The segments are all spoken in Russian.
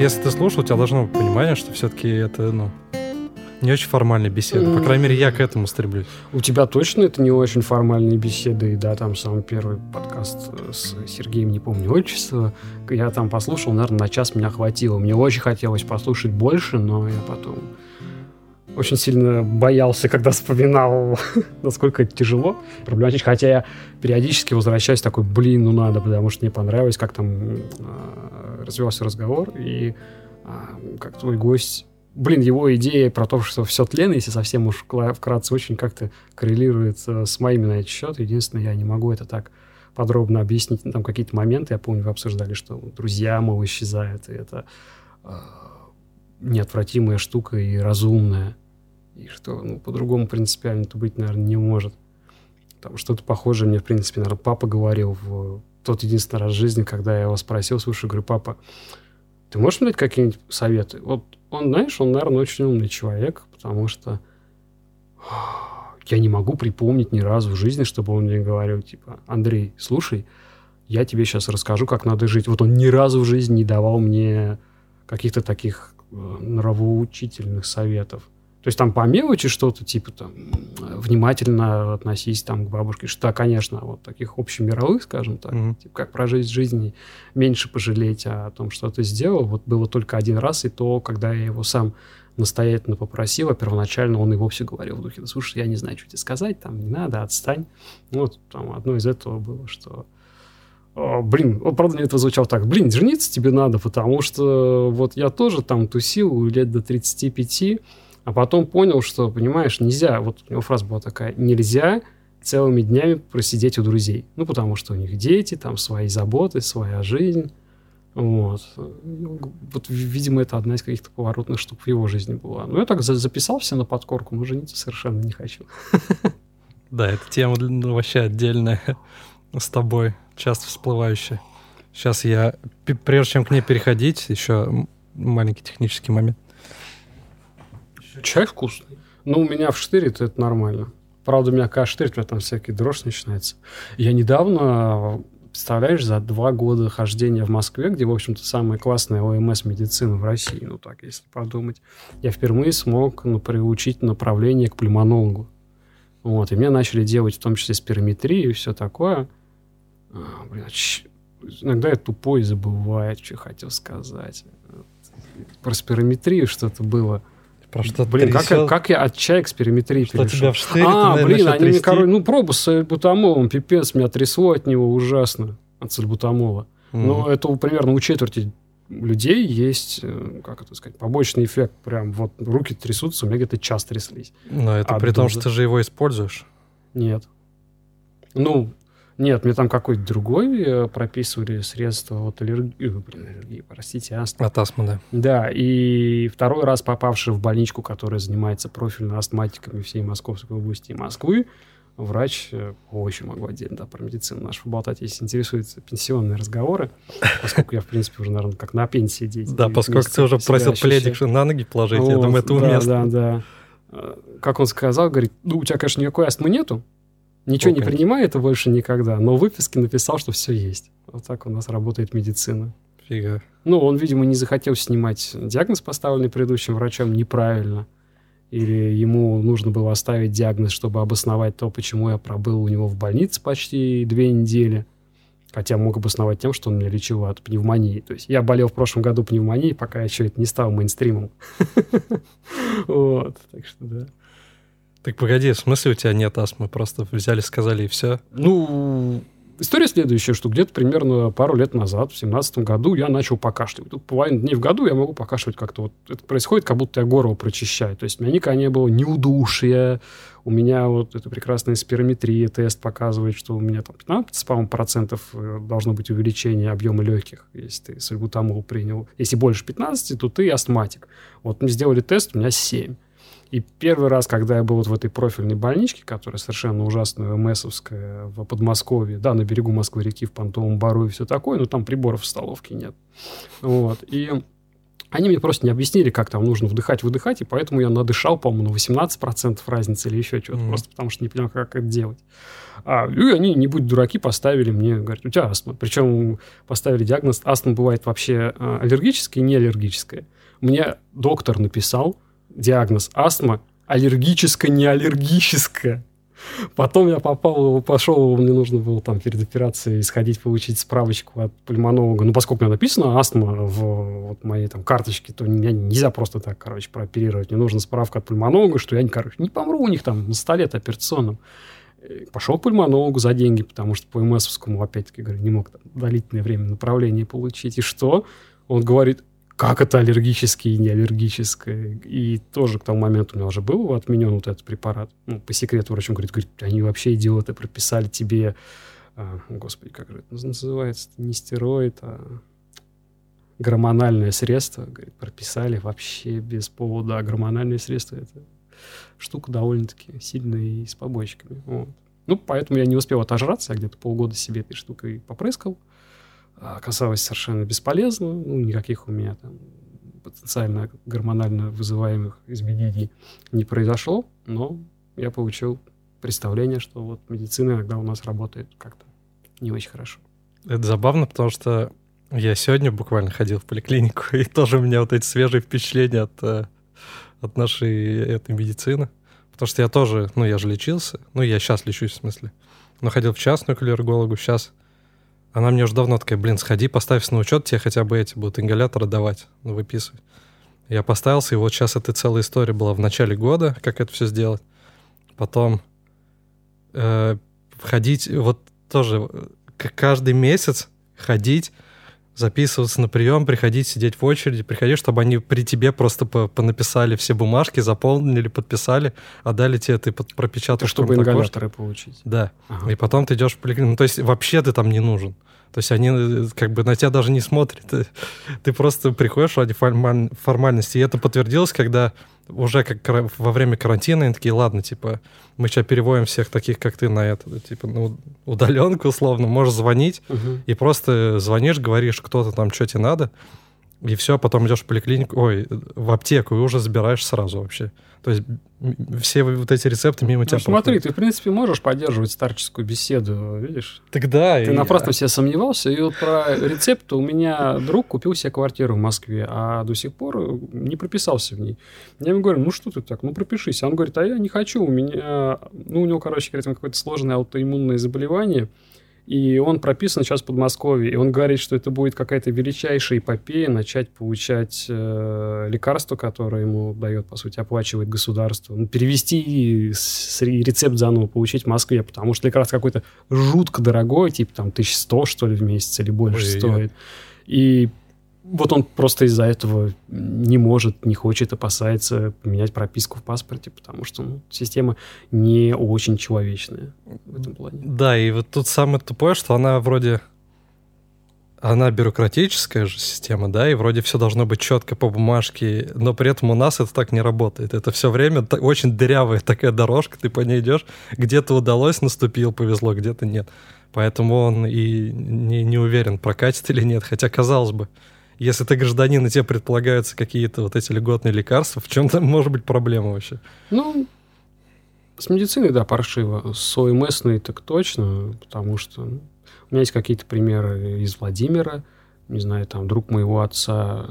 Что если ты слушал, у тебя должно быть понимание, что все-таки это, ну, не очень формальная беседа. По крайней мере, я к этому стремлюсь. У тебя точно это не очень формальные беседы, да, там самый первый подкаст с Сергеем, не помню отчество, я там послушал, наверное, на час меня хватило. Мне очень хотелось послушать больше, но я потом очень сильно боялся, когда вспоминал, насколько это тяжело, проблематично. Хотя я периодически возвращаюсь такой, блин, ну надо, потому что мне понравилось, как там э, развивался разговор, и э, как твой гость блин, его идея про то, что все тлено, если совсем уж вкратце, очень как-то коррелирует с моими на этот счет. Единственное, я не могу это так подробно объяснить. Там какие-то моменты, я помню, вы обсуждали, что друзья, мол, исчезают, и это э, неотвратимая штука и разумная. И что, ну, по-другому принципиально это быть, наверное, не может. Там что-то похожее мне, в принципе, наверное, папа говорил в тот единственный раз в жизни, когда я его спросил, слушай, говорю, папа, ты можешь мне дать какие-нибудь советы? Вот он, знаешь, он, наверное, очень умный человек, потому что я не могу припомнить ни разу в жизни, чтобы он мне говорил, типа, Андрей, слушай, я тебе сейчас расскажу, как надо жить. Вот он ни разу в жизни не давал мне каких-то таких э, нравоучительных советов. То есть там по мелочи что-то, типа там, внимательно относись там к бабушке. Что, конечно, вот таких общемировых, скажем так, mm-hmm. типа как прожить жизнь, меньше пожалеть о том, что ты сделал. Вот было только один раз, и то, когда я его сам настоятельно попросил, а первоначально он и вовсе говорил в духе, да слушай, я не знаю, что тебе сказать, там, не надо, отстань. Ну, вот там одно из этого было, что блин, правда, мне это звучало так, блин, жениться тебе надо, потому что вот я тоже там тусил лет до 35, а потом понял, что, понимаешь, нельзя, вот у него фраза была такая, нельзя целыми днями просидеть у друзей. Ну, потому что у них дети, там свои заботы, своя жизнь. Вот. Вот, видимо, это одна из каких-то поворотных штук в его жизни была. Ну, я так записал все на подкорку, но жениться совершенно не хочу. Да, эта тема ну, вообще отдельная с тобой, часто всплывающая. Сейчас я, прежде чем к ней переходить, еще маленький технический момент. Чай вкусный. Ну, у меня в штырит это нормально. Правда, у меня когда штырит, у меня там всякий дрожь начинается. Я недавно, представляешь, за два года хождения в Москве, где, в общем-то, самая классная ОМС медицина в России, ну так, если подумать, я впервые смог ну, приучить направление к пульмонологу. Вот, и мне начали делать в том числе спирометрию и все такое. А, блин, иногда я тупой забываю, что хотел сказать. Про спирометрию что-то было. Про что Блин, как, я, как я от чая к спирометрии что перешел? тебя в А, ты, блин, они мне, короче, ну, пробу с сальбутамолом, пипец, меня трясло от него ужасно, от сальбутамола. Mm. Но это примерно у четверти людей есть, э, как это сказать, побочный эффект. Прям вот руки трясутся, у меня где-то час тряслись. Но это при том, что ты же его используешь. Нет. Ну, нет, мне там какой-то другой э, прописывали средства от аллергии, э, блин, аллергии, простите, астмы. От астмы, да. Да, и второй раз попавший в больничку, которая занимается профильно астматиками всей Московской области и Москвы, врач, э, очень могу отдельно да, про медицину нашу поболтать, если интересуются пенсионные разговоры, поскольку я, в принципе, уже, наверное, как на пенсии дети. Да, поскольку ты уже просил пледик на ноги положить, я думаю, это уместно. Да, да, Как он сказал, говорит, ну, у тебя, конечно, никакой астмы нету, Ничего не принимает больше никогда, но в выписке написал, что все есть. Вот так у нас работает медицина. Фига. Ну, он, видимо, не захотел снимать диагноз, поставленный предыдущим врачом, неправильно. Или ему нужно было оставить диагноз, чтобы обосновать то, почему я пробыл у него в больнице почти две недели. Хотя мог обосновать тем, что он меня лечил от пневмонии. То есть я болел в прошлом году пневмонией, пока еще это не стал мейнстримом. Вот, так что да. Так погоди, в смысле у тебя нет астмы? Просто взяли, сказали и все? Ну, история следующая, что где-то примерно пару лет назад, в семнадцатом году, я начал покашливать. Тут половину дней в году я могу покашливать как-то. Вот это происходит, как будто я горло прочищаю. То есть у меня никогда не было ни удушья, у меня вот эта прекрасная спирометрия, тест показывает, что у меня там 15, по процентов э, должно быть увеличение объема легких, если ты сальбутамол принял. Если больше 15, то ты астматик. Вот мне сделали тест, у меня 7. И первый раз, когда я был вот в этой профильной больничке, которая совершенно ужасная, МСовская, в Подмосковье, да, на берегу Москвы-реки, в Понтовом Бару и все такое, но там приборов в столовке нет. Вот. И Они мне просто не объяснили, как там нужно вдыхать, выдыхать, и поэтому я надышал, по-моему, на 18% разницы или еще чего-то, mm-hmm. просто потому что не понял, как это делать. А, и они, не будь дураки, поставили мне, говорят, у тебя астма. Причем поставили диагноз, астма бывает вообще а, аллергическая и не аллергическая. Мне доктор написал диагноз астма аллергическая, не аллергическая. Потом я попал, пошел, мне нужно было там перед операцией сходить, получить справочку от пульмонолога. Ну, поскольку у меня написано астма в вот, моей там карточке, то меня нельзя просто так, короче, прооперировать. Мне нужна справка от пульмонолога, что я, короче, не помру у них там на столе операционном. Пошел к пульмонологу за деньги, потому что по МСовскому, опять-таки, говорю, не мог там, длительное время направления получить. И что? Он говорит, как это аллергическое и не аллергическое. И тоже к тому моменту у меня уже был отменен вот этот препарат. Ну, по секрету врач говорит, говорит, они вообще идиоты, прописали тебе, а, господи, как же это называется, не стероид, а гормональное средство, говорит, прописали вообще без повода. А гормональное средство это штука довольно-таки сильная и с побочками. Вот. Ну, поэтому я не успел отожраться, я где-то полгода себе этой штукой попрыскал. А, оказалось совершенно бесполезно. Ну, никаких у меня там потенциально гормонально вызываемых изменений не произошло, но я получил представление, что вот медицина иногда у нас работает как-то не очень хорошо. Это забавно, потому что я сегодня буквально ходил в поликлинику, и тоже у меня вот эти свежие впечатления от, э, от нашей этой медицины. Потому что я тоже, ну, я же лечился, ну, я сейчас лечусь, в смысле. Но ходил в частную к аллергологу, сейчас она мне уже давно такая, блин, сходи, поставься на учет, тебе хотя бы эти будут ингаляторы давать, ну, выписывай. Я поставился, и вот сейчас эта целая история была в начале года, как это все сделать. Потом э, ходить, вот тоже э, каждый месяц ходить записываться на прием, приходить, сидеть в очереди, приходить, чтобы они при тебе просто понаписали все бумажки, заполнили, подписали, отдали тебе, ты пропечатаешь. Чтобы ингаляторы получить. Да. Ага. И потом ты идешь в поликлинику. Ну, то есть вообще ты там не нужен. То есть они э, как бы на тебя даже не смотрят. Ты, ты просто приходишь ради формальности. И это подтвердилось, когда уже как во время карантина они такие, ладно, типа, мы сейчас переводим всех таких, как ты, на это, типа, ну, удаленку, условно, можешь звонить, угу. и просто звонишь, говоришь, кто-то там, что тебе надо, и все, потом идешь в поликлинику, ой, в аптеку, и уже забираешь сразу вообще. То есть все вот эти рецепты мимо ну, тебя смотри, проходят. ты, в принципе, можешь поддерживать старческую беседу, видишь? Тогда... Ты и... напрасно все сомневался. И вот про рецепт у меня друг купил себе квартиру в Москве, а до сих пор не прописался в ней. Я ему говорю, ну что ты так, ну пропишись. А он говорит, а я не хочу, у меня... Ну, у него, короче говоря, какое-то сложное аутоиммунное заболевание, и он прописан сейчас в Подмосковье, и он говорит, что это будет какая-то величайшая эпопея начать получать э, лекарства, которые ему дает, по сути, оплачивает государство. Ну, перевести с, рецепт заново получить в Москве, потому что лекарство какой-то жутко дорогой, типа там 1100, что ли, в месяц или больше Ой, стоит. И вот он просто из-за этого не может, не хочет, опасается поменять прописку в паспорте, потому что ну, система не очень человечная в этом плане. Да, и вот тут самое тупое, что она вроде... Она бюрократическая же система, да, и вроде все должно быть четко по бумажке, но при этом у нас это так не работает. Это все время очень дырявая такая дорожка, ты по ней идешь, где-то удалось, наступил, повезло, где-то нет. Поэтому он и не, не уверен, прокатит или нет. Хотя, казалось бы, если ты гражданин, и тебе предполагаются какие-то вот эти льготные лекарства, в чем там может быть проблема вообще? Ну, с медициной, да, паршиво. С ОМСной так точно, потому что ну, у меня есть какие-то примеры из Владимира, не знаю, там, друг моего отца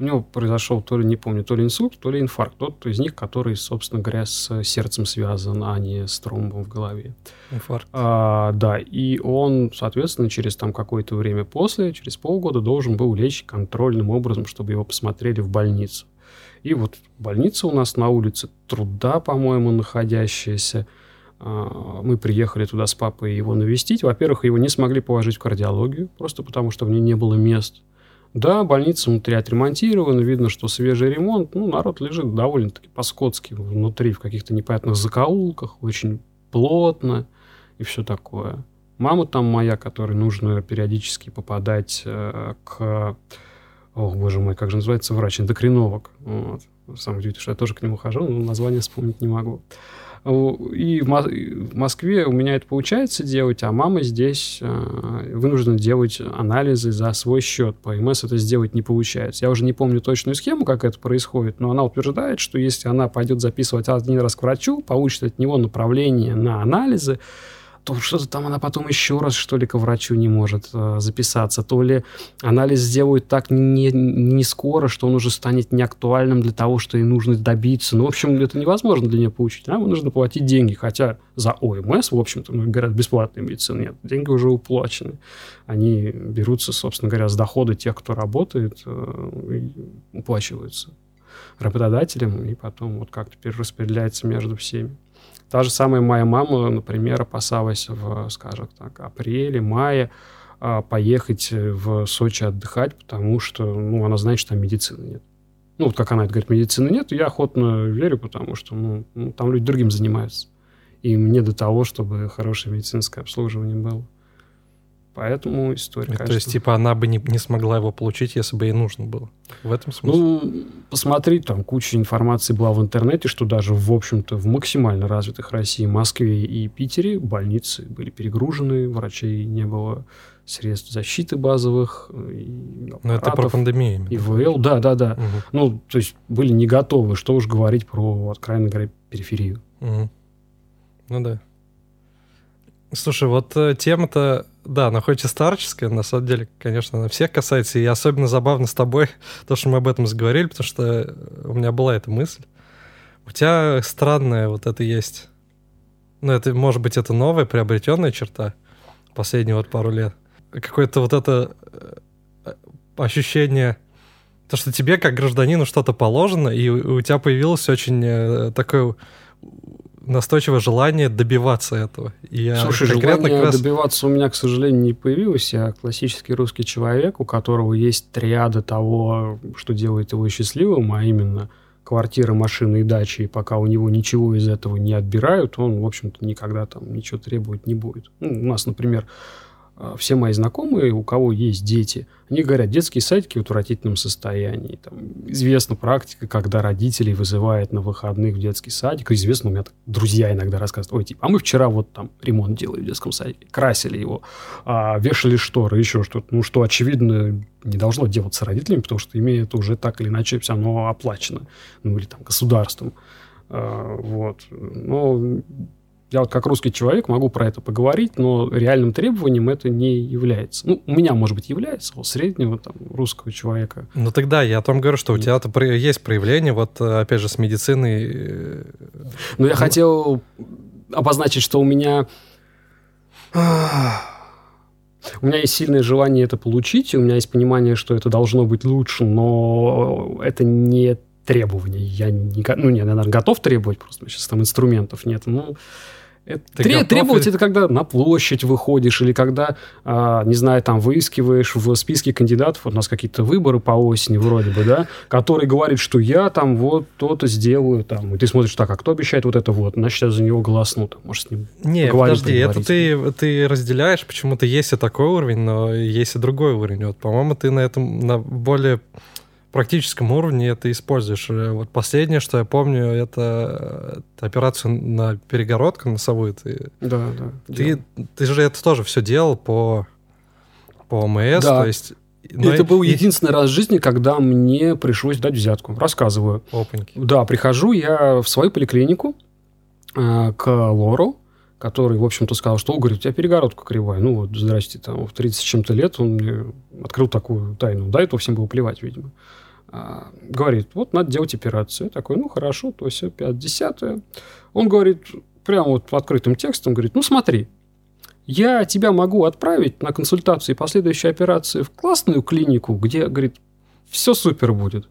у него произошел то ли, не помню, то ли инсульт, то ли инфаркт. Тот из них, который, собственно говоря, с сердцем связан, а не с тромбом в голове. Инфаркт. А, да, и он, соответственно, через там какое-то время после, через полгода, должен был лечь контрольным образом, чтобы его посмотрели в больницу. И вот больница у нас на улице труда, по-моему, находящаяся. А, мы приехали туда с папой его навестить. Во-первых, его не смогли положить в кардиологию, просто потому что в ней не было мест. Да, больница внутри отремонтирована, видно, что свежий ремонт. Ну, народ лежит довольно-таки по-скотски внутри, в каких-то непонятных закоулках, очень плотно и все такое. Мама там моя, которой нужно периодически попадать э, к... Ох, боже мой, как же называется врач? Эндокринолог. Вот. Самое удивительное, что я тоже к нему хожу, но название вспомнить не могу. И в Москве у меня это получается делать, а мама здесь э, вынуждена делать анализы за свой счет. По МС это сделать не получается. Я уже не помню точную схему, как это происходит, но она утверждает, что если она пойдет записывать один раз к врачу, получит от него направление на анализы, то что-то там она потом еще раз, что ли, к врачу не может э, записаться, то ли анализ сделают так не, не скоро, что он уже станет неактуальным для того, что ей нужно добиться. Ну, в общем, это невозможно для нее получить. Нам нужно платить деньги, хотя за ОМС, в общем-то, ну, говорят, бесплатной медицины нет. Деньги уже уплачены. Они берутся, собственно говоря, с дохода тех, кто работает, э, уплачиваются работодателем, и потом вот как-то перераспределяется между всеми. Та же самая моя мама, например, опасалась в, скажем так, апреле, мае а, поехать в Сочи отдыхать, потому что, ну, она знает, что там медицины нет. Ну, вот как она это говорит, медицины нет, я охотно верю, потому что, ну, ну там люди другим занимаются. И мне до того, чтобы хорошее медицинское обслуживание было. Поэтому история, конечно... То есть, типа, она бы не, не смогла его получить, если бы ей нужно было? В этом смысле? Ну, посмотри, там куча информации была в интернете, что даже, в общем-то, в максимально развитых России, Москве и Питере больницы были перегружены, врачей не было средств защиты базовых. Ну, это про пандемию. ИВЛ, да, да, да. Угу. Ну, то есть были не готовы, что уж говорить про, откровенно говоря, периферию. Угу. Ну да. Слушай, вот э, тема-то да, она хоть и старческая, на самом деле, конечно, она всех касается. И особенно забавно с тобой то, что мы об этом заговорили, потому что у меня была эта мысль. У тебя странная вот это есть. Ну, это, может быть, это новая приобретенная черта последние вот пару лет. Какое-то вот это э, ощущение, то, что тебе как гражданину что-то положено, и у тебя появилось очень э, такое настойчивое желание добиваться этого. И я Слушай, желание раз... добиваться у меня, к сожалению, не появилось. Я классический русский человек, у которого есть триада того, что делает его счастливым, а именно квартира, машины и дачи, и пока у него ничего из этого не отбирают, он, в общем-то, никогда там ничего требовать не будет. Ну, у нас, например, все мои знакомые, у кого есть дети, они говорят, детские садики в отвратительном состоянии. Там, известна практика, когда родителей вызывают на выходных в детский садик. Известно, у меня так, друзья иногда рассказывают, ой, типа, а мы вчера вот там ремонт делали в детском садике, красили его, а, вешали шторы, еще что-то. Ну, что, очевидно, не должно делаться родителями, потому что имеет уже так или иначе все равно оплачено. Ну, или там государством. А, вот. Но я вот как русский человек могу про это поговорить, но реальным требованием это не является. Ну, у меня, может быть, является, у среднего там, русского человека. Ну тогда я о том говорю, что у тебя-то есть проявление, вот опять же, с медициной. Ну, я ну... хотел обозначить, что у меня... У меня есть сильное желание это получить, и у меня есть понимание, что это должно быть лучше, но это не требование. Я не, ну, не, наверное, готов требовать, просто сейчас там инструментов нет. Ну, это Тре- требовать это когда на площадь выходишь или когда, а, не знаю, там выискиваешь в списке кандидатов, вот у нас какие-то выборы по осени вроде бы, да, который говорит, что я там вот то-то сделаю, там, и ты смотришь, так, а кто обещает вот это вот, значит, я за него голосну, там, может, с ним Не, подожди, это ты, ты разделяешь, почему-то есть и такой уровень, но есть и другой уровень. Вот, по-моему, ты на этом на более практическом уровне это используешь. Э, вот последнее, что я помню, это, это операцию на перегородку носовую. Ты, да, да. Ты, ты же это тоже все делал по, по ОМС, да. то есть... Но это и, был единственный раз в жизни, когда мне пришлось дать взятку. Рассказываю. Опаньки. Да, прихожу я в свою поликлинику э, к Лору, который, в общем-то, сказал, что, говорит, у тебя перегородка кривая. Ну, вот, здрасте, там, в 30 с чем-то лет он мне открыл такую тайну. Да, это всем было плевать, видимо. А, говорит, вот надо делать операцию. Я такой, ну хорошо, то есть 50 Он говорит, прямо вот открытым текстом, говорит, ну смотри, я тебя могу отправить на консультацию и последующие операции в классную клинику, где, говорит, все супер будет.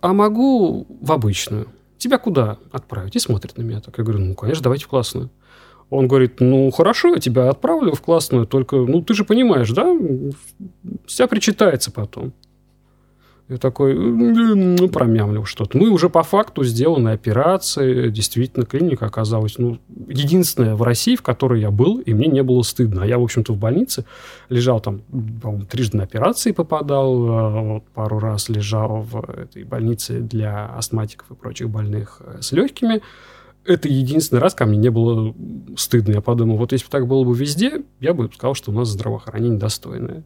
А могу в обычную. Тебя куда отправить? И смотрит на меня так. Я говорю, ну, конечно, давайте в классную. Он говорит, ну, хорошо, я тебя отправлю в классную, только, ну, ты же понимаешь, да, вся причитается потом. Я такой, ну, промямлил что-то. Ну, и уже по факту сделанной операции, действительно, клиника оказалась, ну, единственная в России, в которой я был, и мне не было стыдно. А я, в общем-то, в больнице лежал там, по-моему, трижды на операции попадал, а, вот, пару раз лежал в этой больнице для астматиков и прочих больных э, с легкими. Это единственный раз ко мне не было стыдно. Я подумал, вот если бы так было бы везде, я бы сказал, что у нас здравоохранение достойное.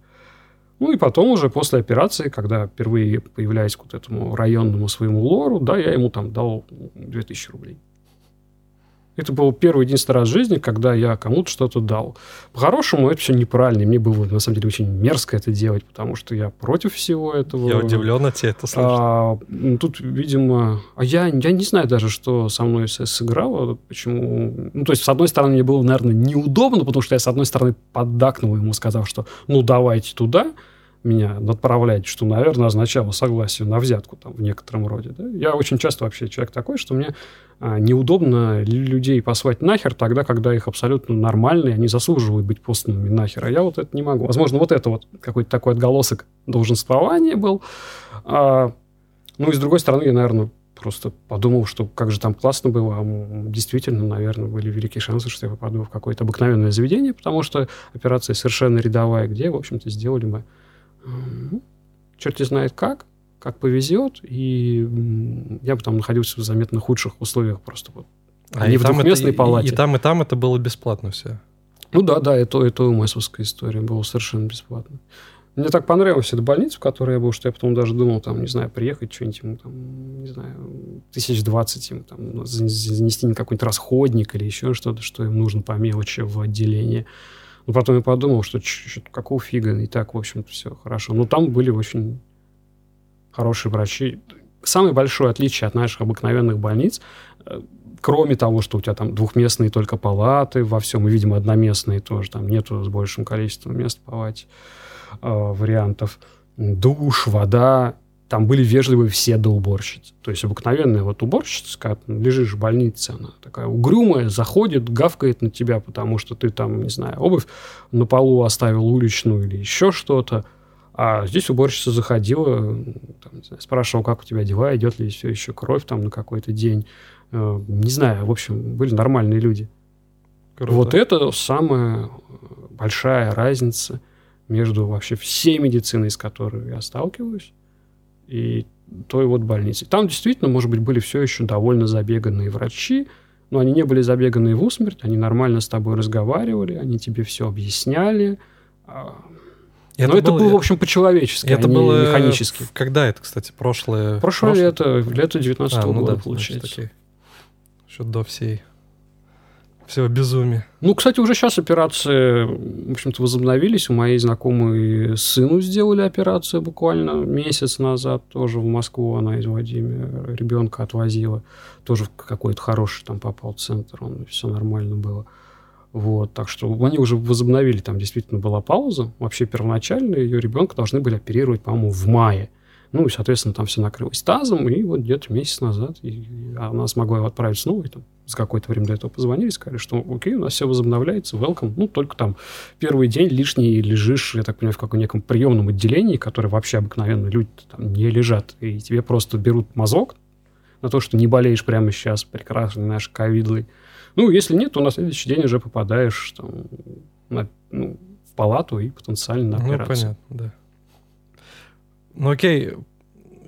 Ну и потом уже после операции, когда впервые появляюсь к вот этому районному своему лору, да, я ему там дал 2000 рублей. Это был первый единственный раз в жизни, когда я кому-то что-то дал. По-хорошему, это все неправильно. Мне было, на самом деле, очень мерзко это делать, потому что я против всего этого. Я удивлен от тебя это слышать. А, тут, видимо... А я, я не знаю даже, что со мной сыграло, почему... Ну, то есть, с одной стороны, мне было, наверное, неудобно, потому что я, с одной стороны, поддакнул ему, сказав, что ну, давайте туда, меня отправлять, что, наверное, означало согласие на взятку там, в некотором роде. Да? Я очень часто вообще человек такой, что мне а, неудобно людей послать нахер тогда, когда их абсолютно нормальные, они заслуживают быть посланными нахер. А я вот это не могу. Возможно, вот это вот какой-то такой отголосок долженствования был. А, ну и с другой стороны, я, наверное, просто подумал, что как же там классно было. А действительно, наверное, были великие шансы, что я попаду в какое-то обыкновенное заведение, потому что операция совершенно рядовая, где, в общем-то, сделали мы черти знает как, как повезет, и я бы там находился в заметно худших условиях просто вот. А не в двухместной это, палате. И, и там, и там это было бесплатно все. Ну да, да, это, это МСовская история была совершенно бесплатно. Мне так понравилась эта больница, в которой я был, что я потом даже думал, там, не знаю, приехать, что-нибудь ему, там, не знаю, тысяч двадцать им, там, занести какой-нибудь расходник или еще что-то, что им нужно по мелочи в отделение. Но потом я подумал, что какого фига, и так, в общем-то, все хорошо. Но там были очень хорошие врачи. Самое большое отличие от наших обыкновенных больниц, э, кроме того, что у тебя там двухместные только палаты во всем, и, видимо, одноместные тоже, там нету с большим количеством мест в палате э, вариантов, душ, вода, там были вежливые все до уборщиц. То есть обыкновенная вот уборщица, когда лежишь в больнице, она такая угрюмая, заходит, гавкает на тебя, потому что ты там, не знаю, обувь на полу оставил уличную или еще что-то. А здесь уборщица заходила, там, знаю, спрашивала, как у тебя дела, идет ли все еще кровь там на какой-то день. Э, не знаю, в общем, были нормальные люди. Круто. Вот это самая большая разница между вообще всей медициной, с которой я сталкиваюсь и той вот больницы. Там действительно, может быть, были все еще довольно забеганные врачи, но они не были забеганные в усмерть, они нормально с тобой разговаривали, они тебе все объясняли. А, это но это было, в общем, по-человечески, это а было механически. Когда это, кстати, прошлое? Прошлое, прошлое? лето, лето 19 -го а, ну года, да, получается. Значит, Еще до всей всего безумия. Ну, кстати, уже сейчас операции, в общем-то, возобновились. У моей знакомой сыну сделали операцию буквально месяц назад, тоже в Москву она из Владимира ребенка отвозила. Тоже в какой-то хороший там попал центр, он все нормально было. Вот, так что они уже возобновили, там действительно была пауза. Вообще первоначально ее ребенка должны были оперировать, по-моему, в мае. Ну, и, соответственно, там все накрылось тазом, и вот где-то месяц назад и она смогла его отправить снова, и там с какое-то время до этого позвонили, сказали, что окей, у нас все возобновляется, welcome. Ну, только там первый день лишний лежишь, я так понимаю, в каком неком приемном отделении, которое вообще обыкновенно люди там не лежат, и тебе просто берут мазок на то, что не болеешь прямо сейчас, прекрасный наш ковидлый. Ну, если нет, то на следующий день уже попадаешь там, на, ну, в палату и потенциально на ну, операцию. Ну, понятно, да. Ну окей,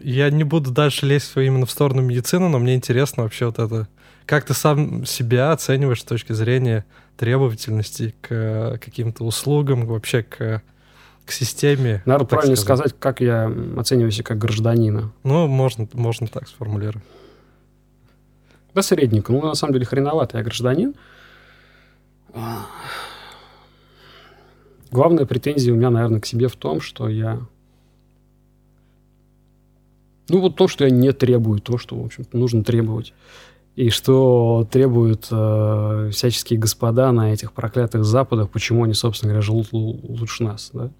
я не буду дальше лезть именно в сторону медицины, но мне интересно вообще вот это, как ты сам себя оцениваешь с точки зрения требовательности к каким-то услугам, вообще к, к системе? Надо правильно сказать. сказать, как я оцениваю себя как гражданина. Ну, можно, можно так сформулировать. Да, средник. Ну, на самом деле, хреновато я гражданин. Главная претензия у меня, наверное, к себе в том, что я ну, вот то, что я не требую, то, что, в общем нужно требовать. И что требуют э, всяческие господа на этих проклятых Западах, почему они, собственно говоря, живут лучше нас. Да?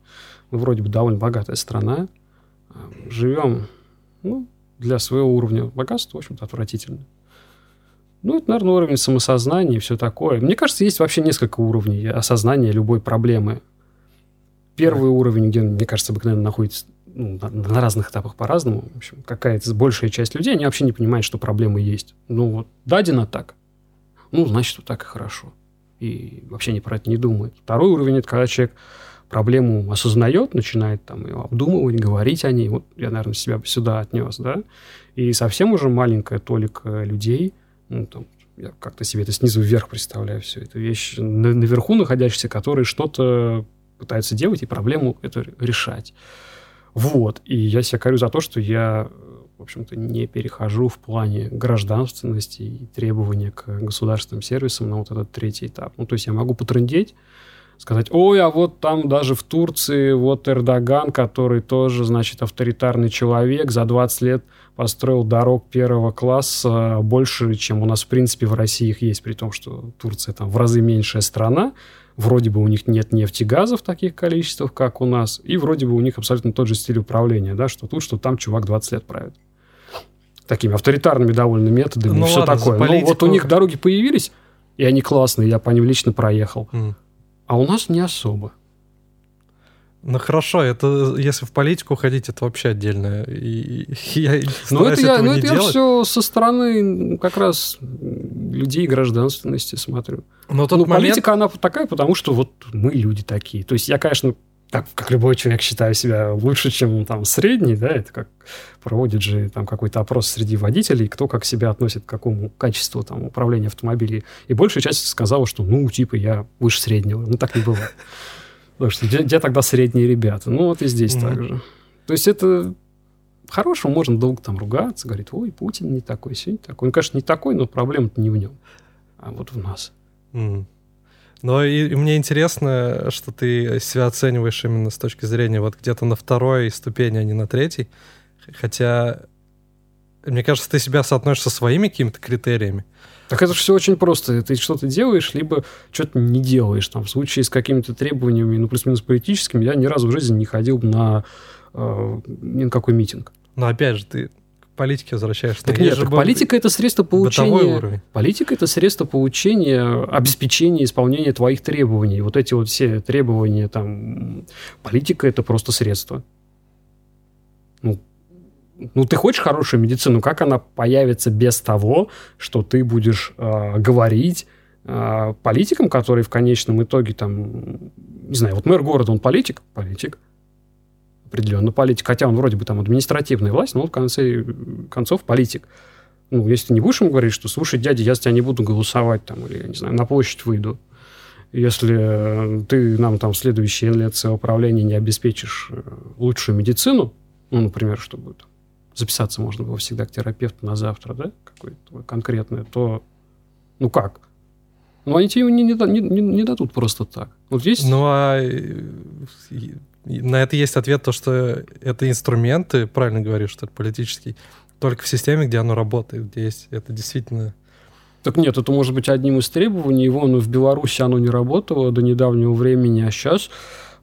Мы вроде бы довольно богатая страна, э, живем ну, для своего уровня богатства, в общем-то, отвратительно. Ну, это, наверное, уровень самосознания и все такое. Мне кажется, есть вообще несколько уровней осознания любой проблемы. Первый уровень, где, мне кажется, обыкновенно находится ну, на, на разных этапах по-разному. В общем, какая-то большая часть людей, они вообще не понимают, что проблемы есть. Ну, вот дадено так. Ну, значит, вот так и хорошо. И вообще не про это не думает. Второй уровень – это когда человек проблему осознает, начинает там ее обдумывать, говорить о ней. Вот я, наверное, себя сюда отнес, да. И совсем уже маленькая толика людей, ну, там, я как-то себе это снизу вверх представляю все. Это вещь наверху находящиеся, которые что-то пытаются делать и проблему эту решать. Вот. И я себя корю за то, что я, в общем-то, не перехожу в плане гражданственности и требования к государственным сервисам на вот этот третий этап. Ну, то есть я могу потрындеть, сказать, ой, а вот там даже в Турции вот Эрдоган, который тоже, значит, авторитарный человек, за 20 лет построил дорог первого класса больше, чем у нас, в принципе, в России их есть, при том, что Турция там в разы меньшая страна, вроде бы у них нет нефти и газа в таких количествах, как у нас, и вроде бы у них абсолютно тот же стиль управления, да, что тут, что там чувак 20 лет правит. Такими авторитарными довольно методами ну, и все ладно, такое. Но вот у них дороги появились, и они классные, я по ним лично проехал. Mm. А у нас не особо. Ну хорошо, это если в политику ходить, это вообще отдельно. И, и я ну это я, ну это я все со стороны как раз людей гражданственности смотрю. Но ну, момент... политика она такая, потому что вот мы люди такие. То есть я, конечно, так, как любой человек считаю себя лучше, чем там средний, да, это как проводит же там какой-то опрос среди водителей, кто как себя относит к какому качеству там управления автомобилем. И большая часть сказала, что ну, типа, я выше среднего. Ну, так не бывает. Потому что где, где тогда средние ребята? Ну, вот и здесь mm-hmm. так же. То есть это хорошего можно долго там ругаться, говорит, ой, Путин не такой, сегодня такой. Он, конечно, не такой, но проблема-то не в нем, а вот в нас. Mm. Но и, и мне интересно, что ты себя оцениваешь именно с точки зрения вот где-то на второй ступени, а не на третьей. Хотя, мне кажется, ты себя соотносишь со своими какими-то критериями. Так это же все очень просто. Ты что-то делаешь, либо что-то не делаешь. Там, в случае с какими-то требованиями, ну, плюс-минус политическими, я ни разу в жизни не ходил на э, ни на какой митинг. Но опять же, ты к политике возвращаешься. Так нет, так политика это средство получения. Политика это средство получения, обеспечения исполнения твоих требований. Вот эти вот все требования, там, политика это просто средство. Ну, ну, ты хочешь хорошую медицину, как она появится без того, что ты будешь э, говорить э, политикам, которые в конечном итоге там, не знаю, вот мэр города, он политик? Политик. Определенно политик. Хотя он вроде бы там административная власть, но он в конце концов политик. Ну, если ты не будешь ему говорить, что, слушай, дядя, я за тебя не буду голосовать там, или, не знаю, на площадь выйду, если ты нам там в следующие лет своего правления не обеспечишь э, лучшую медицину, ну, например, чтобы записаться можно было всегда к терапевту на завтра, да, какое-то конкретное, то ну как? Ну, они тебе не, не, не, не дадут просто так. Вот есть... Ну, а э, на это есть ответ, то, что это инструменты, правильно говоришь, что это политический, только в системе, где оно работает, где есть это действительно... Так нет, это может быть одним из требований. Его, ну, в Беларуси оно не работало до недавнего времени, а сейчас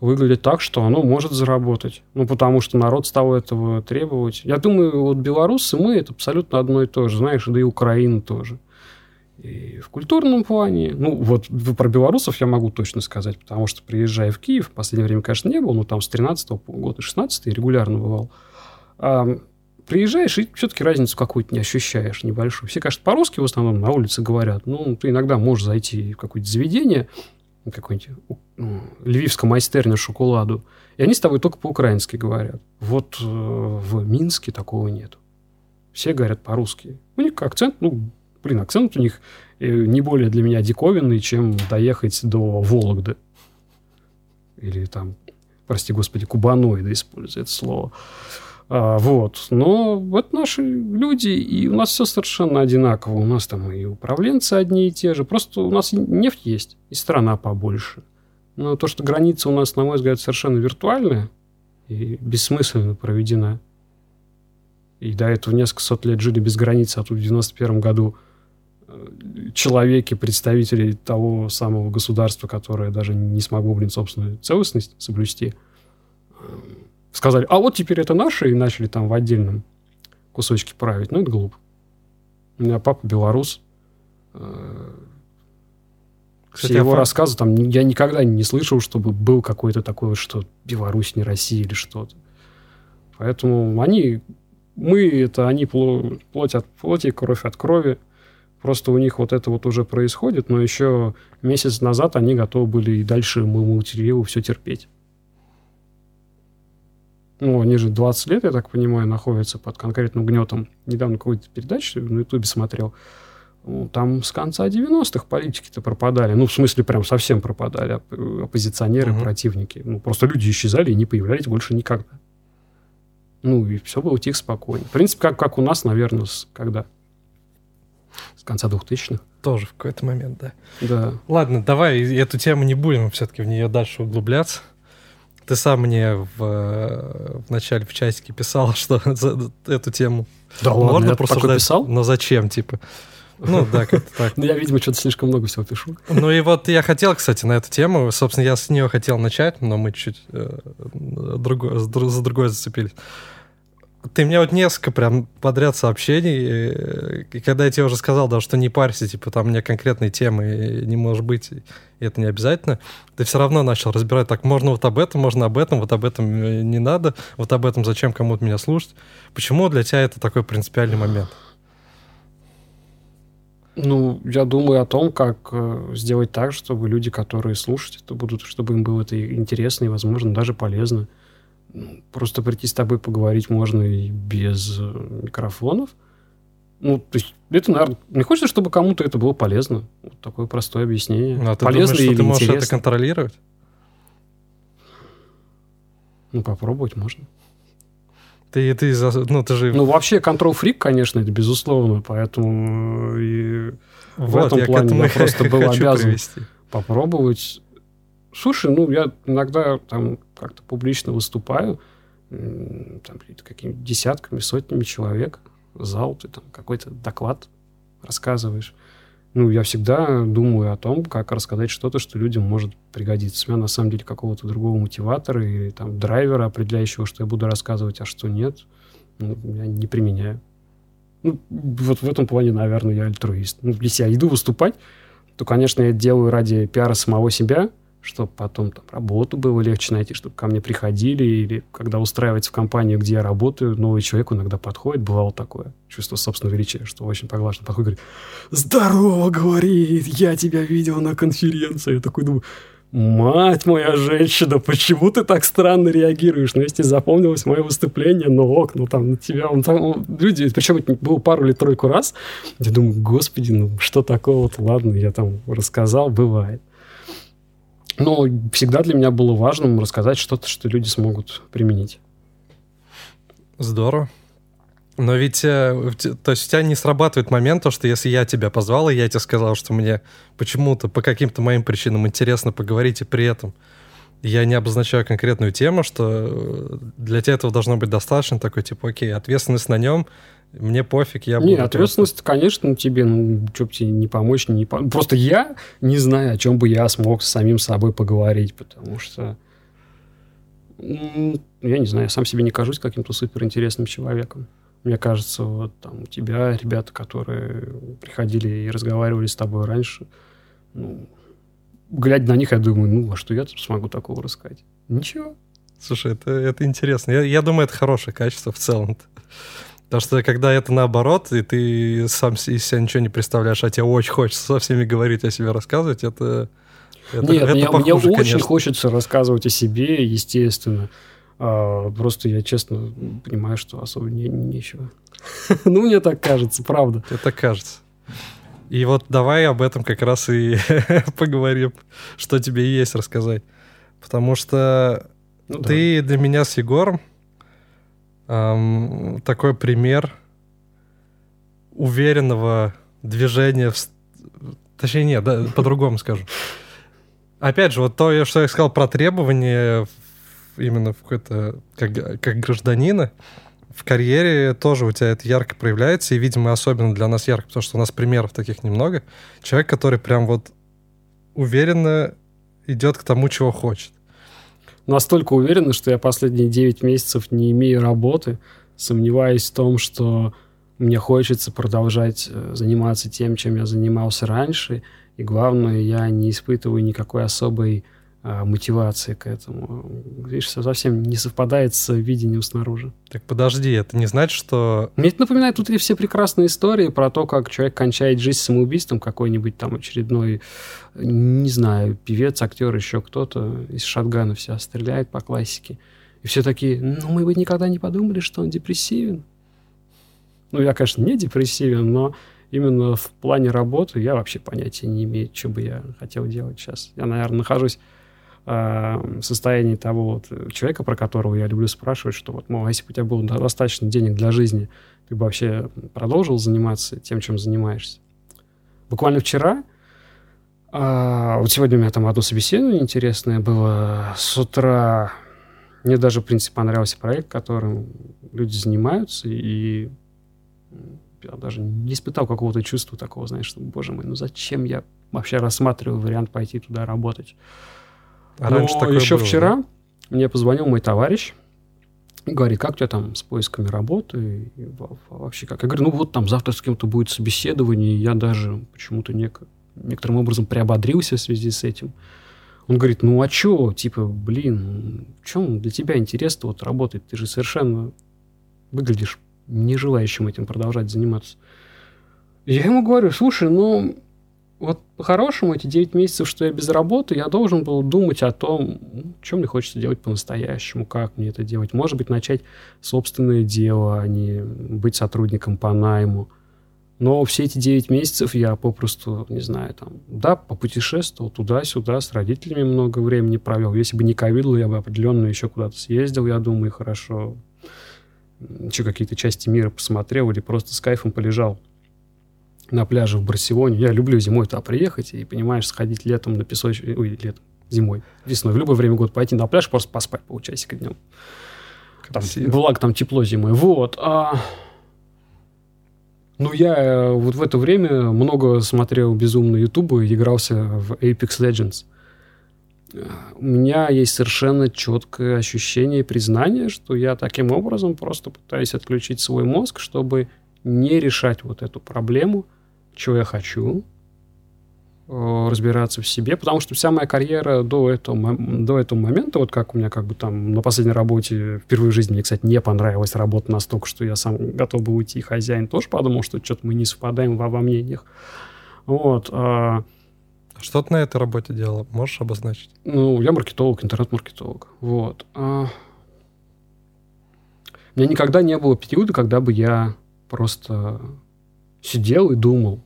выглядит так, что оно может заработать. Ну, потому что народ стал этого требовать. Я думаю, вот белорусы, мы это абсолютно одно и то же, знаешь, да и Украина тоже. И в культурном плане, ну, вот про белорусов я могу точно сказать, потому что, приезжая в Киев, в последнее время, конечно, не был, но там с 13 -го года, 16 регулярно бывал, приезжаешь и все-таки разницу какую-то не ощущаешь небольшую. Все, конечно, по-русски в основном на улице говорят, ну, ты иногда можешь зайти в какое-то заведение, какой-нибудь ну, львивская майстерня шоколаду, и они с тобой только по-украински говорят. Вот э, в Минске такого нет. Все говорят по-русски. У них акцент, ну, блин, акцент у них э, не более для меня диковинный, чем доехать до Вологды. Или там, прости господи, кубаноида используя это слово. А, вот. Но вот наши люди, и у нас все совершенно одинаково. У нас там и управленцы одни и те же. Просто у нас нефть есть, и страна побольше. Но то, что граница у нас, на мой взгляд, совершенно виртуальная и бессмысленно проведена. И до этого несколько сот лет жили без границы, а тут в 91 году э, человеки, представители того самого государства, которое даже не смогло, блин, собственную целостность соблюсти, сказали, а вот теперь это наше, и начали там в отдельном кусочке править. Ну, это глупо. У меня папа белорус. Э, Кстати, Все его а рассказы, там, я никогда не слышал, чтобы был какой-то такой, что Беларусь не Россия или что-то. Поэтому они, мы это они плоть от плоти, кровь от крови. Просто у них вот это вот уже происходит, но еще месяц назад они готовы были и дальше мы материалу все терпеть. Ну, они же 20 лет, я так понимаю, находятся под конкретным гнетом. Недавно какую-то передачу на Ютубе смотрел. Ну, там с конца 90-х политики-то пропадали. Ну, в смысле, прям совсем пропадали оппозиционеры, угу. противники. Ну, просто люди исчезали и не появлялись больше никогда. Ну, и все было тихо, спокойно. В принципе, как, как у нас, наверное, с когда? С конца 2000-х. Тоже в какой-то момент, да. Да. Ладно, давай эту тему не будем все-таки в нее дальше углубляться. Ты сам мне в, в начале в чатике писал, что за эту тему да можно ладно, просто писал? Но зачем, типа? Ну да, как-то так. Ну я, видимо, что-то слишком много всего пишу. Ну и вот я хотел, кстати, на эту тему, собственно, я с нее хотел начать, но мы чуть э, другой, за другой зацепились. Ты мне вот несколько прям подряд сообщений, и когда я тебе уже сказал, да, что не парься, типа, там меня конкретной темы не может быть, и это не обязательно, ты все равно начал разбирать, так, можно вот об этом, можно об этом, вот об этом э, не надо, вот об этом зачем кому-то меня слушать. Почему для тебя это такой принципиальный момент? Ну, я думаю о том, как э, сделать так, чтобы люди, которые слушают это будут, чтобы им было это интересно и, возможно, даже полезно. Ну, просто прийти с тобой поговорить можно и без э, микрофонов. Ну, то есть, это, наверное, мне хочется, чтобы кому-то это было полезно. Вот такое простое объяснение. Ну, а ты полезно думаешь, что ты можешь интересно? это контролировать? Ну, попробовать можно. Ты, ты, ну, ты же... Ну, вообще, контрол-фрик, конечно, это безусловно, поэтому э, и вот, в этом я плане я просто был обязан привести. попробовать Слушай, ну, я иногда там как-то публично выступаю, там, какими-то десятками, сотнями человек, зал, ты там какой-то доклад рассказываешь. Ну, я всегда думаю о том, как рассказать что-то, что людям может пригодиться. У меня на самом деле какого-то другого мотиватора или там драйвера, определяющего, что я буду рассказывать, а что нет, ну, я не применяю. Ну, вот в этом плане, наверное, я альтруист. Ну, если я иду выступать, то, конечно, я делаю ради пиара самого себя – чтобы потом там работу было легче найти, чтобы ко мне приходили, или когда устраивается в компанию, где я работаю, новый человек иногда подходит, бывало такое, чувство собственного величия, что очень поглажено, подходит, говорит, здорово, говорит, я тебя видел на конференции. Я такой думаю, мать моя женщина, почему ты так странно реагируешь? Ну, если запомнилось мое выступление, ну ок, ну там на тебя, он там, он, люди, причем это было пару или тройку раз, я думаю, господи, ну что такого-то, ладно, я там рассказал, бывает. Но всегда для меня было важным рассказать что-то, что люди смогут применить. Здорово. Но ведь, э, то есть у тебя не срабатывает момент, то, что если я тебя позвал, и я тебе сказал, что мне почему-то, по каким-то моим причинам интересно поговорить, и при этом я не обозначаю конкретную тему, что э, для тебя этого должно быть достаточно такой, типа, окей, ответственность на нем, мне пофиг, я буду... Не, ответственность, просто... конечно, тебе, ну, что бы тебе не помочь, не пом... Просто я не знаю, о чем бы я смог с самим собой поговорить, потому что... Я не знаю, я сам себе не кажусь каким-то суперинтересным человеком. Мне кажется, вот там у тебя ребята, которые приходили и разговаривали с тобой раньше, ну, глядя на них, я думаю, ну, а что я тут смогу такого рассказать? Ничего. Слушай, это, это интересно. Я, я думаю, это хорошее качество в целом. -то. Потому что когда это наоборот, и ты сам из себя ничего не представляешь, а тебе очень хочется со всеми говорить о себе, рассказывать, это... это Нет, это мне, похуже, мне очень хочется рассказывать о себе, естественно. А, просто я честно понимаю, что особо не, нечего. ну, мне так кажется, правда. Это кажется. И вот давай об этом как раз и поговорим, что тебе есть рассказать. Потому что ну, ты да. для меня с Егором эм, такой пример уверенного движения, в... точнее нет, да, по-другому скажу. Опять же, вот то, что я сказал про требования именно в какой-то как, как гражданина, в карьере тоже у тебя это ярко проявляется, и, видимо, особенно для нас ярко, потому что у нас примеров таких немного. Человек, который прям вот уверенно идет к тому, чего хочет настолько уверена, что я последние 9 месяцев не имею работы, сомневаюсь в том, что мне хочется продолжать э, заниматься тем, чем я занимался раньше. И главное, я не испытываю никакой особой мотивации к этому. Видишь, все совсем не совпадает с видением снаружи. Так подожди, это не значит, что... Мне это напоминает тут все прекрасные истории про то, как человек кончает жизнь самоубийством, какой-нибудь там очередной, не знаю, певец, актер, еще кто-то из шатгана вся стреляет по классике. И все такие, ну, мы бы никогда не подумали, что он депрессивен. Ну, я, конечно, не депрессивен, но именно в плане работы я вообще понятия не имею, что бы я хотел делать сейчас. Я, наверное, нахожусь э, состоянии того вот человека, про которого я люблю спрашивать, что вот, мол, а если бы у тебя было достаточно денег для жизни, ты бы вообще продолжил заниматься тем, чем занимаешься. Буквально вчера, а, вот сегодня у меня там одно собеседование интересное было с утра. Мне даже, в принципе, понравился проект, которым люди занимаются, и я даже не испытал какого-то чувства такого, знаешь, что, боже мой, ну зачем я вообще рассматриваю вариант пойти туда работать? А Но раньше такое еще было, вчера да? мне позвонил мой товарищ говорит, как у тебя там с поисками работы? И вообще как? Я говорю, ну вот там завтра с кем-то будет собеседование, и я даже почему-то нек- некоторым образом приободрился в связи с этим. Он говорит, ну а чё, типа, блин, в чем для тебя интересно вот работать? Ты же совершенно выглядишь не желающим этим продолжать заниматься. Я ему говорю, слушай, ну, вот по-хорошему эти 9 месяцев, что я без работы, я должен был думать о том, чем мне хочется делать по-настоящему, как мне это делать. Может быть, начать собственное дело, а не быть сотрудником по найму. Но все эти 9 месяцев я попросту, не знаю, там, да, попутешествовал туда-сюда, с родителями много времени провел. Если бы не ковид, я бы определенно еще куда-то съездил, я думаю, хорошо. Еще какие-то части мира посмотрел или просто с кайфом полежал на пляже в Барселоне. Я люблю зимой туда приехать и, понимаешь, сходить летом на песочек... Ой, летом, зимой, весной. В любое время года пойти на пляж, просто поспать полчасика днем. Там, благо там тепло зимой. Вот. А... Ну, я э, вот в это время много смотрел безумно Ютуба и игрался в Apex Legends. У меня есть совершенно четкое ощущение и признание, что я таким образом просто пытаюсь отключить свой мозг, чтобы не решать вот эту проблему – чего я хочу, э, разбираться в себе, потому что вся моя карьера до этого, до этого момента, вот как у меня как бы там на последней работе, впервые в жизни мне, кстати, не понравилась работа настолько, что я сам готов был уйти, хозяин тоже подумал, что что-то мы не совпадаем во, во мнениях. Вот. А... Что ты на этой работе делал? Можешь обозначить? Ну, я маркетолог, интернет-маркетолог. Вот. А... У меня никогда не было периода, когда бы я просто сидел и думал,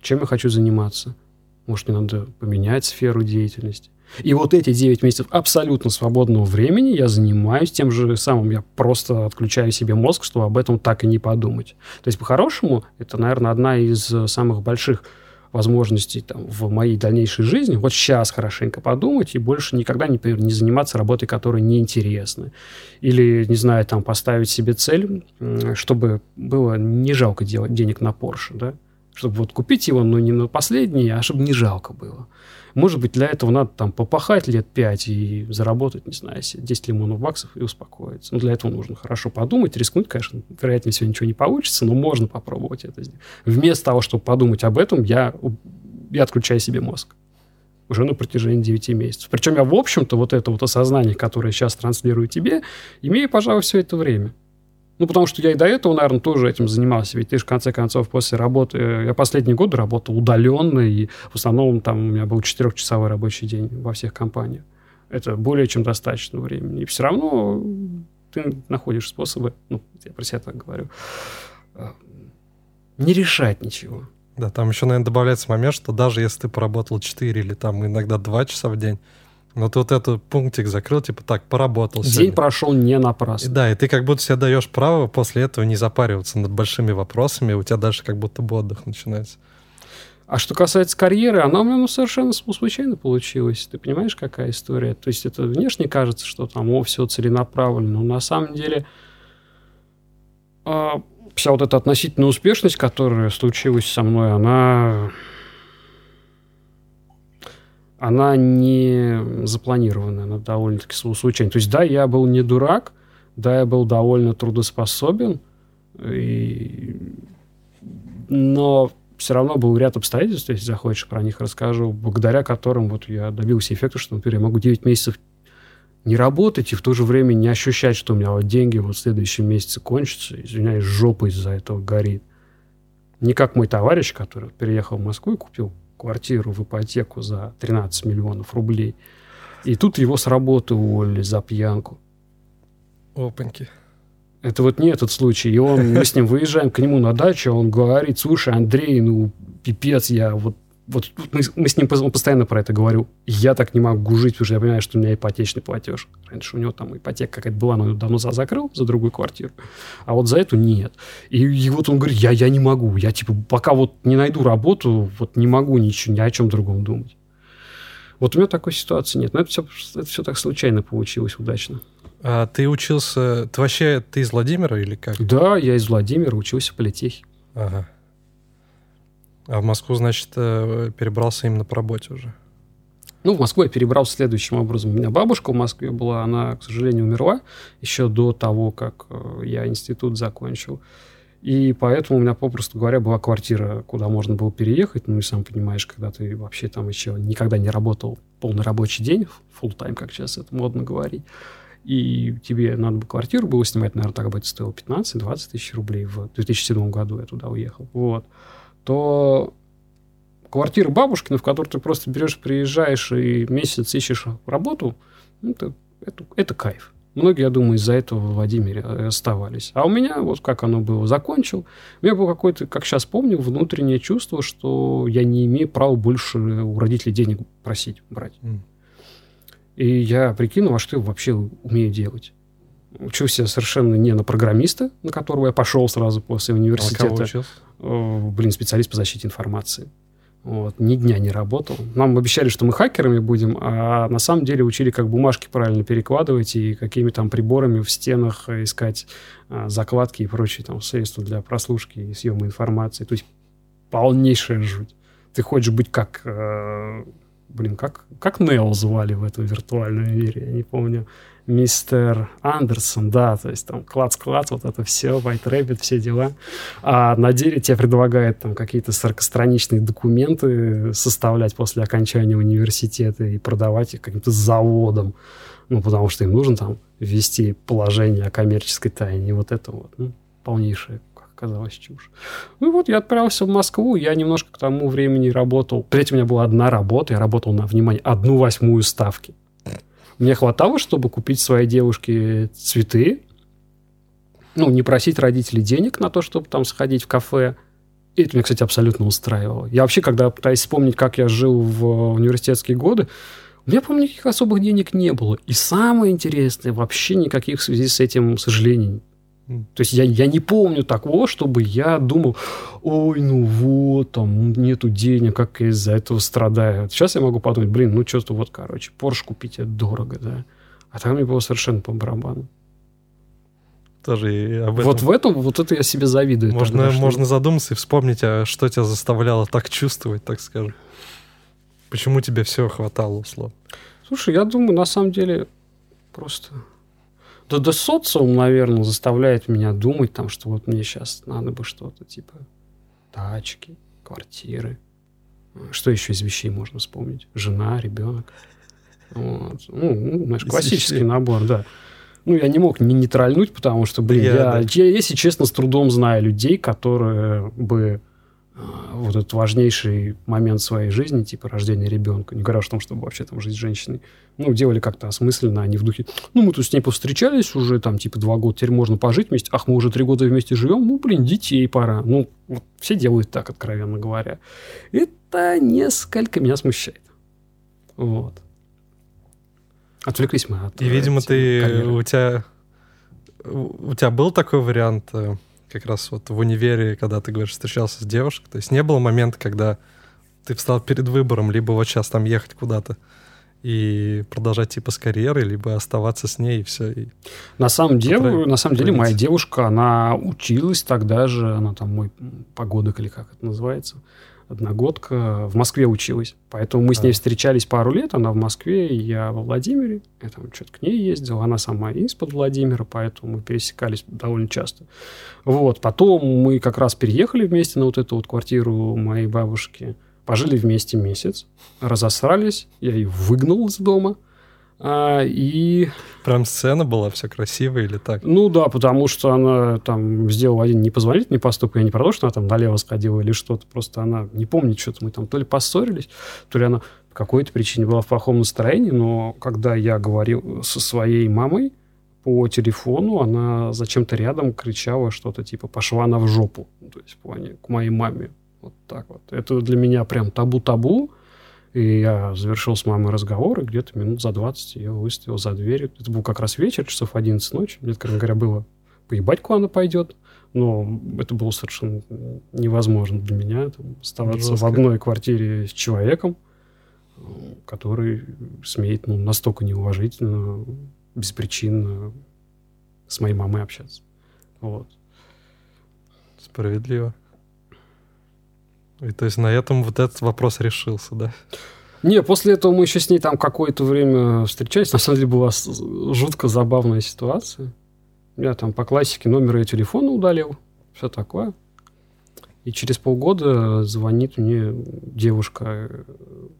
чем я хочу заниматься. Может, мне надо поменять сферу деятельности. И вот эти 9 месяцев абсолютно свободного времени я занимаюсь тем же самым. Я просто отключаю себе мозг, чтобы об этом так и не подумать. То есть, по-хорошему, это, наверное, одна из самых больших возможностей там, в моей дальнейшей жизни. Вот сейчас хорошенько подумать и больше никогда не, не заниматься работой, которая неинтересна. Или, не знаю, там поставить себе цель, чтобы было не жалко делать денег на Porsche, да? чтобы вот купить его, но не на последний, а чтобы не жалко было. Может быть, для этого надо там попахать лет 5 и заработать, не знаю, 10 лимонов баксов и успокоиться. Но для этого нужно хорошо подумать, рискнуть, конечно. Вероятнее всего ничего не получится, но можно попробовать это сделать. Вместо того, чтобы подумать об этом, я, я отключаю себе мозг уже на протяжении 9 месяцев. Причем я, в общем-то, вот это вот осознание, которое сейчас транслирую тебе, имею, пожалуй, все это время. Ну, потому что я и до этого, наверное, тоже этим занимался. Ведь ты же, в конце концов, после работы... Я последние годы работал удаленно, и в основном там у меня был четырехчасовой рабочий день во всех компаниях. Это более чем достаточно времени. И все равно ты находишь способы, ну, я про себя так говорю, э, не решать ничего. Да, там еще, наверное, добавляется момент, что даже если ты поработал 4 или там иногда 2 часа в день, вот вот этот пунктик закрыл, типа так, поработал День сегодня. прошел не напрасно. И, да, и ты как будто себе даешь право после этого не запариваться над большими вопросами, у тебя даже как будто бы отдых начинается. А что касается карьеры, она у меня ну, совершенно случайно получилась. Ты понимаешь, какая история? То есть это внешне кажется, что там, о, все целенаправленно, но на самом деле э, вся вот эта относительная успешность, которая случилась со мной, она она не запланированная, она довольно-таки случайная. То есть, да, я был не дурак, да, я был довольно трудоспособен, и... но все равно был ряд обстоятельств, если захочешь, про них расскажу, благодаря которым вот я добился эффекта, что, например, я могу 9 месяцев не работать и в то же время не ощущать, что у меня вот деньги вот в следующем месяце кончатся, извиняюсь, жопа из-за этого горит. Не как мой товарищ, который переехал в Москву и купил квартиру в ипотеку за 13 миллионов рублей. И тут его с работы уволили за пьянку. Опаньки. Это вот не этот случай. И он, мы с ним выезжаем к нему на дачу, он говорит, слушай, Андрей, ну, пипец, я вот вот мы, мы с ним постоянно про это говорю. Я так не могу жить, потому что я понимаю, что у меня ипотечный платеж. Раньше у него там ипотека какая-то была, но давно за закрыл за другую квартиру. А вот за эту нет. И, и вот он говорит, я, я не могу. Я типа пока вот не найду работу, вот не могу ничего, ни о чем другом думать. Вот у меня такой ситуации нет. Но это все, это все так случайно получилось, удачно. А ты учился... Ты вообще... Ты из Владимира или как? Да, я из Владимира, учился в политехе. Ага. А в Москву, значит, э, перебрался именно по работе уже? Ну, в Москву я перебрался следующим образом. У меня бабушка в Москве была, она, к сожалению, умерла еще до того, как э, я институт закончил. И поэтому у меня, попросту говоря, была квартира, куда можно было переехать. Ну и сам понимаешь, когда ты вообще там еще никогда не работал полный рабочий день, full тайм как сейчас это модно говорить, и тебе надо бы квартиру было снимать, наверное, тогда бы это стоило 15-20 тысяч рублей. В 2007 году я туда уехал. Вот. То квартира бабушкина, в которую ты просто берешь, приезжаешь и месяц ищешь работу, ну, это, это, это кайф. Многие, я думаю, из-за этого в Владимире э, оставались. А у меня, вот как оно было, закончил, у меня было какое-то, как сейчас помню, внутреннее чувство, что я не имею права больше у родителей денег просить, брать. Mm. И я прикинул, а что я вообще умею делать. Учился совершенно не на программиста, на которого я пошел сразу после университета. А кого учился? Блин, специалист по защите информации. Вот, ни дня не работал. Нам обещали, что мы хакерами будем, а на самом деле учили, как бумажки правильно перекладывать и какими там приборами в стенах искать а, закладки и прочие там средства для прослушки и съема информации. То есть полнейшая жуть. Ты хочешь быть как э, блин, как, как Нео звали в этом виртуальном мире, я не помню, мистер Андерсон, да, то есть там клац-клац, вот это все, White Rabbit, все дела. А на деле тебе предлагают там какие-то 40-страничные документы составлять после окончания университета и продавать их каким-то заводом, ну, потому что им нужно там ввести положение о коммерческой тайне, вот это вот, ну, полнейшее оказалась чушь. Ну вот, я отправился в Москву, я немножко к тому времени работал. Третья у меня была одна работа, я работал на, внимание, одну восьмую ставки. Мне хватало, чтобы купить своей девушке цветы, ну, не просить родителей денег на то, чтобы там сходить в кафе. И это меня, кстати, абсолютно устраивало. Я вообще, когда пытаюсь вспомнить, как я жил в университетские годы, у меня, помню, никаких особых денег не было. И самое интересное, вообще никаких в связи с этим сожалений то есть я, я не помню такого, чтобы я думал, ой, ну вот, там нету денег, как я из-за этого страдаю. Сейчас я могу подумать, блин, ну что-то вот, короче, Порш купить это дорого, да. А там мне было совершенно по барабану. Тоже об этом. Вот в этом, вот это я себе завидую. Можно, тогда, что... можно задуматься и вспомнить, а что тебя заставляло так чувствовать, так скажем. Почему тебе все хватало, условно? Слушай, я думаю, на самом деле, просто да, да социум, наверное, заставляет меня думать, там, что вот мне сейчас надо бы что-то типа тачки, квартиры. Что еще из вещей можно вспомнить? Жена, ребенок. Вот. Ну, ну, знаешь, классический набор, да. Ну, я не мог не нейтральнуть, потому что, блин, я, я, да. я, если честно, с трудом знаю людей, которые бы а, вот этот важнейший момент своей жизни, типа рождения ребенка, не говоря о том, чтобы вообще там жить с женщиной, ну, делали как-то осмысленно, а не в духе, ну, мы тут с ней повстречались уже там, типа, два года, теперь можно пожить вместе, ах, мы уже три года вместе живем, ну, блин, детей пора. Ну, вот все делают так, откровенно говоря. Это несколько меня смущает. Вот. Отвлеклись мы от... И, видимо, ты... Карьеры. У тебя... У тебя был такой вариант э, как раз вот в универе, когда ты говоришь, встречался с девушкой, то есть не было момента, когда ты встал перед выбором, либо вот сейчас там ехать куда-то и продолжать типа с карьерой, либо оставаться с ней и все. И на самом деле, на самом деле моя девушка, она училась тогда же, она там мой погодок или как это называется, одногодка, в Москве училась. Поэтому мы с ней встречались пару лет, она в Москве, я во Владимире. Я там что-то к ней ездил, она сама из-под Владимира, поэтому мы пересекались довольно часто. Вот, потом мы как раз переехали вместе на вот эту вот квартиру моей бабушки, пожили вместе месяц, разосрались, я ее выгнал из дома – а, и... Прям сцена была все красиво или так? Ну да, потому что она там сделала один непозволительный поступок. Я не про то, что она там налево сходила или что-то. Просто она не помнит, что-то мы там то ли поссорились, то ли она по какой-то причине была в плохом настроении. Но когда я говорил со своей мамой по телефону, она зачем-то рядом кричала что-то типа «пошла она в жопу». То есть в плане к моей маме. Вот так вот. Это для меня прям табу-табу. И я завершил с мамой разговор, и где-то минут за 20 я выставил за дверь. Это был как раз вечер, часов 11 ночи. Мне, откровенно говоря, было поебать, куда она пойдет. Но это было совершенно невозможно для меня там, оставаться Жестко. в одной квартире с человеком, который смеет ну, настолько неуважительно, беспричинно с моей мамой общаться. Вот. Справедливо. И то есть на этом вот этот вопрос решился, да? Не, после этого мы еще с ней там какое-то время встречались. На самом деле была жутко забавная ситуация. Я там по классике номер ее телефона удалил. Все такое. И через полгода звонит мне девушка,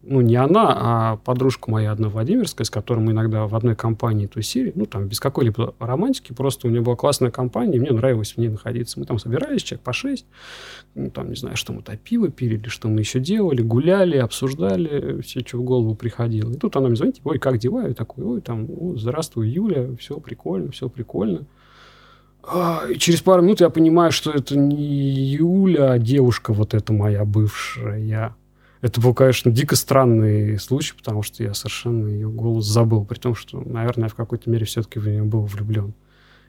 ну, не она, а подружка моя одна Владимирская, с которой мы иногда в одной компании тусили, ну, там, без какой-либо романтики, просто у нее была классная компания, мне нравилось в ней находиться. Мы там собирались, человек по шесть, ну, там, не знаю, что мы, то пиво пили, или что мы еще делали, гуляли, обсуждали, все, что в голову приходило. И тут она мне звонит, ой, как дела? Я такой, ой, там, здравствуй, Юля, все прикольно, все прикольно. А, через пару минут я понимаю, что это не Юля, а девушка вот эта моя бывшая. Это был, конечно, дико странный случай, потому что я совершенно ее голос забыл, при том, что, наверное, в какой-то мере все-таки в нее был влюблен.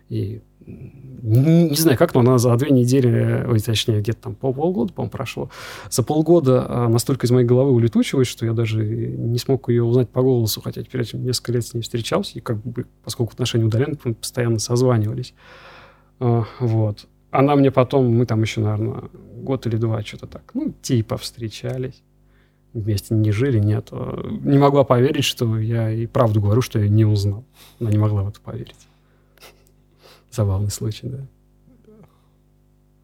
И не, не знаю, как, но она за две недели, ой, точнее, где-то там пол, полгода, по-моему, прошло. За полгода настолько из моей головы улетучилась, что я даже не смог ее узнать по голосу, хотя теперь этим несколько лет с ней встречался, и как бы, поскольку отношения удаленные, мы постоянно созванивались. А, вот. Она мне потом, мы там еще, наверное, год или два что-то так, ну, типа встречались. Вместе не жили, нет. А, не могла поверить, что я и правду говорю, что я не узнал. Она не могла в это поверить. Забавный случай, да.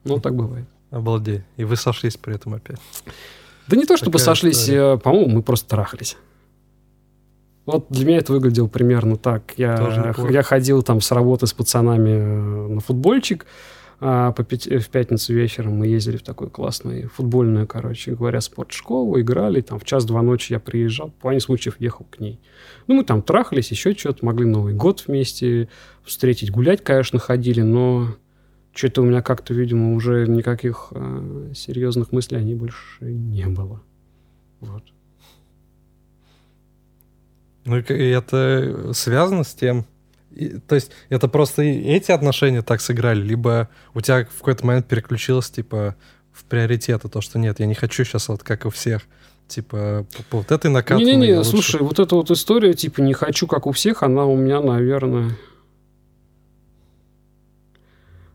Ну, так бывает. Обалдеть. И вы сошлись при этом опять. Да не то, чтобы Такая сошлись. Э, по-моему, мы просто трахались. Вот для меня это выглядело примерно так. Я, я ходил там с работы с пацанами э, на футбольчик. А по пяти, в пятницу вечером мы ездили в такую классную футбольную, короче говоря, спортшколу, играли. Там в час-два ночи я приезжал, по плане случаев ехал к ней. Ну, мы там трахались, еще что-то, могли Новый год вместе встретить. Гулять, конечно, ходили, но что-то у меня как-то, видимо, уже никаких э, серьезных мыслей о ней больше не было. Вот. Ну, и это связано с тем, и, то есть это просто эти отношения так сыграли, либо у тебя в какой-то момент переключилось, типа, в приоритеты, то, что нет, я не хочу сейчас вот как у всех, типа, вот этой накатанной... Не-не-не, лучше... слушай, вот эта вот история, типа, не хочу как у всех, она у меня, наверное,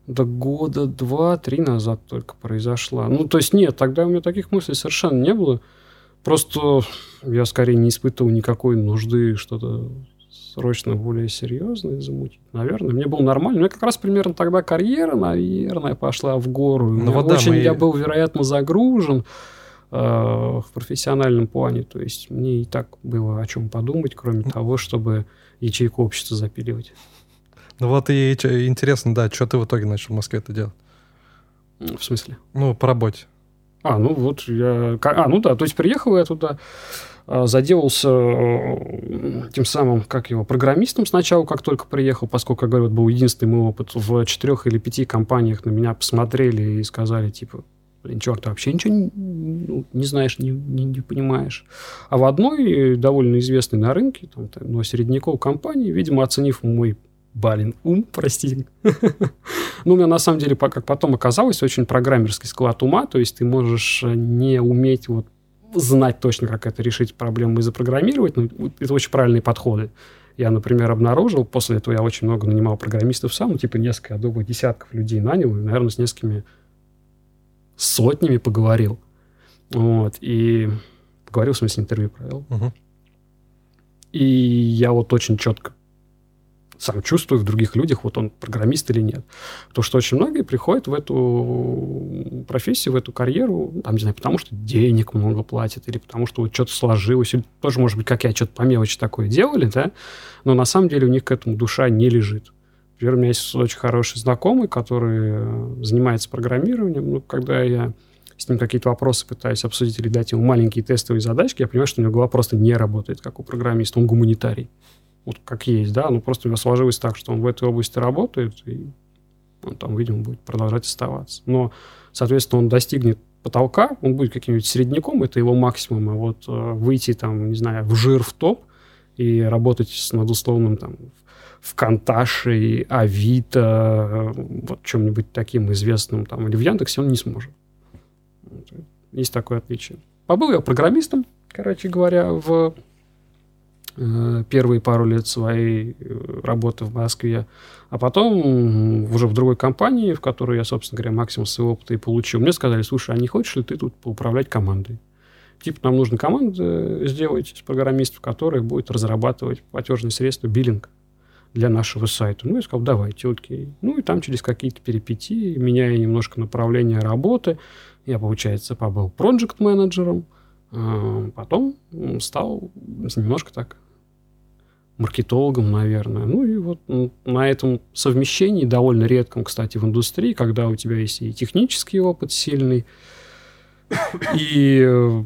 до года два-три назад только произошла. Ну, то есть нет, тогда у меня таких мыслей совершенно не было. Просто я скорее не испытывал никакой нужды что-то срочно более серьезное замутить. Наверное, мне было нормально. У меня как раз примерно тогда карьера, наверное, пошла в гору. Ну, вот очень мы... я был, вероятно, загружен э, в профессиональном плане. То есть мне и так было о чем подумать, кроме того, чтобы ячейку общества запиливать. Ну вот и интересно, да, что ты в итоге начал в Москве это делать? В смысле? Ну, по работе. А, ну вот я... А, ну да, то есть приехал я туда, а, заделался э, тем самым, как его, программистом сначала, как только приехал, поскольку, я говорю, был единственный мой опыт. В четырех или пяти компаниях на меня посмотрели и сказали, типа, блин, чувак, ты вообще ничего не, ну, не знаешь, не, не, не понимаешь. А в одной довольно известной на рынке, там, ну, средневековой компании, видимо, оценив мой Балин ум, прости. ну, у меня на самом деле, как потом оказалось, очень программерский склад ума, то есть ты можешь э, не уметь вот знать точно, как это решить проблему и запрограммировать, но это очень правильные подходы. Я, например, обнаружил, после этого я очень много нанимал программистов сам, ну, типа несколько, я думаю, десятков людей нанял, и, наверное, с несколькими сотнями поговорил. Вот, и поговорил, в смысле, интервью провел. Мгм. И я вот очень четко сам чувствую в других людях, вот он программист или нет. То, что очень многие приходят в эту профессию, в эту карьеру, там, не знаю, потому что денег много платят, или потому что вот что-то сложилось, или тоже, может быть, как я, что-то по мелочи такое делали, да, но на самом деле у них к этому душа не лежит. Например, у меня есть очень хороший знакомый, который э, занимается программированием. Ну, когда я с ним какие-то вопросы пытаюсь обсудить или дать ему маленькие тестовые задачки, я понимаю, что у него голова просто не работает, как у программиста. Он гуманитарий. Вот как есть, да. Ну, просто у него сложилось так, что он в этой области работает, и он там, видимо, будет продолжать оставаться. Но, соответственно, он достигнет потолка, он будет каким-нибудь середняком, это его максимум. А вот э, выйти там, не знаю, в жир, в топ и работать с, над условным там ВКонташе, Авито, э, вот чем-нибудь таким известным там, или в Яндексе он не сможет. Есть такое отличие. Побыл я программистом, короче говоря, в первые пару лет своей э, работы в Москве, а потом уже в другой компании, в которой я, собственно говоря, максимум своего опыта и получил, мне сказали, слушай, а не хочешь ли ты тут поуправлять командой? Типа, нам нужно команду э, сделать из программистов, которая будет разрабатывать платежные средства, биллинг для нашего сайта. Ну, я сказал, давайте, окей. Ну, и там через какие-то перипетии, меняя немножко направление работы, я, получается, побыл проект-менеджером, а потом стал немножко так маркетологом, наверное. Ну и вот на этом совмещении, довольно редком, кстати, в индустрии, когда у тебя есть и технический опыт сильный, и э,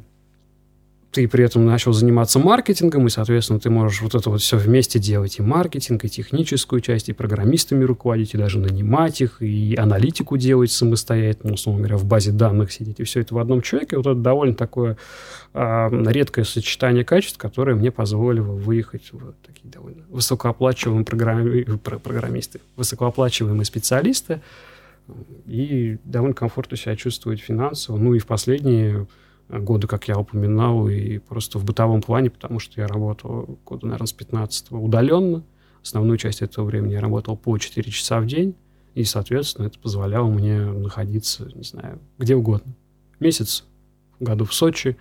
ты при этом начал заниматься маркетингом, и, соответственно, ты можешь вот это вот все вместе делать, и маркетинг, и техническую часть, и программистами руководить, и даже нанимать их, и аналитику делать самостоятельно, условно говоря, в базе данных сидеть, и все это в одном человеке. Вот это довольно такое а, редкое сочетание качеств, которое мне позволило выехать в такие довольно высокооплачиваемые программи- про- программисты, высокооплачиваемые специалисты, и довольно комфортно себя чувствовать финансово. Ну и в последние годы, как я упоминал, и просто в бытовом плане, потому что я работал года, наверное, с 15 удаленно. Основную часть этого времени я работал по 4 часа в день, и, соответственно, это позволяло мне находиться, не знаю, где угодно. Месяц в году в Сочи,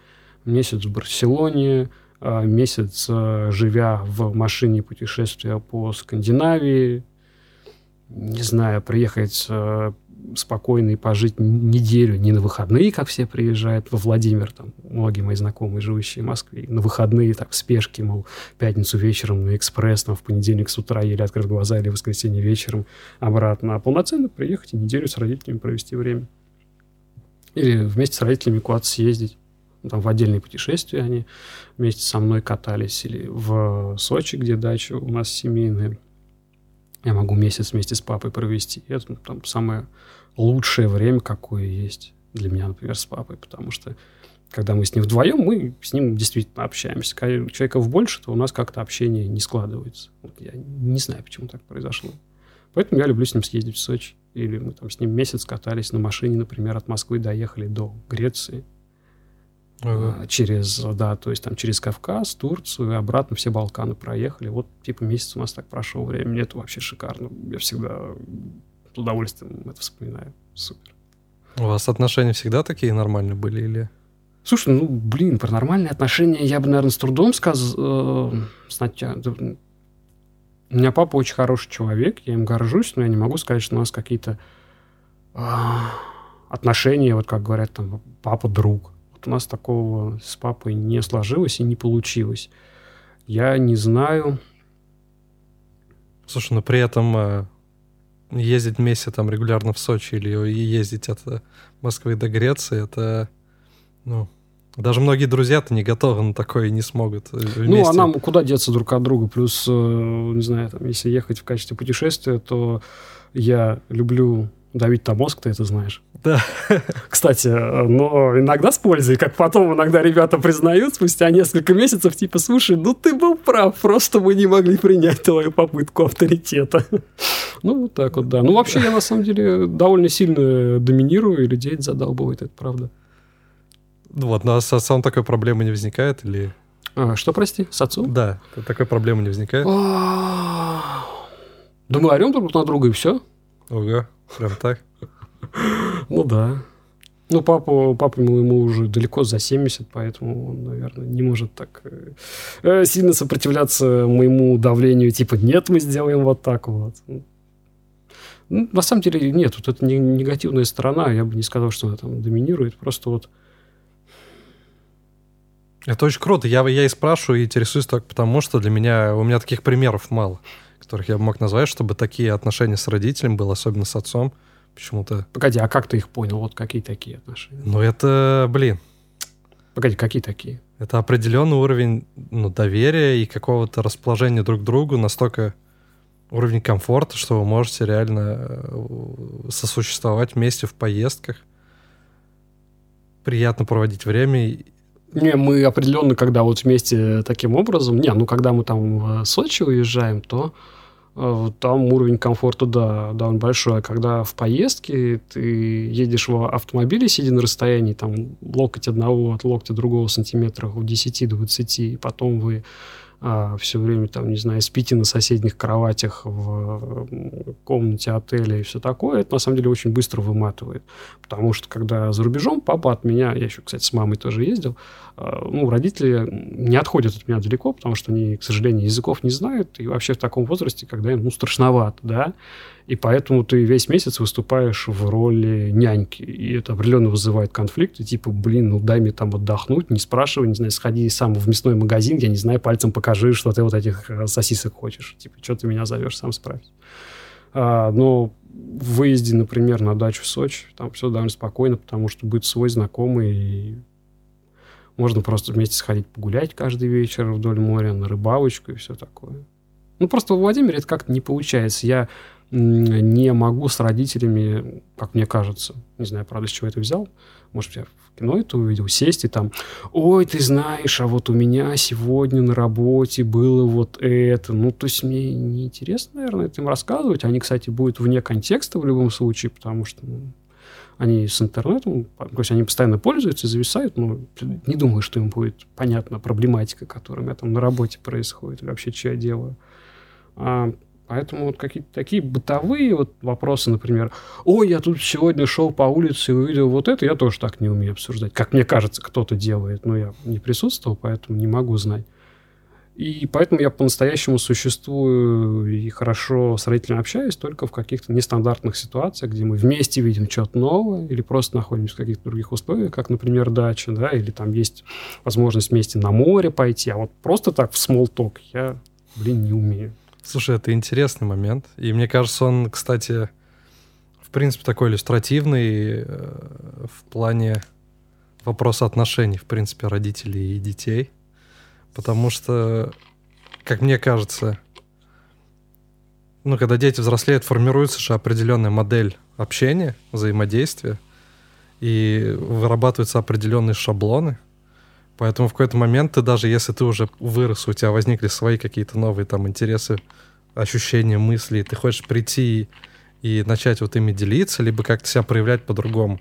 месяц в Барселоне, а, месяц а, живя в машине путешествия по Скандинавии, не знаю, приехать э, спокойно и пожить неделю, не на выходные, как все приезжают во Владимир, там, многие мои знакомые, живущие в Москве, на выходные, так, в спешке, мол, пятницу вечером на экспресс, там, в понедельник с утра еле открыв глаза или в воскресенье вечером обратно, а полноценно приехать и неделю с родителями провести время. Или вместе с родителями куда-то съездить. Ну, Там в отдельные путешествия они вместе со мной катались. Или в Сочи, где дача у нас семейная. Я могу месяц вместе с папой провести. Это ну, там самое лучшее время, какое есть для меня, например, с папой. Потому что когда мы с ним вдвоем, мы с ним действительно общаемся. Когда человеков больше, то у нас как-то общение не складывается. Вот я не знаю, почему так произошло. Поэтому я люблю с ним съездить в Сочи. Или мы там с ним месяц катались на машине, например, от Москвы доехали до Греции. Ага. А, через, да, то есть там через Кавказ, Турцию и обратно все Балканы проехали. Вот типа месяц у нас так прошел времени. Это вообще шикарно. Я всегда с удовольствием это вспоминаю. Супер. У вас отношения всегда такие нормальные были или... Слушай, ну, блин, про нормальные отношения я бы, наверное, с трудом сказал. У меня папа очень хороший человек, я им горжусь, но я не могу сказать, что у нас какие-то а, отношения, вот как говорят там, папа-друг. Вот у нас такого с папой не сложилось и не получилось. Я не знаю. Слушай, но при этом э, ездить вместе там регулярно в Сочи или ездить от э, Москвы до Греции, это, ну, даже многие друзья-то не готовы на такое и не смогут э, вместе. Ну, а нам куда деться друг от друга? Плюс, не знаю, там, если ехать в качестве путешествия, то я люблю давить на мозг, ты это знаешь. Да. Кстати, э, но иногда с пользой, как потом иногда ребята признают спустя несколько месяцев, типа, слушай, ну ты был прав, просто мы не могли принять твою попытку авторитета. Ну, вот так вот, да. Ну, вообще, я на самом деле довольно сильно доминирую, и людей задалбывает, это правда. Ну Вот, но с отцом такой проблемы не возникает или... А, что, прости, с отцом? Да, такой проблемы не возникает. Да мы орем друг на друга, и все. Ого, прям так. Ну да. Ну, папа, папа ему уже далеко за 70, поэтому он, наверное, не может так э, сильно сопротивляться моему давлению, типа, нет, мы сделаем вот так вот. Ну, на самом деле нет, вот это не негативная сторона, я бы не сказал, что она там доминирует, просто вот это очень круто. Я, я и спрашиваю, и интересуюсь только потому, что для меня, у меня таких примеров мало, которых я бы мог назвать, чтобы такие отношения с родителем было, особенно с отцом, почему-то... Погоди, а как ты их понял? Вот какие такие отношения? Ну, это, блин... Погоди, какие такие? Это определенный уровень ну, доверия и какого-то расположения друг к другу, настолько уровень комфорта, что вы можете реально э, сосуществовать вместе в поездках, приятно проводить время не, мы определенно, когда вот вместе таким образом, не, ну когда мы там в Сочи уезжаем, то э, там уровень комфорта, да, да, он большой. А когда в поездке ты едешь в автомобиле, сидя на расстоянии, там, локоть одного от локтя другого сантиметров в 10-20, и потом вы все время, там, не знаю, спите на соседних кроватях в комнате отеля и все такое, это на самом деле очень быстро выматывает. Потому что когда за рубежом, папа от меня, я еще, кстати, с мамой тоже ездил, а, ну, родители не отходят от меня далеко, потому что они, к сожалению, языков не знают, и вообще в таком возрасте, когда им, ну, страшновато, да, и поэтому ты весь месяц выступаешь в роли няньки, и это определенно вызывает конфликты, типа, блин, ну, дай мне там отдохнуть, не спрашивай, не знаю, сходи сам в мясной магазин, я не знаю, пальцем покажи, что ты вот этих э, сосисок хочешь, типа, что ты меня зовешь, сам справься. А, но в выезде, например, на дачу в Сочи, там все довольно спокойно, потому что будет свой знакомый, и можно просто вместе сходить погулять каждый вечер вдоль моря, на рыбалочку и все такое. Ну, просто в Владимире это как-то не получается. Я не могу с родителями, как мне кажется, не знаю, правда, с чего это взял, может, я в кино это увидел, сесть и там, ой, ты знаешь, а вот у меня сегодня на работе было вот это. Ну, то есть мне неинтересно, наверное, это им рассказывать. Они, кстати, будут вне контекста в любом случае, потому что ну, они с интернетом, то есть они постоянно пользуются, зависают, но не думаю, что им будет понятна проблематика, которая у меня там на работе происходит, или вообще, что я делаю. Поэтому вот какие-то такие бытовые вот вопросы, например, ой, я тут сегодня шел по улице и увидел вот это, я тоже так не умею обсуждать. Как мне кажется, кто-то делает, но я не присутствовал, поэтому не могу знать. И поэтому я по-настоящему существую и хорошо с родителями общаюсь только в каких-то нестандартных ситуациях, где мы вместе видим что-то новое или просто находимся в каких-то других условиях, как, например, дача, да, или там есть возможность вместе на море пойти, а вот просто так в talk я, блин, не умею. Слушай, это интересный момент. И мне кажется, он, кстати, в принципе, такой иллюстративный э, в плане вопроса отношений, в принципе, родителей и детей – Потому что, как мне кажется, ну, когда дети взрослеют, формируется же определенная модель общения, взаимодействия, и вырабатываются определенные шаблоны. Поэтому в какой-то момент ты даже, если ты уже вырос, у тебя возникли свои какие-то новые там интересы, ощущения, мысли, ты хочешь прийти и, и начать вот ими делиться, либо как-то себя проявлять по-другому,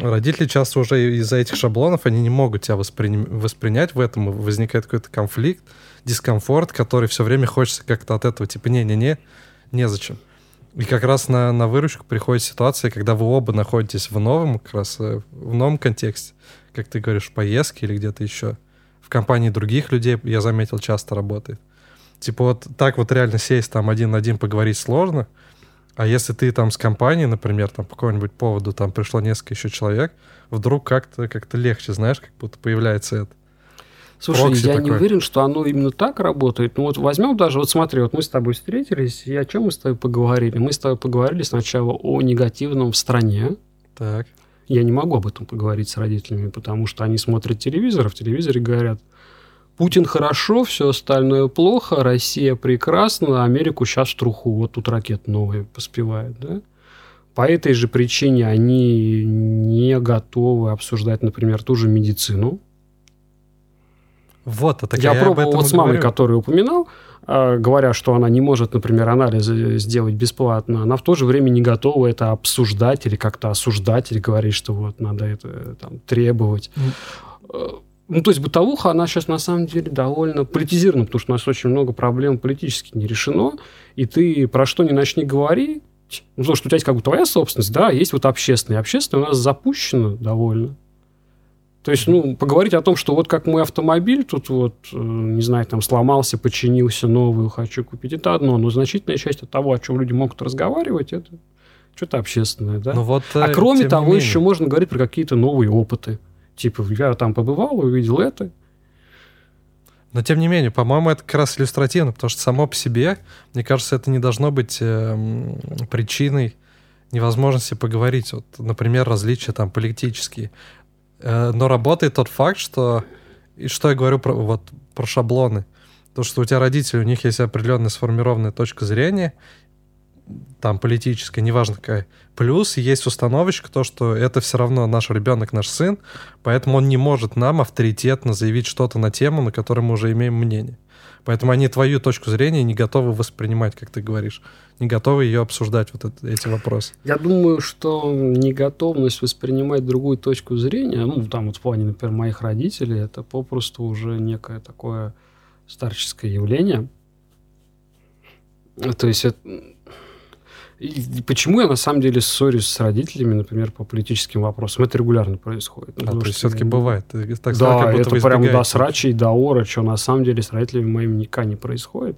родители часто уже из-за этих шаблонов, они не могут тебя воспри... воспринять в этом, возникает какой-то конфликт, дискомфорт, который все время хочется как-то от этого, типа, не-не-не, незачем. И как раз на, на выручку приходит ситуация, когда вы оба находитесь в новом, как раз э, в новом контексте, как ты говоришь, в поездке или где-то еще. В компании других людей, я заметил, часто работает. Типа вот так вот реально сесть там один на один поговорить сложно, а если ты там с компанией, например, там по какому-нибудь поводу там пришло несколько еще человек, вдруг как-то как легче, знаешь, как будто появляется это. Слушай, Прокси я такой. не уверен, что оно именно так работает. Ну вот возьмем даже, вот смотри, вот мы с тобой встретились, и о чем мы с тобой поговорили? Мы с тобой поговорили сначала о негативном в стране. Так. Я не могу об этом поговорить с родителями, потому что они смотрят телевизор, а в телевизоре говорят, Путин хорошо, все остальное плохо, Россия прекрасна, Америку сейчас в труху, вот тут ракет новые поспевают, да? По этой же причине они не готовы обсуждать, например, ту же медицину. Вот, это я, я пробовал вот с мамой, говорю. которую упоминал, а, говоря, что она не может, например, анализы сделать бесплатно, она в то же время не готова это обсуждать или как-то осуждать, или говорить, что вот надо это там, требовать. Mm. Ну, то есть бытовуха, она сейчас на самом деле довольно политизирована, потому что у нас очень много проблем политически не решено, и ты про что не начни говори, Ну, потому что у тебя есть как бы твоя собственность, да, есть вот общественная. Общественная у нас запущена довольно. То есть, ну, поговорить о том, что вот как мой автомобиль тут вот, э, не знаю, там сломался, починился, новую хочу купить, это одно. Но значительная часть от того, о чем люди могут разговаривать, это что-то общественное, да? Ну вот, а э, кроме того, не менее. еще можно говорить про какие-то новые опыты. Типа, я там побывал, увидел это. Но тем не менее, по-моему, это как раз иллюстративно, потому что само по себе, мне кажется, это не должно быть эм, причиной невозможности поговорить. Вот, например, различия там политические. Э, но работает тот факт, что... И что я говорю про, вот, про шаблоны. То, что у тебя родители, у них есть определенная сформированная точка зрения, там политическая, неважно какая. Плюс есть установочка, то, что это все равно наш ребенок, наш сын, поэтому он не может нам авторитетно заявить что-то на тему, на которой мы уже имеем мнение. Поэтому они твою точку зрения не готовы воспринимать, как ты говоришь, не готовы ее обсуждать, вот это- эти вопросы. Я думаю, что неготовность воспринимать другую точку зрения, ну, там вот в плане, например, моих родителей, это попросту уже некое такое старческое явление. То есть это... И почему я на самом деле ссорюсь с родителями, например, по политическим вопросам? Это регулярно происходит. А, то есть все-таки бывает. Ты так да, как это прям до срачей, до ора, что на самом деле с родителями моими никогда не происходит.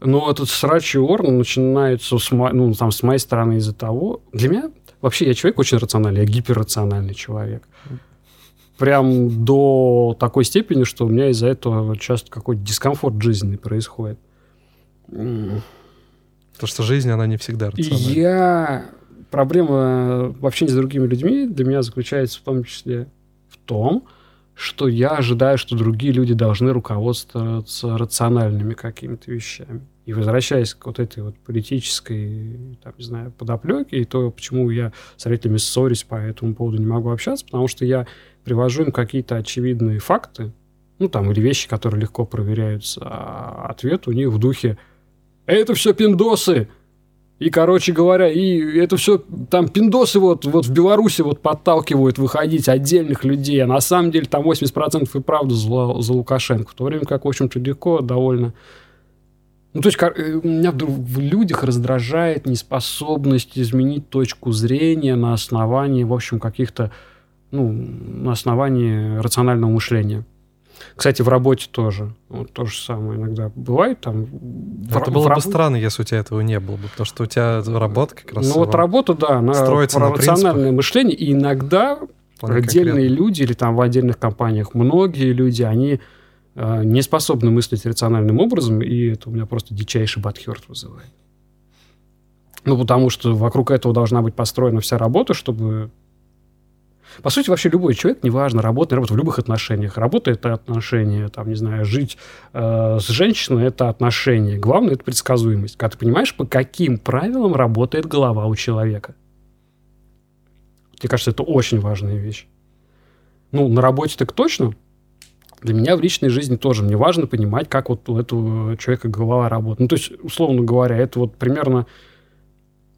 Но этот срач и ор начинается с, мо- ну, там, с моей стороны из-за того... Для меня вообще я человек очень рациональный, я гиперрациональный человек. Прям до такой степени, что у меня из-за этого часто какой-то дискомфорт жизненный происходит. Потому что жизнь, она не всегда рациональна. я... Проблема в общении с другими людьми для меня заключается в том числе в том, что я ожидаю, что другие люди должны руководствоваться рациональными какими-то вещами. И возвращаясь к вот этой вот политической, там, не знаю, подоплеке, и то, почему я с родителями ссорюсь по этому поводу, не могу общаться, потому что я привожу им какие-то очевидные факты, ну, там, или вещи, которые легко проверяются, а ответ у них в духе «Это все пиндосы!» И, короче говоря, и это все там пиндосы вот, вот в Беларуси вот подталкивают выходить отдельных людей, а на самом деле там 80% и правда за, за Лукашенко, в то время как, в общем-то, легко довольно... Ну, то есть э, меня в людях раздражает неспособность изменить точку зрения на основании, в общем, каких-то, ну, на основании рационального мышления. Кстати, в работе тоже. Вот то же самое иногда бывает там. Это было в бы странно, если у тебя этого не было бы, потому что у тебя работа как раз... Ну вот работа, да, она строится на рациональное мышление, и иногда вполне отдельные конкретно. люди или там в отдельных компаниях многие люди, они э, не способны мыслить рациональным образом, и это у меня просто дичайший батхерт вызывает. Ну, потому что вокруг этого должна быть построена вся работа, чтобы... По сути, вообще любой человек, неважно, работа, работа, в любых отношениях. Работа – это отношения, там, не знаю, жить э, с женщиной – это отношения. Главное – это предсказуемость. Когда ты понимаешь, по каким правилам работает голова у человека. Мне кажется, это очень важная вещь. Ну, на работе так точно. Для меня в личной жизни тоже. Мне важно понимать, как вот у этого человека голова работает. Ну, то есть, условно говоря, это вот примерно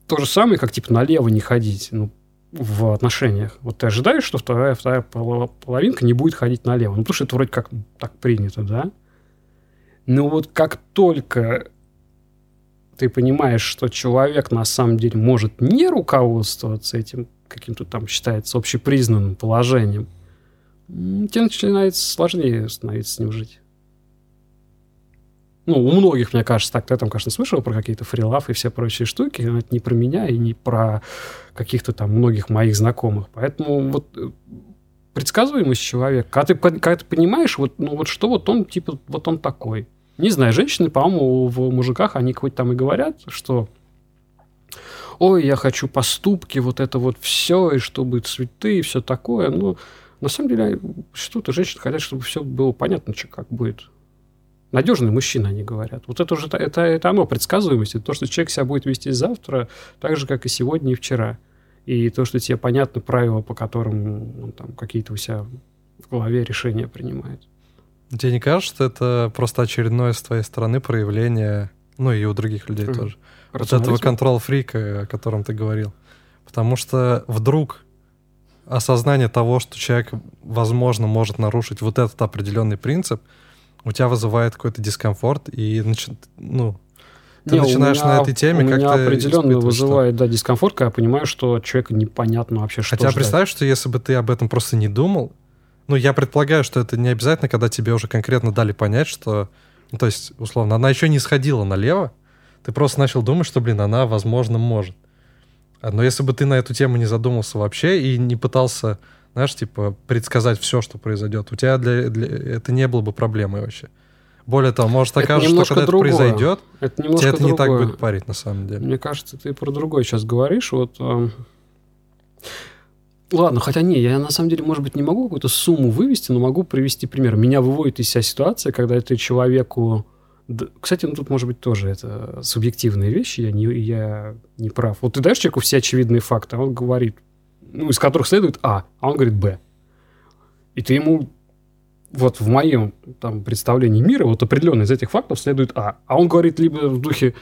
то же самое, как, типа, налево не ходить, ну, в отношениях. Вот ты ожидаешь, что вторая, вторая поло- половинка не будет ходить налево. Ну, потому что это вроде как так принято, да? Но вот как только ты понимаешь, что человек на самом деле может не руководствоваться этим каким-то там считается общепризнанным положением, тебе начинает сложнее становиться с ним жить. Ну, у многих, мне кажется, так. Ты там, конечно, слышал про какие-то фрилав и все прочие штуки, но это не про меня и не про каких-то там многих моих знакомых. Поэтому вот э, предсказуемость человека, когда ты, когда ты понимаешь, вот, ну, вот что вот он, типа, вот он такой. Не знаю, женщины, по-моему, в мужиках, они хоть там и говорят, что ой, я хочу поступки, вот это вот все, и чтобы цветы, и все такое. Но на самом деле что-то женщины хотят, чтобы все было понятно, что как будет. Надежный мужчина, они говорят. Вот это уже это, это оно, предсказуемость. Это то, что человек себя будет вести завтра так же, как и сегодня и вчера. И то, что тебе понятны правила, по которым он там какие-то у себя в голове решения принимает. Тебе не кажется, что это просто очередное с твоей стороны проявление, ну и у других людей Мгм. тоже, вот этого контрол-фрика, о котором ты говорил. Потому что вдруг осознание того, что человек, возможно, может нарушить вот этот определенный принцип, у тебя вызывает какой-то дискомфорт, и начи- ну, ты не, начинаешь меня, на этой теме как-то Меня определенно вызывает, да, дискомфорт, когда я понимаю, что человеку непонятно вообще, что Хотя ждать. представь, что если бы ты об этом просто не думал, ну, я предполагаю, что это не обязательно, когда тебе уже конкретно дали понять, что, ну, то есть, условно, она еще не сходила налево, ты просто начал думать, что, блин, она, возможно, может. А, но если бы ты на эту тему не задумался вообще и не пытался, знаешь, типа, предсказать все, что произойдет, у тебя для, для... это не было бы проблемой вообще. Более того, может окажется, что когда другое. это произойдет, это тебя это другое. не так будет парить на самом деле. Мне кажется, ты про другое сейчас говоришь. Вот, э... Ладно, хотя не, я на самом деле, может быть, не могу какую-то сумму вывести, но могу привести пример. Меня выводит из себя ситуация, когда ты человеку кстати, ну тут может быть тоже это субъективные вещи, я не, я не прав. Вот ты даешь человеку все очевидные факты, а он говорит, ну, из которых следует А, а он говорит Б. И ты ему вот в моем там, представлении мира вот определенно из этих фактов следует А. А он говорит либо в духе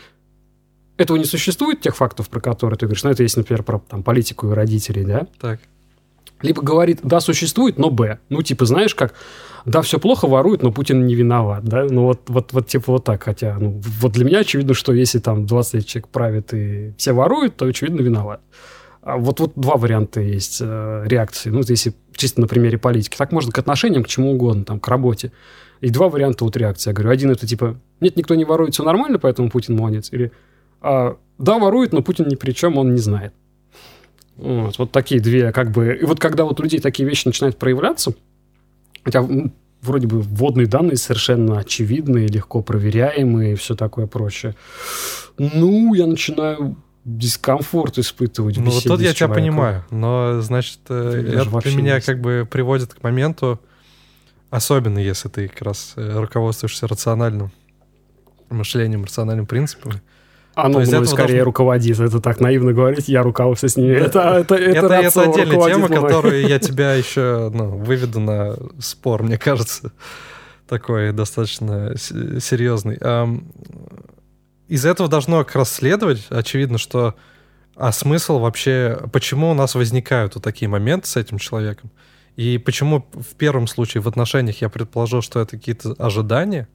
этого не существует, тех фактов, про которые ты говоришь, ну, это есть, например, про там, политику и родителей, да? Так. Либо говорит, да, существует, но Б. Ну, типа, знаешь, как да, все плохо, воруют, но Путин не виноват, да, ну вот, вот, вот типа вот так, хотя, ну, вот для меня очевидно, что если там 20 лет человек правит и все воруют, то, очевидно, виноват. А вот, вот два варианта есть э, реакции, ну, если чисто на примере политики. Так можно к отношениям, к чему угодно, там, к работе. И два варианта вот реакции. Я говорю, один это типа, нет, никто не ворует, все нормально, поэтому Путин молодец. Или, а, да, ворует, но Путин ни при чем, он не знает. Вот, вот такие две, как бы... И вот когда вот у людей такие вещи начинают проявляться, Хотя вроде бы вводные данные совершенно очевидные, легко проверяемые и все такое прочее. Ну, я начинаю дискомфорт испытывать. Ну, вот тут я тебя понимаю, но, значит, э, это для меня как бы приводит к моменту, особенно если ты как раз э, руководствуешься рациональным мышлением, рациональным принципом, оно мной скорее должно... руководит. Это так наивно говорить, я руководствуюсь с ними. Это, это, это, это, это отдельная тема, мной. которую я тебя еще ну, выведу на спор, мне кажется. Такой достаточно серьезный. Из этого должно как раз следовать, очевидно, что а смысл вообще, почему у нас возникают вот такие моменты с этим человеком, и почему в первом случае в отношениях я предположил, что это какие-то ожидания,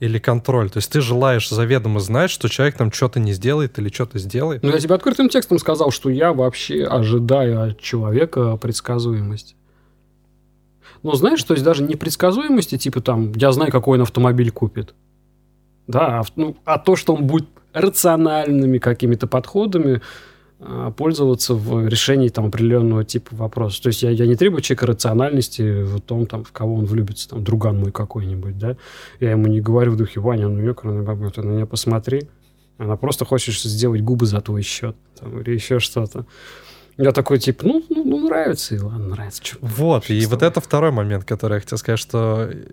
или контроль. То есть ты желаешь заведомо знать, что человек там что-то не сделает или что-то сделает. Ну, я тебе открытым текстом сказал, что я вообще ожидаю от человека предсказуемости. Но знаешь, то есть даже не предсказуемости, типа там, я знаю, какой он автомобиль купит. Да, а, ну, а то, что он будет рациональными какими-то подходами, а, пользоваться в решении там, определенного типа вопроса. То есть я, я не требую человека рациональности в том, там, в кого он влюбится, там, друган мой какой-нибудь, да. Я ему не говорю в духе, Ваня, ну, ёкарный баба, ты на меня посмотри. Она просто хочет сделать губы за твой счет, там, или еще что-то. Я такой, типа, ну, ну, ну нравится, и ладно, нравится. Что, вот, и вот это второй момент, который я хотел сказать, что э,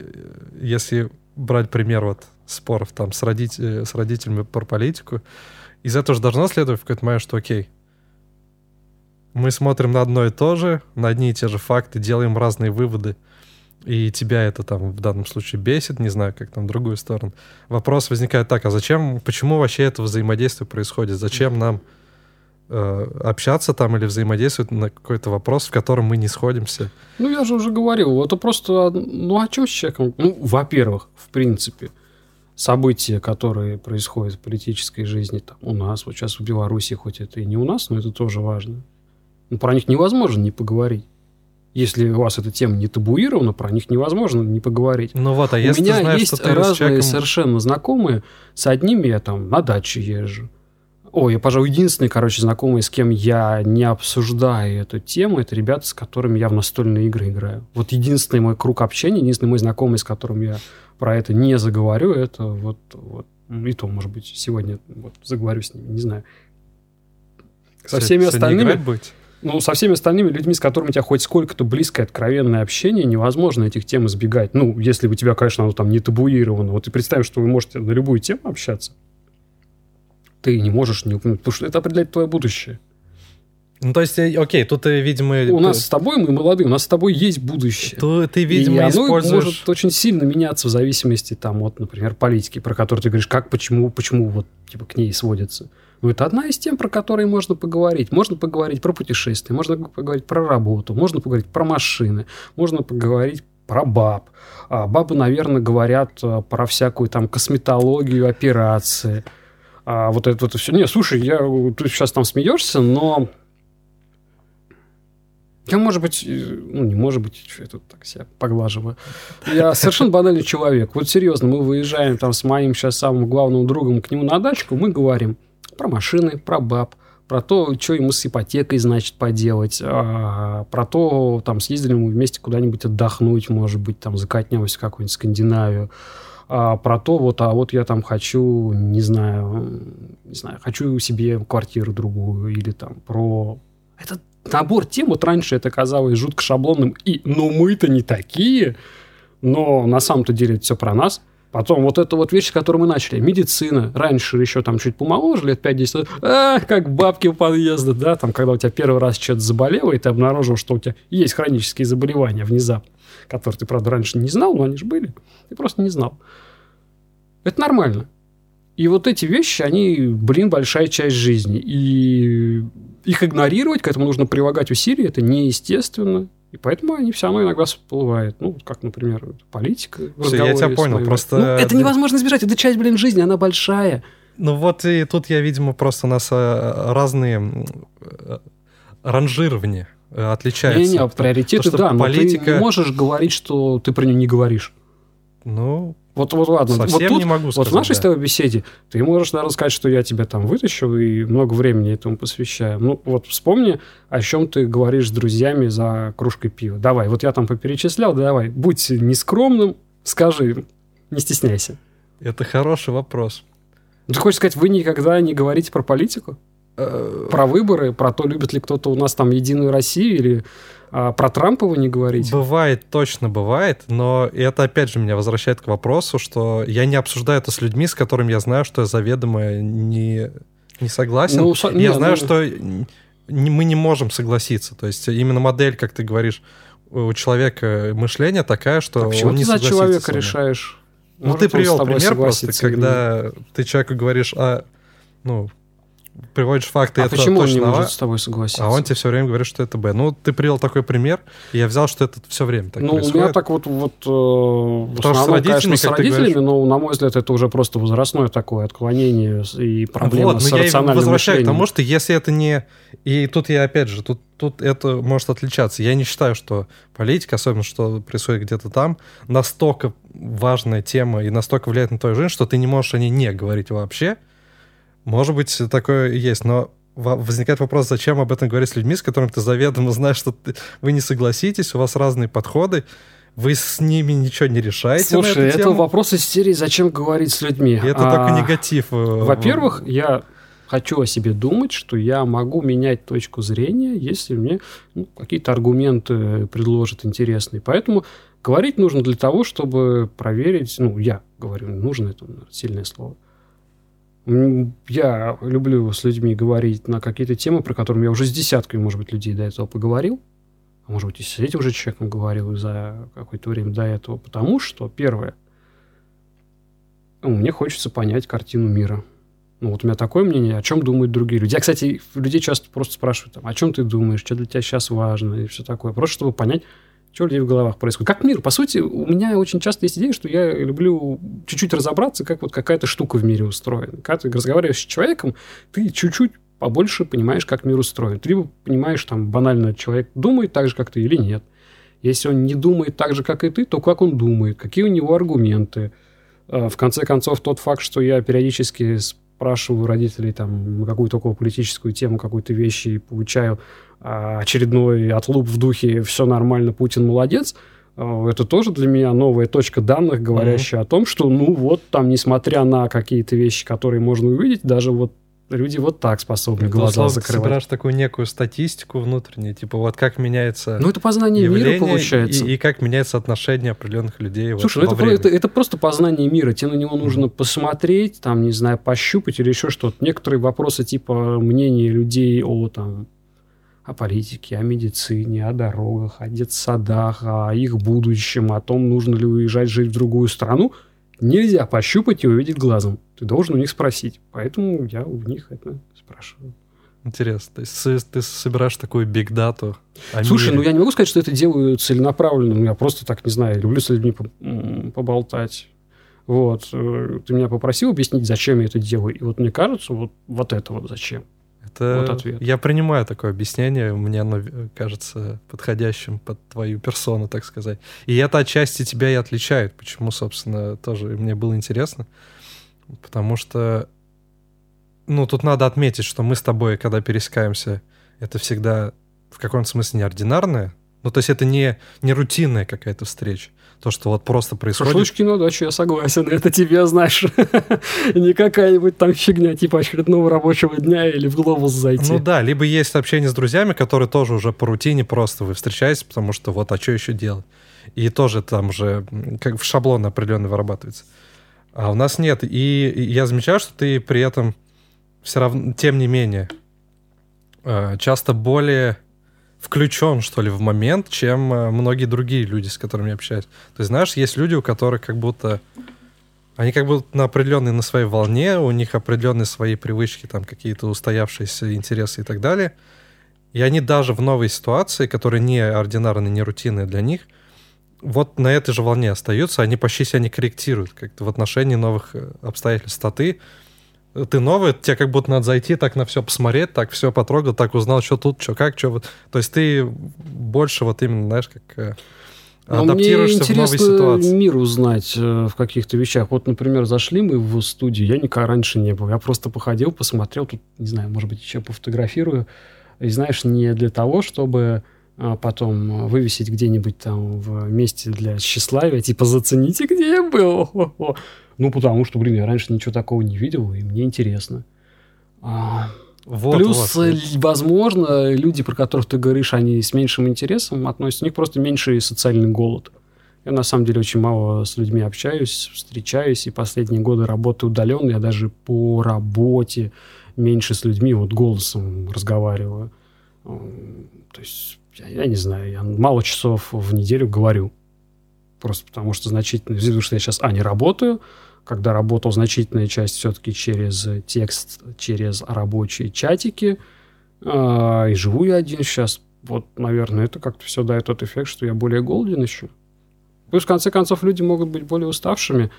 если брать пример вот споров там с, родитель, с родителями про политику, из этого же должно следовать в какой-то момент, что окей, мы смотрим на одно и то же, на одни и те же факты, делаем разные выводы, и тебя это там в данном случае бесит, не знаю, как там другую сторону. Вопрос возникает так, а зачем, почему вообще это взаимодействие происходит? Зачем нам э, общаться там или взаимодействовать на какой-то вопрос, в котором мы не сходимся? Ну, я же уже говорил, это просто, ну, а что с человеком? Ну, во-первых, в принципе, события, которые происходят в политической жизни там, у нас, вот сейчас в Беларуси, хоть это и не у нас, но это тоже важно. Но про них невозможно не поговорить. Если у вас эта тема не табуирована, про них невозможно не поговорить. Ну вот, а у если меня ты знаешь, есть что ты разные человеком... совершенно знакомые. С одними я там на даче езжу. Ой, я, пожалуй, единственный, короче, знакомый, с кем я не обсуждаю эту тему, это ребята, с которыми я в настольные игры играю. Вот единственный мой круг общения, единственный мой знакомый, с которым я про это не заговорю, это вот, вот и то, может быть, сегодня вот заговорю с ним, не знаю. Со всеми остальными... Быть? Ну, со всеми остальными людьми, с которыми у тебя хоть сколько-то близкое, откровенное общение, невозможно этих тем избегать. Ну, если у тебя, конечно, оно там не табуировано. Вот ты представь, что вы можете на любую тему общаться. Ты не можешь не упомянуть, потому что это определяет твое будущее. Ну, то есть, э, окей, тут, э, видимо... У нас с тобой, мы молодые, у нас с тобой есть будущее. То ты, видимо, и оно используешь... может очень сильно меняться в зависимости, там, от, например, политики, про которую ты говоришь, как, почему, почему вот, типа, к ней сводится. Ну, это одна из тем, про которые можно поговорить. Можно поговорить про путешествия, можно поговорить про работу, можно поговорить про машины, можно поговорить про баб. А бабы, наверное, говорят э, про всякую там косметологию, операции. А вот это вот все. Не, слушай, я, ты сейчас там смеешься, но я, может быть, ну, не может быть, я тут так себя поглаживаю. Я совершенно банальный человек. Вот серьезно, мы выезжаем там с моим сейчас самым главным другом к нему на дачку, мы говорим про машины, про баб, про то, что ему с ипотекой, значит, поделать, а, про то, там, съездили мы вместе куда-нибудь отдохнуть, может быть, там, закатнемся в какую-нибудь Скандинавию, а, про то, вот, а вот я там хочу, не знаю, не знаю, хочу себе квартиру другую, или там про... Это набор тем, вот раньше это казалось жутко шаблонным, и ну мы-то не такие, но на самом-то деле это все про нас. Потом вот эта вот вещь, с которой мы начали, медицина. Раньше еще там чуть помоложе, лет 5-10, а, как бабки у подъезда, да, там, когда у тебя первый раз что-то заболело, и ты обнаружил, что у тебя есть хронические заболевания внезапно, которые ты, правда, раньше не знал, но они же были, ты просто не знал. Это нормально. И вот эти вещи, они, блин, большая часть жизни. И их игнорировать, к этому нужно прилагать усилия, это неестественно. И поэтому они все равно иногда всплывают. Ну, как, например, политика. Все, я тебя понял. Просто... Ну, это невозможно избежать. Это часть, блин, жизни, она большая. Ну вот и тут я, видимо, просто у нас э, разные э, ранжирования э, отличаются. Не-не, приоритеты, то, да, политика... но ты не можешь говорить, что ты про нее не говоришь. Ну, вот, вот ладно. Совсем вот тут, не могу сказать, Вот в нашей да. с тобой беседе ты можешь, наверное, сказать, что я тебя там вытащил и много времени этому посвящаю. Ну, вот вспомни, о чем ты говоришь с друзьями за кружкой пива. Давай, вот я там поперечислял, давай, будь нескромным, скажи, не стесняйся. Это хороший вопрос. Ты хочешь сказать, вы никогда не говорите про политику? Про выборы, про то, любит ли кто-то у нас там Единую Россию или а, про Трампа вы не говорите? Бывает, точно бывает, но это опять же меня возвращает к вопросу, что я не обсуждаю это с людьми, с которыми я знаю, что я заведомо не, не согласен. Ну, я знаю, ну- что не- мы не можем согласиться. То есть именно модель, как ты говоришь, у человека мышление такая, что А почему он не ты за человека решаешь? Ну, Может ты привел пример просто, нет? когда ты человеку говоришь, а, ну, приводишь факты, А это почему он не точно может с тобой согласиться? а он тебе все время говорит, что это Б. Ну, ты привел такой пример, и я взял, что это все время так ну, у происходит. меня так вот, вот э, в Потому что с основном, родителями, конечно, с родителями, говоришь- но, на мой взгляд, это уже просто возрастное такое отклонение и проблема вот, с но я рациональным возвращаю к мышлением. тому, что если это не... И тут я, опять же, тут, тут это может отличаться. Я не считаю, что политика, особенно что происходит где-то там, настолько важная тема и настолько влияет на твою жизнь, что ты не можешь о ней не говорить вообще. Может быть, такое и есть, но во- возникает вопрос, зачем об этом говорить с людьми, с которыми ты заведомо знаешь, что ты- вы не согласитесь, у вас разные подходы, вы с ними ничего не решаете Слушай, это тему. вопрос из серии «Зачем говорить с людьми?». И это А, только негатив. э, Во-первых, я хочу о себе думать, что я могу менять точку зрения, если мне ну, какие-то аргументы предложат интересные. Поэтому говорить нужно для того, чтобы проверить, ну, я говорю, нужно, это наверное, сильное слово. Я люблю с людьми говорить на какие-то темы, про которые я уже с десятками, может быть, людей до этого поговорил. А может быть, и с этим уже человеком говорил за какое-то время до этого. Потому что, первое, ну, мне хочется понять картину мира. Ну, вот у меня такое мнение, о чем думают другие люди. Я, кстати, людей часто просто спрашиваю, там, о чем ты думаешь, что для тебя сейчас важно и все такое. Просто чтобы понять, что у людей в головах происходит. Как мир? По сути, у меня очень часто есть идея, что я люблю чуть-чуть разобраться, как вот какая-то штука в мире устроена. Когда ты разговариваешь с человеком, ты чуть-чуть побольше понимаешь, как мир устроен. Ты либо понимаешь, там, банально, человек думает так же, как ты, или нет. Если он не думает так же, как и ты, то как он думает, какие у него аргументы. Э, В конце концов, тот факт, что я периодически спрашиваю родителей там какую-то около политическую тему, какую-то вещь и получаю а, очередной отлуп в духе «все нормально, Путин молодец», э, это тоже для меня новая точка данных, говорящая о том, что, ну вот, там, несмотря на какие-то вещи, которые можно увидеть, даже вот люди вот так способны Ты, глаза закрывать. собираешь такую некую статистику внутреннюю, типа вот как меняется Ну, это познание мира получается. И, и как меняется отношение определенных людей. вот Слушай, ну во это, это, это просто познание мира. Тебе на него нужно посмотреть, там, не знаю, пощупать или еще что-то. Некоторые вопросы типа мнения людей о там о политике, о медицине, о дорогах, о детсадах, о их будущем, о том, нужно ли уезжать жить в другую страну, нельзя пощупать и увидеть глазом. Ты должен у них спросить. Поэтому я у них это спрашиваю. Интересно. То есть ты собираешь такую биг-дату Слушай, мире. ну я не могу сказать, что это делаю целенаправленно. Ну, Я просто так, не знаю, люблю с людьми поболтать. Вот. Э, ты меня попросил объяснить, зачем я это делаю. И вот мне кажется, вот, вот это вот зачем. Это вот ответ. Я принимаю такое объяснение, мне оно кажется подходящим под твою персону, так сказать. И это отчасти тебя и отличает. Почему, собственно, тоже мне было интересно. Потому что, ну, тут надо отметить, что мы с тобой, когда пересекаемся, это всегда в каком-то смысле неординарное. Ну, то есть это не, не рутинная какая-то встреча. То, что вот просто происходит... Шашлычки на дачу, я согласен. Это тебе, знаешь, не какая-нибудь там фигня, типа очередного рабочего дня или в глобус зайти. Ну да, либо есть общение с друзьями, которые тоже уже по рутине просто вы встречаетесь, потому что вот, а что еще делать? И тоже там же как в шаблон определенно вырабатывается. А у нас нет. И я замечаю, что ты при этом все равно, тем не менее, э, часто более включен, что ли, в момент, чем э, многие другие люди, с которыми я общаюсь. То есть, знаешь, есть люди, у которых как будто... Они как будто на определенной, на своей волне, у них определенные свои привычки, там какие-то устоявшиеся интересы и так далее. И они даже в новой ситуации, которая не ординарная, не рутинная для них, вот на этой же волне остаются, они почти себя не корректируют как-то в отношении новых э, обстоятельств. А ты ты новый, тебе как будто надо зайти, так на все посмотреть, так все потрогал, так узнал, что тут, что как, что вот. То есть ты больше вот именно, знаешь, как э, а адаптируешься мне в новой ситуации. мир узнать э, в каких-то вещах. Вот, например, зашли мы в студию, я никогда раньше не был. Я просто походил, посмотрел, тут, не знаю, может быть, еще пофотографирую. И знаешь, не для того, чтобы а потом вывесить где-нибудь там в месте для тщеславия, типа «зацените, где я был». Ну, потому что, блин, я раньше ничего такого не видел, и мне интересно. А, вот, Плюс, вот. возможно, люди, про которых ты говоришь, они с меньшим интересом относятся, у них просто меньший социальный голод. Я, на самом деле, очень мало с людьми общаюсь, встречаюсь, и последние годы работаю удаленно. Я даже по работе меньше с людьми вот голосом разговариваю. То есть, я, я не знаю, я мало часов в неделю говорю. Просто потому что значительно, потому что я сейчас, а, не работаю, когда работал значительная часть все-таки через текст, через рабочие чатики, э, и живу я один сейчас. Вот, наверное, это как-то все дает тот эффект, что я более голоден еще. Плюс, в конце концов, люди могут быть более уставшими,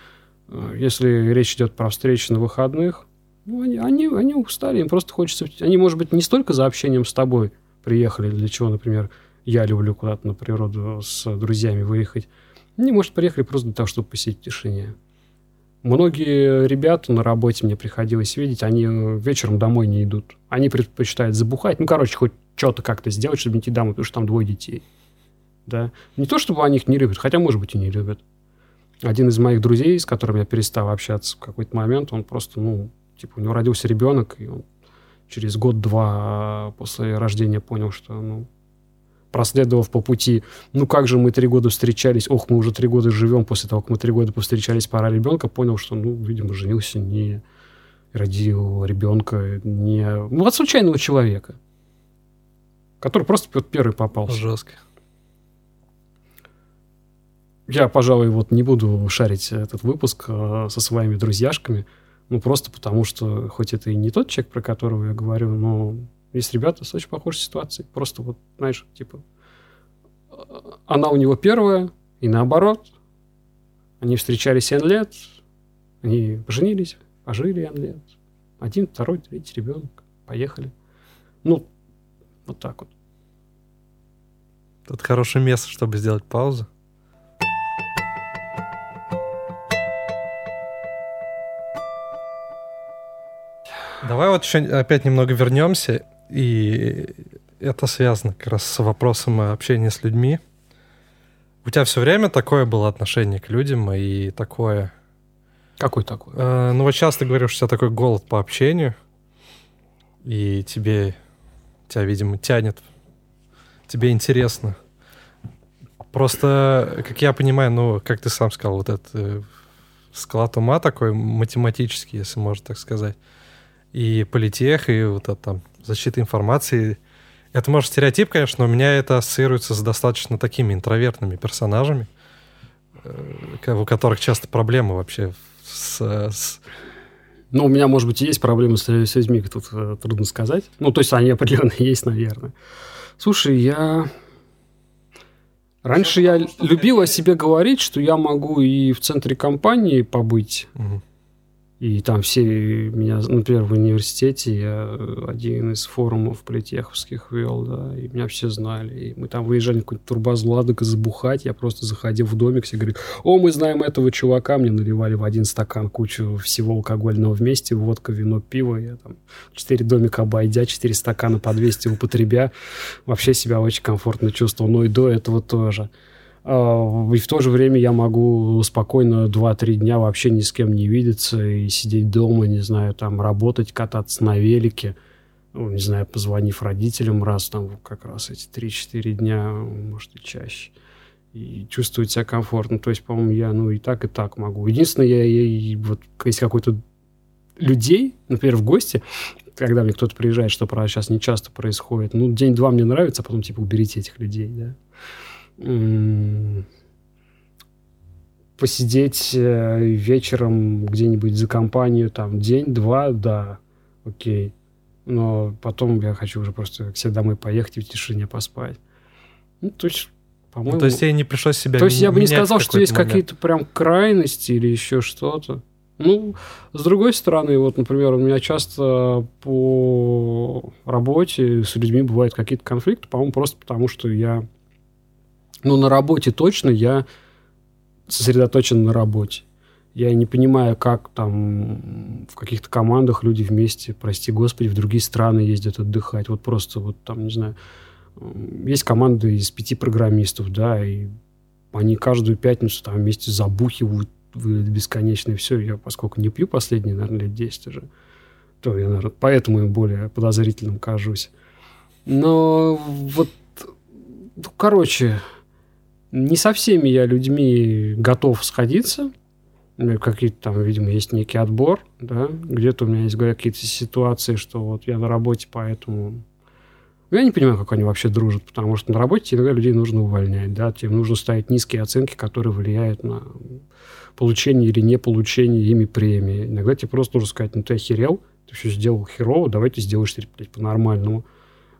э, если речь идет про встречи на выходных. Ну, они, они, они устали, им просто хочется... Они, может быть, не столько за общением с тобой приехали, для чего, например, я люблю куда-то на природу с друзьями выехать. Они, может, приехали просто для того, чтобы посидеть в тишине. Многие ребята на работе мне приходилось видеть, они вечером домой не идут. Они предпочитают забухать. Ну, короче, хоть что-то как-то сделать, чтобы не идти домой, потому что там двое детей. Да? Не то, чтобы они их не любят, хотя, может быть, и не любят. Один из моих друзей, с которым я перестал общаться в какой-то момент, он просто, ну, типа, у него родился ребенок, и он через год-два после рождения понял, что, ну, проследовав по пути, ну как же мы три года встречались, ох, мы уже три года живем после того, как мы три года повстречались, пора ребенка, понял, что, ну, видимо, женился не родил ребенка не... Ну, от случайного человека, который просто вот первый попался. Жестко. Я, пожалуй, вот не буду шарить этот выпуск э, со своими друзьяшками, ну, просто потому что, хоть это и не тот человек, про которого я говорю, но есть ребята с очень похожей ситуацией. Просто вот, знаешь, типа, она у него первая, и наоборот. Они встречались 7 лет, они поженились, пожили 7 лет. Один, второй, третий ребенок. Поехали. Ну, вот так вот. Тут хорошее место, чтобы сделать паузу. Давай вот еще опять немного вернемся и это связано как раз с вопросом общения с людьми. У тебя все время такое было отношение к людям и такое... Какой такой? Э, ну вот часто говоришь, что у тебя такой голод по общению, и тебе, тебя, видимо, тянет, тебе интересно. Просто, как я понимаю, ну, как ты сам сказал, вот этот э, склад ума такой математический, если можно так сказать, и политех, и вот это там защиты информации. Это, может, стереотип, конечно, но у меня это ассоциируется с достаточно такими интровертными персонажами, э, у которых часто проблемы вообще с... с... Ну, у меня, может быть, и есть проблемы с, с людьми, тут э, трудно сказать. Ну, то есть они определенно есть, наверное. Слушай, я... Раньше я любил о себе говорить, что я могу и в центре компании побыть, Мгм. И там все меня, например, в университете я один из форумов политеховских вел, да, и меня все знали. И мы там выезжали на какую-то турбазу Ладога забухать, я просто заходил в домик, все говорят, о, мы знаем этого чувака, мне наливали в один стакан кучу всего алкогольного вместе, водка, вино, пиво, я там четыре домика обойдя, четыре стакана по 200 употребя, вообще себя очень комфортно чувствовал, но и до этого тоже. А, И в то же время я могу спокойно 2-3 дня вообще ни с кем не видеться и сидеть дома, не знаю, там работать, кататься на велике, ну, не знаю, позвонив родителям раз там как раз эти 3-4 дня, может и чаще. И чувствовать себя комфортно. То есть, по-моему, я ну и так, и так могу. Единственное, я, я и вот если какой-то людей, например, в гости, когда мне кто-то приезжает, что правда сейчас не часто происходит, ну, день-два мне нравится, а потом, типа, уберите этих людей, да. Посидеть э, вечером где-нибудь за компанию, там, день-два, да, окей. Но потом я хочу уже просто к себе домой поехать и в тишине поспать. Ну, то есть, по-моему... Ну, то есть тебе не пришлось себя То есть я бы не сказал, что есть какие-то прям крайности или еще что-то. Ну, с другой стороны, вот, например, у меня часто по работе с людьми бывают какие-то конфликты, по-моему, просто потому, что я... Ну, на работе точно я сосредоточен на работе. Я не понимаю, как там в каких-то командах люди вместе, прости господи, в другие страны ездят отдыхать. Вот просто вот там, не знаю, есть команды из пяти программистов, да, и они каждую пятницу там вместе забухивают в бесконечное все. Я, поскольку не пью последние, наверное, лет 10 уже, то я, наверное, поэтому им более подозрительным кажусь. Но вот, ну, короче, не со всеми я людьми готов сходиться. Какие-то там, видимо, есть некий отбор, да, где-то у меня есть говорят, какие-то ситуации, что вот я на работе, поэтому я не понимаю, как они вообще дружат, потому что на работе иногда людей нужно увольнять, да, тебе нужно ставить низкие оценки, которые влияют на получение или не получение ими премии. Иногда тебе просто нужно сказать, ну ты охерел, ты все сделал херово, давай ты сделаешь теперь, по-нормальному.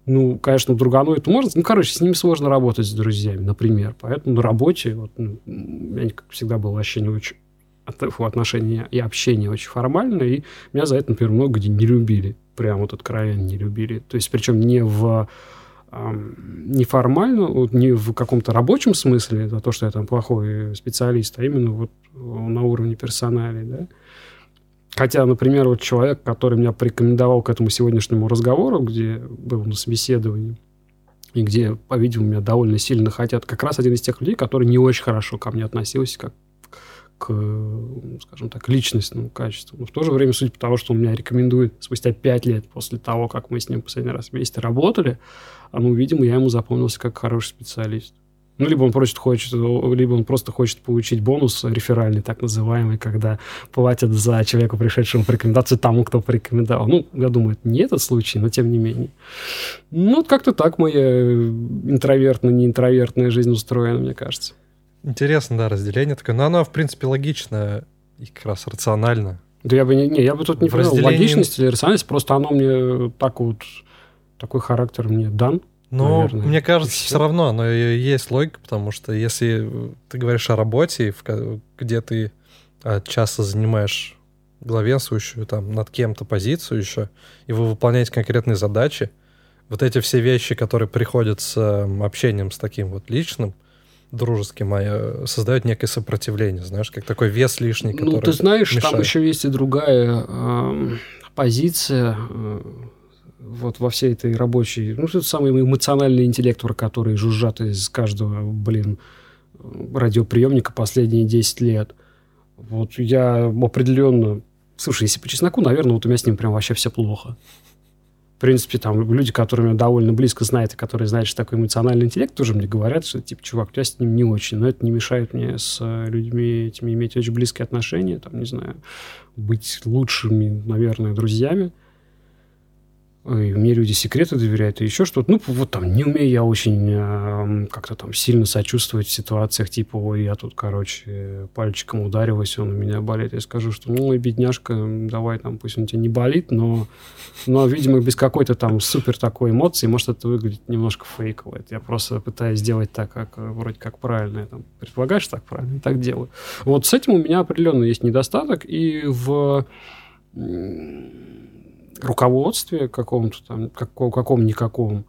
Ну, конечно, другану это можно. Ну, короче, с ними сложно работать с друзьями, например. Поэтому на работе, вот, ну, у меня, как всегда, было вообще не очень отношения и общение очень формальное, и меня за это, например, много где не любили. Прям вот откровенно не любили. То есть, причем не в неформально, вот не в каком-то рабочем смысле, за то, что я там плохой специалист, а именно вот на уровне персоналей, да. Хотя, например, вот человек, который меня порекомендовал к этому сегодняшнему разговору, где был на собеседовании, и где, по-видимому, меня довольно сильно хотят, как раз один из тех людей, который не очень хорошо ко мне относился, как к, скажем так, личностному качеству. Но в то же время, судя по тому, что он меня рекомендует спустя пять лет после того, как мы с ним последний раз вместе работали, а, ну, видимо, я ему запомнился как хороший специалист. Ну, либо он просто хочет, либо он просто хочет получить бонус реферальный, так называемый, когда платят за человека, пришедшего по рекомендацию тому, кто порекомендовал. Ну, я думаю, это не этот случай, но тем не менее. Ну, вот как-то так моя интровертная, интровертная жизнь устроена, мне кажется. Интересно, да, разделение такое. Но оно, в принципе, логично и как раз рационально. Да я бы не, не я бы тут не В понял, разделении- логичность или рациональность, просто оно мне так вот, такой характер мне дан. Но Наверное. мне кажется, все равно оно и есть логика, потому что если ты говоришь о работе, где ты а, часто занимаешь главенствующую там над кем-то позицию еще, и вы выполняете конкретные задачи, вот эти все вещи, которые приходят с м, общением с таким вот личным, дружеским, а, э, создают некое сопротивление, знаешь, как такой вес лишний, который Ну, ты знаешь, там мешает. еще есть и другая эм, позиция э, вот во всей этой рабочей, ну, это самый эмоциональный интеллект, про который жужжат из каждого, блин, радиоприемника последние 10 лет. Вот я определенно... Слушай, если по чесноку, наверное, вот у меня с ним прям вообще все плохо. В принципе, там люди, которые меня довольно близко знают, и которые знают, что такое эмоциональный интеллект, тоже мне говорят, что, типа, чувак, у тебя с ним не очень. Но это не мешает мне с э, людьми этими иметь очень близкие отношения, там, не знаю, быть лучшими, наверное, друзьями. И мне люди секреты доверяют и еще что-то. Ну, вот там не умею я очень э, как-то там сильно сочувствовать в ситуациях, типа, ой, я тут, короче, пальчиком удариваюсь, он у меня болит. Я скажу, что, ну, бедняжка, давай там, пусть он тебе не болит, но, но видимо, без какой-то там супер такой эмоции может это выглядит немножко фейково. Это я просто пытаюсь сделать так, как вроде как правильно. Я там предполагаешь так правильно, так делаю. Вот с этим у меня определенно есть недостаток, и в руководстве каком-то там, каком-никаком,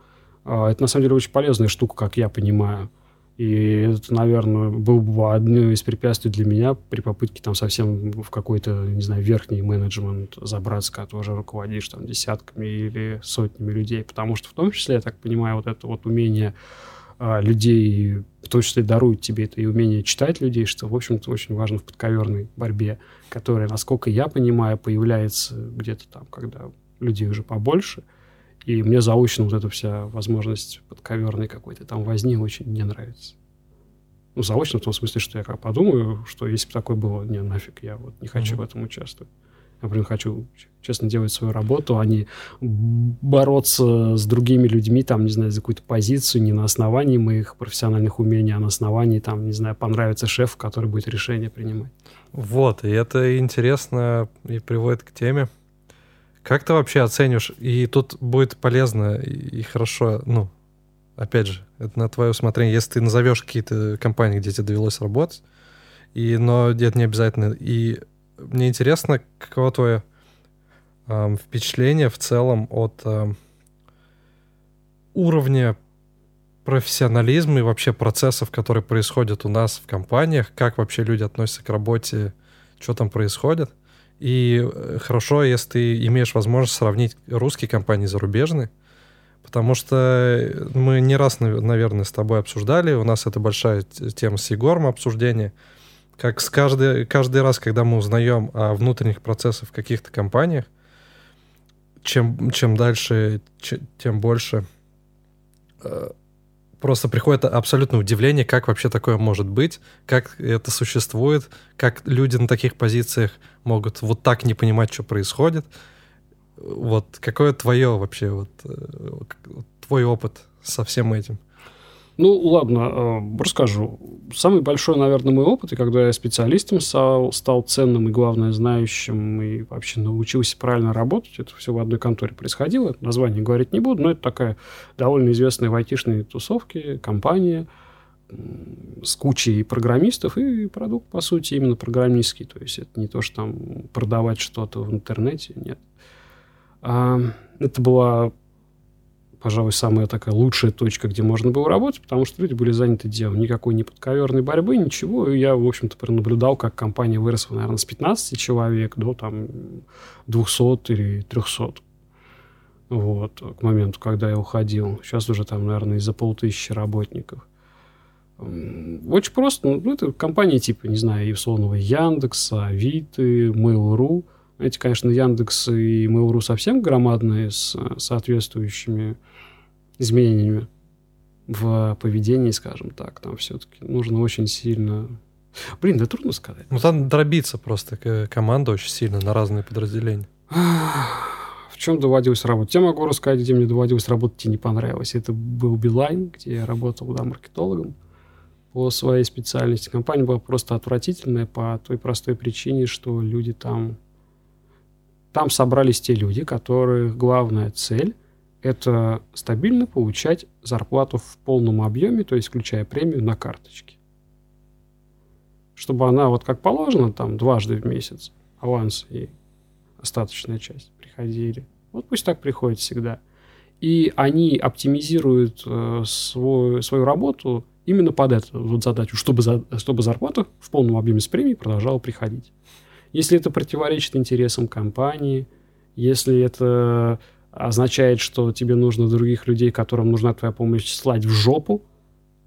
а, это на самом деле очень полезная штука, как я понимаю. И это, наверное, был бы одно из препятствий для меня при попытке там совсем в какой-то, не знаю, верхний менеджмент забраться, когда уже руководишь там десятками или сотнями людей. Потому что в том числе, я так понимаю, вот это вот умение а, людей, в том числе дарует тебе это и умение читать людей, что, в общем-то, очень важно в подковерной борьбе, которая, насколько я понимаю, появляется где-то там, когда людей уже побольше. И мне заочно вот эта вся возможность подковерной какой-то там возни очень не нравится. Ну, заочно в том смысле, что я как подумаю, что если бы такое было, не, нафиг, я вот не хочу mm-hmm. в этом участвовать. Я прям хочу честно делать свою работу, а не бороться с другими людьми, там, не знаю, за какую-то позицию не на основании моих профессиональных умений, а на основании, там, не знаю, понравится шеф, который будет решение принимать. Вот, и это интересно и приводит к теме, как ты вообще оценишь? И тут будет полезно и хорошо, ну, опять же, это на твое усмотрение. Если ты назовешь какие-то компании, где тебе довелось работать, и, но это не обязательно. И мне интересно, каково твое э, впечатление в целом от э, уровня профессионализма и вообще процессов, которые происходят у нас в компаниях, как вообще люди относятся к работе, что там происходит. И э, хорошо, если ты имеешь возможность сравнить русские компании зарубежные, потому что мы не раз, наверное, с тобой обсуждали, у нас это большая тема с Егором обсуждения, как с каждый, каждый раз, когда мы узнаем о внутренних процессах в каких-то компаниях, чем, чем дальше, тем больше э, просто приходит абсолютное удивление, как вообще такое может быть, как это существует, как люди на таких позициях могут вот так не понимать, что происходит. Вот какое твое вообще, вот, э, твой опыт со всем этим? Ну, ладно, э, расскажу. Самый большой, наверное, мой опыт, и когда я специалистом стал, стал ценным и, главное, знающим, и вообще научился правильно работать, это все в одной конторе происходило. Название говорить не буду, но это такая довольно известная в айтишной тусовке компания с кучей программистов, и продукт, по сути, именно программистский. То есть это не то, что там продавать что-то в интернете, нет. А, это была пожалуй, самая такая лучшая точка, где можно было работать, потому что люди были заняты делом. Никакой не подковерной борьбы, ничего. И я, в общем-то, пронаблюдал, как компания выросла, наверное, с 15 человек до там 200 или 300. Вот, к моменту, когда я уходил. Сейчас уже там, наверное, из-за полтысячи работников. Очень просто. Ну, это компании типа, не знаю, условного Яндекса, Авито, Mail.ru. Эти, конечно, Яндекс и Mail.ru совсем громадные с соответствующими изменениями в поведении, скажем так. Там все-таки нужно очень сильно... Блин, да трудно сказать. Ну, там дробиться просто команда очень сильно на разные подразделения. В чем доводилось работать? Я могу рассказать, где мне доводилось работать и не понравилось. Это был Билайн, где я работал да, маркетологом по своей специальности. Компания была просто отвратительная по той простой причине, что люди там... Там собрались те люди, которых главная цель это стабильно получать зарплату в полном объеме, то есть включая премию на карточке. Чтобы она вот как положено, там дважды в месяц аванс и остаточная часть приходили. Вот пусть так приходит всегда. И они оптимизируют э, свой, свою работу именно под эту вот задачу, чтобы, за, чтобы зарплата в полном объеме с премией продолжала приходить. Если это противоречит интересам компании, если это означает, что тебе нужно других людей, которым нужна твоя помощь, слать в жопу.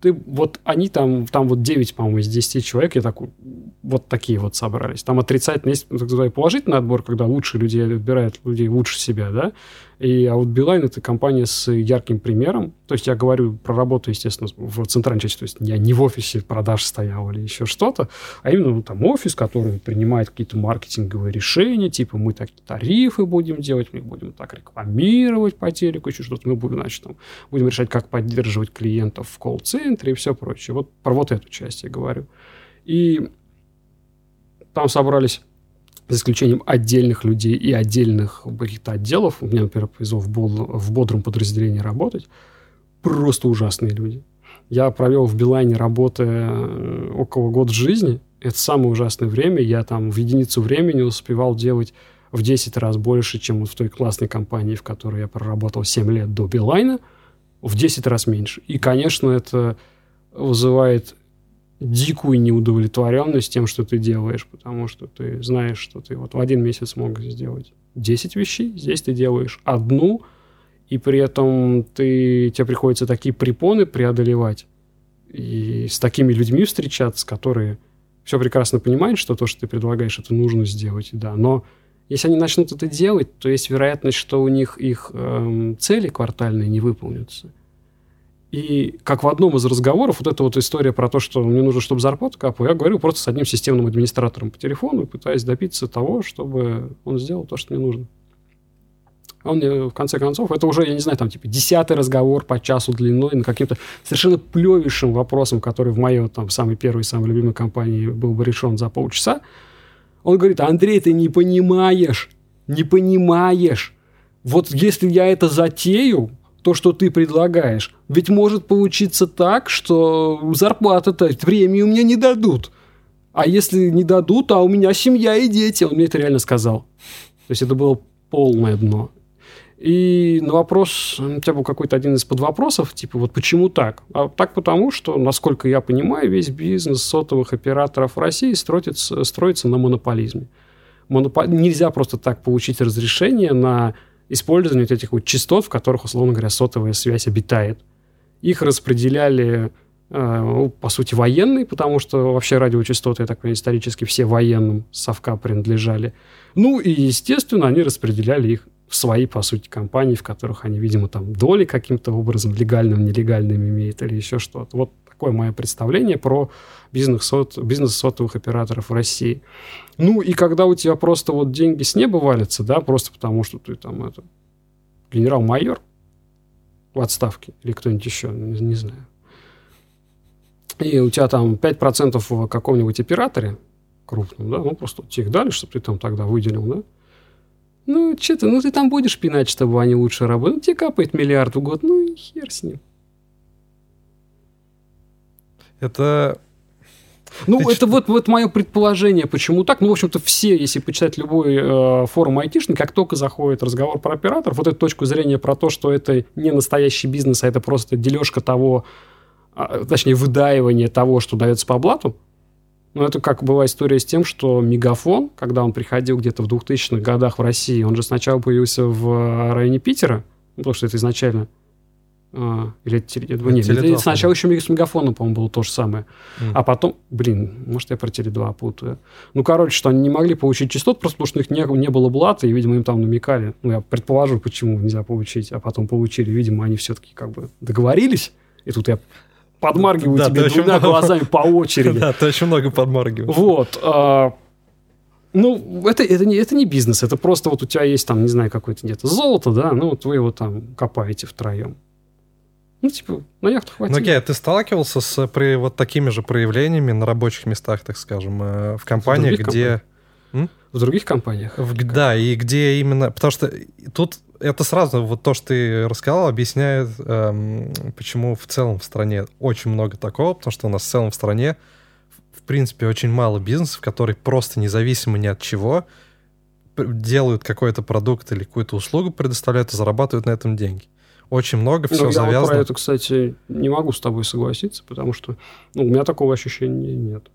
Ты, вот они там, там вот 9, по-моему, из 10 человек, я такой, вот такие вот собрались. Там отрицательный, есть так называемый положительный отбор, когда лучшие люди отбирают людей лучше себя, да, и, а вот Билайн это компания с ярким примером, то есть я говорю про работу, естественно, в центральной части, то есть я не в офисе продаж стоял или еще что-то, а именно ну, там офис, который принимает какие-то маркетинговые решения, типа мы такие тарифы будем делать, мы будем так рекламировать по телеку, еще что-то, мы будем, значит, там, будем решать, как поддерживать клиентов в колл-центре и все прочее. Вот про вот эту часть я говорю. И там собрались за исключением отдельных людей и отдельных каких-то отделов, у меня, например, повезло в, бол, в бодром подразделении работать, просто ужасные люди. Я провел в Билайне работая э, около года жизни. Это самое ужасное время. Я там в единицу времени успевал делать в 10 раз больше, чем вот в той классной компании, в которой я проработал 7 лет до Билайна, в 10 раз меньше. И, конечно, это вызывает дикую неудовлетворенность тем, что ты делаешь, потому что ты знаешь, что ты вот в один месяц мог сделать 10 вещей, здесь ты делаешь одну, и при этом ты, тебе приходится такие препоны преодолевать, и с такими людьми встречаться, которые все прекрасно понимают, что то, что ты предлагаешь, это нужно сделать, да, но если они начнут это делать, то есть вероятность, что у них их эм, цели квартальные не выполнятся. И как в одном из разговоров, вот эта вот история про то, что мне нужно, чтобы зарплату капала, я говорю просто с одним системным администратором по телефону и пытаюсь добиться того, чтобы он сделал то, что мне нужно. А он мне, в конце концов, это уже, я не знаю, там, типа, десятый разговор по часу длиной на каким-то совершенно плевейшим вопросом, который в моей, там, самой первой, самой любимой компании был бы решен за полчаса. Он говорит, Андрей, ты не понимаешь, не понимаешь. Вот если я это затею, то, что ты предлагаешь. Ведь может получиться так, что зарплата-то, премию мне не дадут. А если не дадут, а у меня семья и дети. Он мне это реально сказал. То есть это было полное дно. И на вопрос, у тебя был какой-то один из подвопросов, типа, вот почему так? А так потому, что, насколько я понимаю, весь бизнес сотовых операторов в России строится, строится на монополизме. Монопол... Нельзя просто так получить разрешение на использование вот этих вот частот, в которых, условно говоря, сотовая связь обитает. Их распределяли, э, ну, по сути, военные, потому что вообще радиочастоты, я так понимаю, исторически все военным совка принадлежали. Ну и, естественно, они распределяли их в свои, по сути, компании, в которых они, видимо, там доли каким-то образом легальным, нелегальным имеют или еще что-то. Вот такое мое представление про бизнес, сот, бизнес сотовых операторов в России. Ну, и когда у тебя просто вот деньги с неба валятся, да, просто потому что ты там это генерал-майор в отставке или кто-нибудь еще, не, не знаю. И у тебя там 5% в каком-нибудь операторе крупном, да, ну, просто тебе их дали, чтобы ты там тогда выделил, да, ну, что ты, ну ты там будешь пинать, чтобы они лучше работали. Ну, тебе капает миллиард в год, ну и хер с ним. Это ну, Ты это что? вот, вот мое предположение, почему так. Ну, в общем-то, все, если почитать любой э, форум айтишник, как только заходит разговор про операторов, вот эту точку зрения про то, что это не настоящий бизнес, а это просто дележка того, э, точнее, выдаивание того, что дается по блату, ну, это как была история с тем, что Мегафон, когда он приходил где-то в 2000-х годах в России, он же сначала появился в районе Питера, ну, потому что это изначально а, или Теле2. Нет, Теле2, сначала еще с Мегафоном, по-моему, было то же самое. Mm. А потом, блин, может, я про Теле2 путаю. Ну, короче, что они не могли получить частот, просто потому что у них не, не было блата, и, видимо, им там намекали. Ну, я предположу, почему нельзя получить, а потом получили. Видимо, они все-таки как бы договорились. И тут я подмаргиваю да, тебе двумя много... глазами по очереди. Да, ты очень много подмаргиваешь. Вот. А, ну, это, это, не, это не бизнес, это просто вот у тебя есть там, не знаю, какое-то где-то золото, да, ну, вот вы его там копаете втроем. Ну, типа, на яхту хватит. Ну, окей, ты сталкивался с при, вот такими же проявлениями на рабочих местах, так скажем, э, в компаниях, в где... Компаниях. В других компаниях? В, да, и где именно... Потому что тут это сразу, вот то, что ты рассказал, объясняет, эм, почему в целом в стране очень много такого, потому что у нас в целом в стране, в принципе, очень мало бизнесов, которые просто независимо ни от чего делают какой-то продукт или какую-то услугу, предоставляют и зарабатывают на этом деньги очень много всего ну, завязано. Я вот про это, кстати, не могу с тобой согласиться, потому что ну, у меня такого ощущения нет.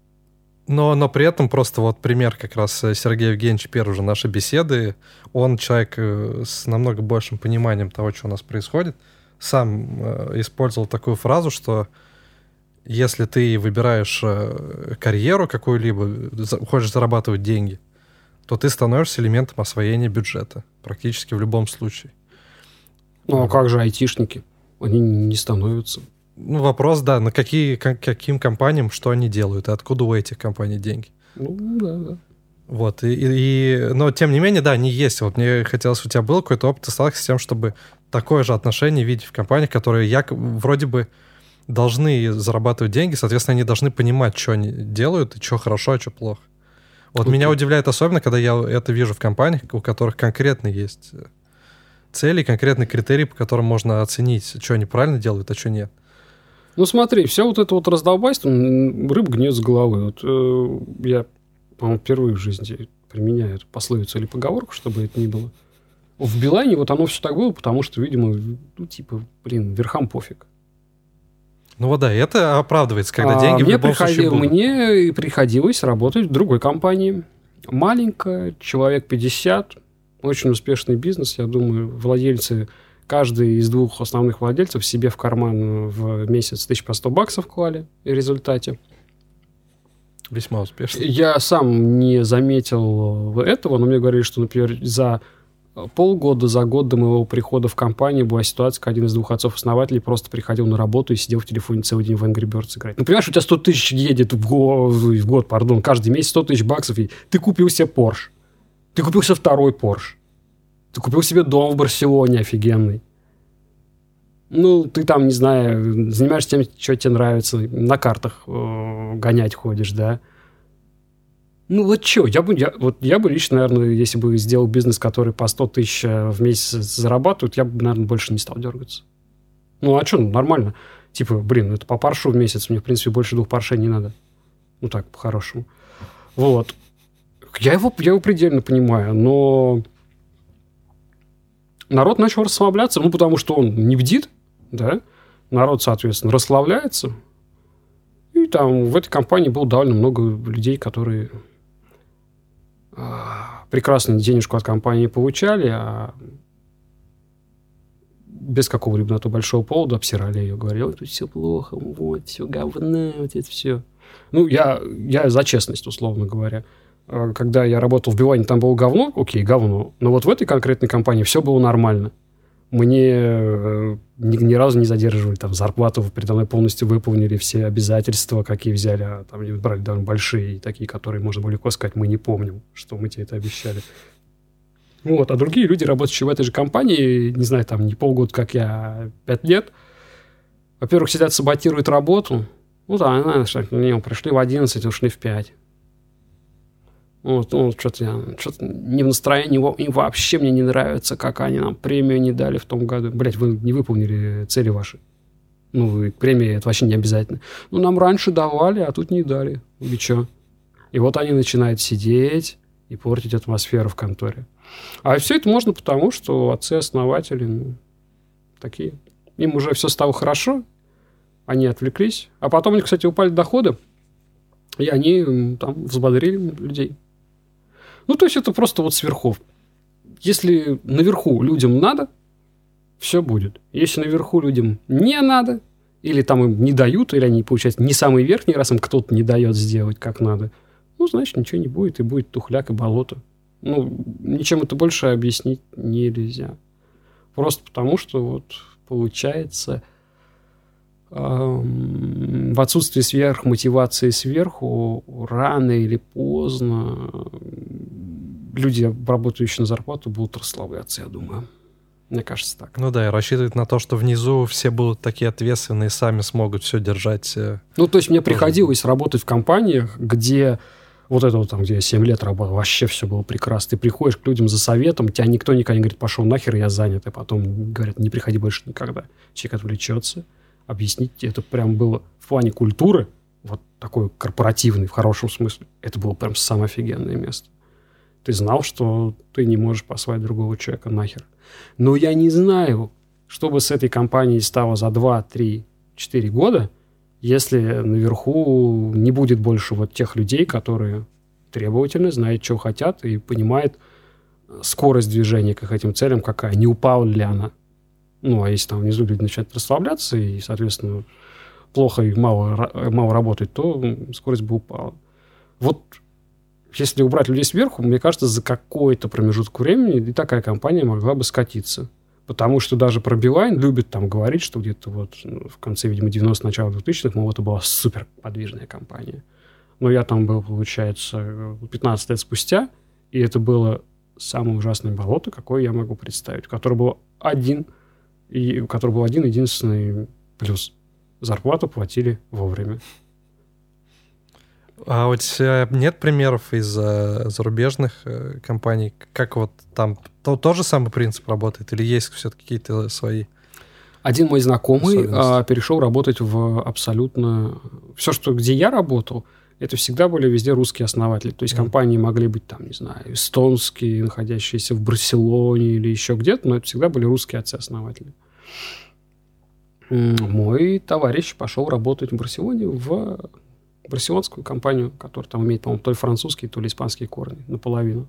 Но, но при этом просто вот пример как раз э, Сергея Евгеньевича первой же нашей беседы. Он человек э, с намного большим пониманием того, что у нас происходит. Сам э, использовал такую фразу, что если ты выбираешь карьеру какую-либо, хочешь зарабатывать деньги, то ты становишься элементом освоения бюджета практически в любом случае. Ну а как же айтишники? Они не становятся. Ну, вопрос, да, на какие, каким компаниям, что они делают, и откуда у этих компаний деньги. Ну, да, да. Вот, и, и, но тем не менее, да, они есть. Вот мне хотелось, у тебя был какой-то опыт, ты сталкивался с тем, чтобы такое же отношение видеть в компаниях, которые я вроде бы должны зарабатывать деньги, соответственно, они должны понимать, что они делают, и что хорошо, а что плохо. Вот okay. меня удивляет особенно, когда я это вижу в компаниях, у которых конкретно есть э, цели, конкретные критерии, по которым можно оценить, что они правильно делают, а что нет. Ну смотри, все вот это вот раздолбайство, рыб гнет с головы. Вот э, я, по-моему, впервые в жизни применяю эту пословицу или поговорку, чтобы это ни было. В Билайне вот оно все так было, потому что, видимо, ну, типа, блин, верхам пофиг. Ну вот да, это оправдывается, когда а деньги мне в любом приходи... случае будут. Мне приходилось работать в другой компании. Маленькая, человек 50, очень успешный бизнес. Я думаю, владельцы, каждый из двух основных владельцев себе в карман в месяц тысяч по 100 баксов клали в результате. Весьма успешно. Я сам не заметил этого, но мне говорили, что, например, за полгода, за год до моего прихода в компанию была ситуация, когда один из двух отцов-основателей просто приходил на работу и сидел в телефоне целый день в Angry Birds играть. Ну, понимаешь, у тебя 100 тысяч едет в год, в год, пардон, каждый месяц 100 тысяч баксов, и ты купил себе Porsche. Ты купил себе второй Porsche. Ты купил себе дом в Барселоне офигенный. Ну, ты там, не знаю, занимаешься тем, что тебе нравится, на картах э, гонять ходишь, да. Ну вот что, я бы, я, вот я бы лично, наверное, если бы сделал бизнес, который по 100 тысяч э, в месяц зарабатывает, я бы, наверное, больше не стал дергаться. Ну а что, ну, нормально. Типа, блин, ну это по паршу в месяц, мне, в принципе, больше двух паршей не надо. Ну так, по-хорошему. Вот. Я его, я его предельно понимаю, но народ начал расслабляться, ну, потому что он не бдит, да, народ, соответственно, расслабляется, и там в этой компании было довольно много людей, которые прекрасную денежку от компании получали, а без какого-либо на то большого повода обсирали ее, говорили, тут все плохо, вот, все говно, вот это все. Ну, я, я за честность, условно говоря. А когда я работал в Билайне, там было говно, окей, говно. Но вот в этой конкретной компании все было нормально мне э, ни, ни разу не задерживали там зарплату, передо мной полностью выполнили все обязательства, какие взяли, а там брали довольно большие, такие, которые можно было легко сказать, мы не помним, что мы тебе это обещали. Вот, а другие люди, работающие в этой же компании, не знаю, там не полгода, как я, пять лет, во-первых, сидят, саботируют работу, ну да, знаешь, пришли в 11, ушли в 5. Вот, ну, что-то я что не в настроении, и вообще мне не нравится, как они нам премию не дали в том году. Блять, вы не выполнили цели ваши. Ну, и премии это вообще не обязательно. Ну, нам раньше давали, а тут не дали. И что? И вот они начинают сидеть и портить атмосферу в конторе. А все это можно потому, что отцы-основатели ну, такие. Им уже все стало хорошо, они отвлеклись. А потом у них, кстати, упали доходы, и они там взбодрили людей. Ну, то есть это просто вот сверху. Если наверху людям надо, все будет. Если наверху людям не надо, или там им не дают, или они, получается, не самый верхний, раз им кто-то не дает сделать как надо, ну, значит, ничего не будет, и будет тухляк и болото. Ну, ничем это больше объяснить нельзя. Просто потому, что вот получается в отсутствии сверхмотивации сверху рано или поздно люди, работающие на зарплату, будут расслабляться, я думаю. Мне кажется так. Ну да, и рассчитывать на то, что внизу все будут такие ответственные, сами смогут все держать. Э, ну, то есть мне приходилось работать в компаниях, где вот это вот там, где я 7 лет работал, вообще все было прекрасно. Ты приходишь к людям за советом, тебя никто никогда не говорит, пошел нахер, я занят. И потом говорят, не приходи больше никогда. Человек отвлечется. Объяснить это прям было в плане культуры, вот такой корпоративный, в хорошем смысле. Это было прям самое офигенное место. Ты знал, что ты не можешь послать другого человека нахер. Но я не знаю, что бы с этой компанией стало за 2, 3, 4 года, если наверху не будет больше вот тех людей, которые требовательны, знают, что хотят и понимают скорость движения к этим целям какая, не упала ли она. Ну, а если там внизу люди начинают расслабляться и, соответственно, плохо и мало, мало работает, то скорость бы упала. Вот если убрать людей сверху, мне кажется, за какой-то промежуток времени и такая компания могла бы скатиться. Потому что даже про Билайн любят там говорить, что где-то вот ну, в конце, видимо, 90-х, начало 2000-х, мол, это была супер подвижная компания. Но я там был, получается, 15 лет спустя, и это было самое ужасное болото, какое я могу представить, у которого был один, и у которого был один единственный плюс. Зарплату платили вовремя. А у тебя нет примеров из э, зарубежных э, компаний? Как вот там то, тот же самый принцип работает? Или есть все-таки какие-то свои? Один мой знакомый а, перешел работать в абсолютно... Все, что где я работал, это всегда были везде русские основатели. То есть mm. компании могли быть там, не знаю, эстонские, находящиеся в Барселоне или еще где-то, но это всегда были русские отцы-основатели. Мой товарищ пошел работать в Барселоне в барселонскую компанию, которая там имеет, по-моему, то ли французские, то ли испанские корни, наполовину.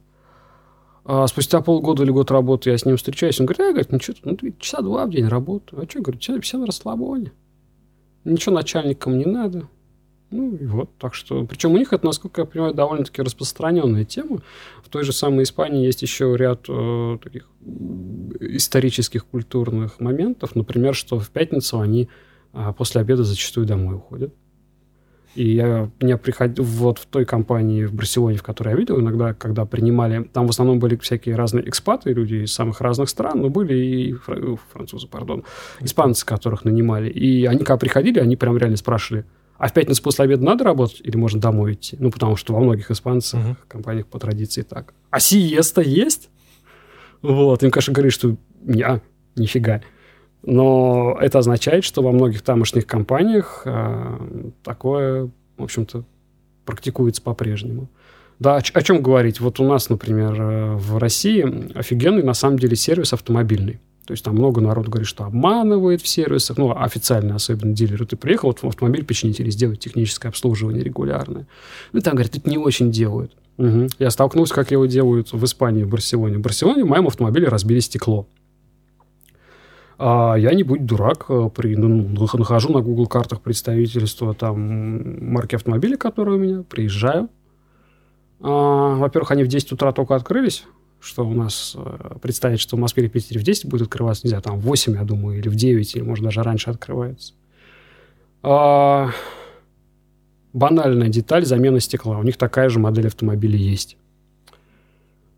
А спустя полгода или год работы я с ним встречаюсь, он говорит, а, говорит, ну что, ну часа два в день работаю, а что, говорит, все, все на расслабоне, ничего начальникам не надо. Ну и вот, так что, причем у них это, насколько я понимаю, довольно-таки распространенная тема. В той же самой Испании есть еще ряд э, таких исторических культурных моментов, например, что в пятницу они э, после обеда зачастую домой уходят. И я, меня приходил вот в той компании в Барселоне, в которой я видел, иногда, когда принимали, там в основном были всякие разные экспаты, люди из самых разных стран, но были и французы, пардон, испанцы, которых нанимали. И они, когда приходили, они прям реально спрашивали, а в пятницу после обеда надо работать или можно домой идти? Ну, потому что во многих испанцах, uh-huh. компаниях по традиции так. А сиеста есть? Вот, им, конечно, говорили, что не, нифига. Но это означает, что во многих тамошних компаниях э, такое, в общем-то, практикуется по-прежнему. Да, о, о чем говорить? Вот у нас, например, э, в России офигенный на самом деле сервис автомобильный. То есть там много народу говорит, что обманывает в сервисах, ну, официально, особенно дилеры. Ты приехал вот в автомобиль починить или сделать техническое обслуживание регулярное. Ну, там, говорят, это не очень делают. Угу. Я столкнулся, как его делают в Испании, в Барселоне. В Барселоне в моем автомобиле разбили стекло. А я не будь дурак, э, при, ну, нахожу на Google картах представительства там марки автомобиля, которые у меня, приезжаю. А, во-первых, они в 10 утра только открылись, что у нас э, представить, что в Москве или Питере в 10 будет открываться, нельзя, там в 8, я думаю, или в 9, или, может, даже раньше открывается. А, банальная деталь замена стекла. У них такая же модель автомобиля есть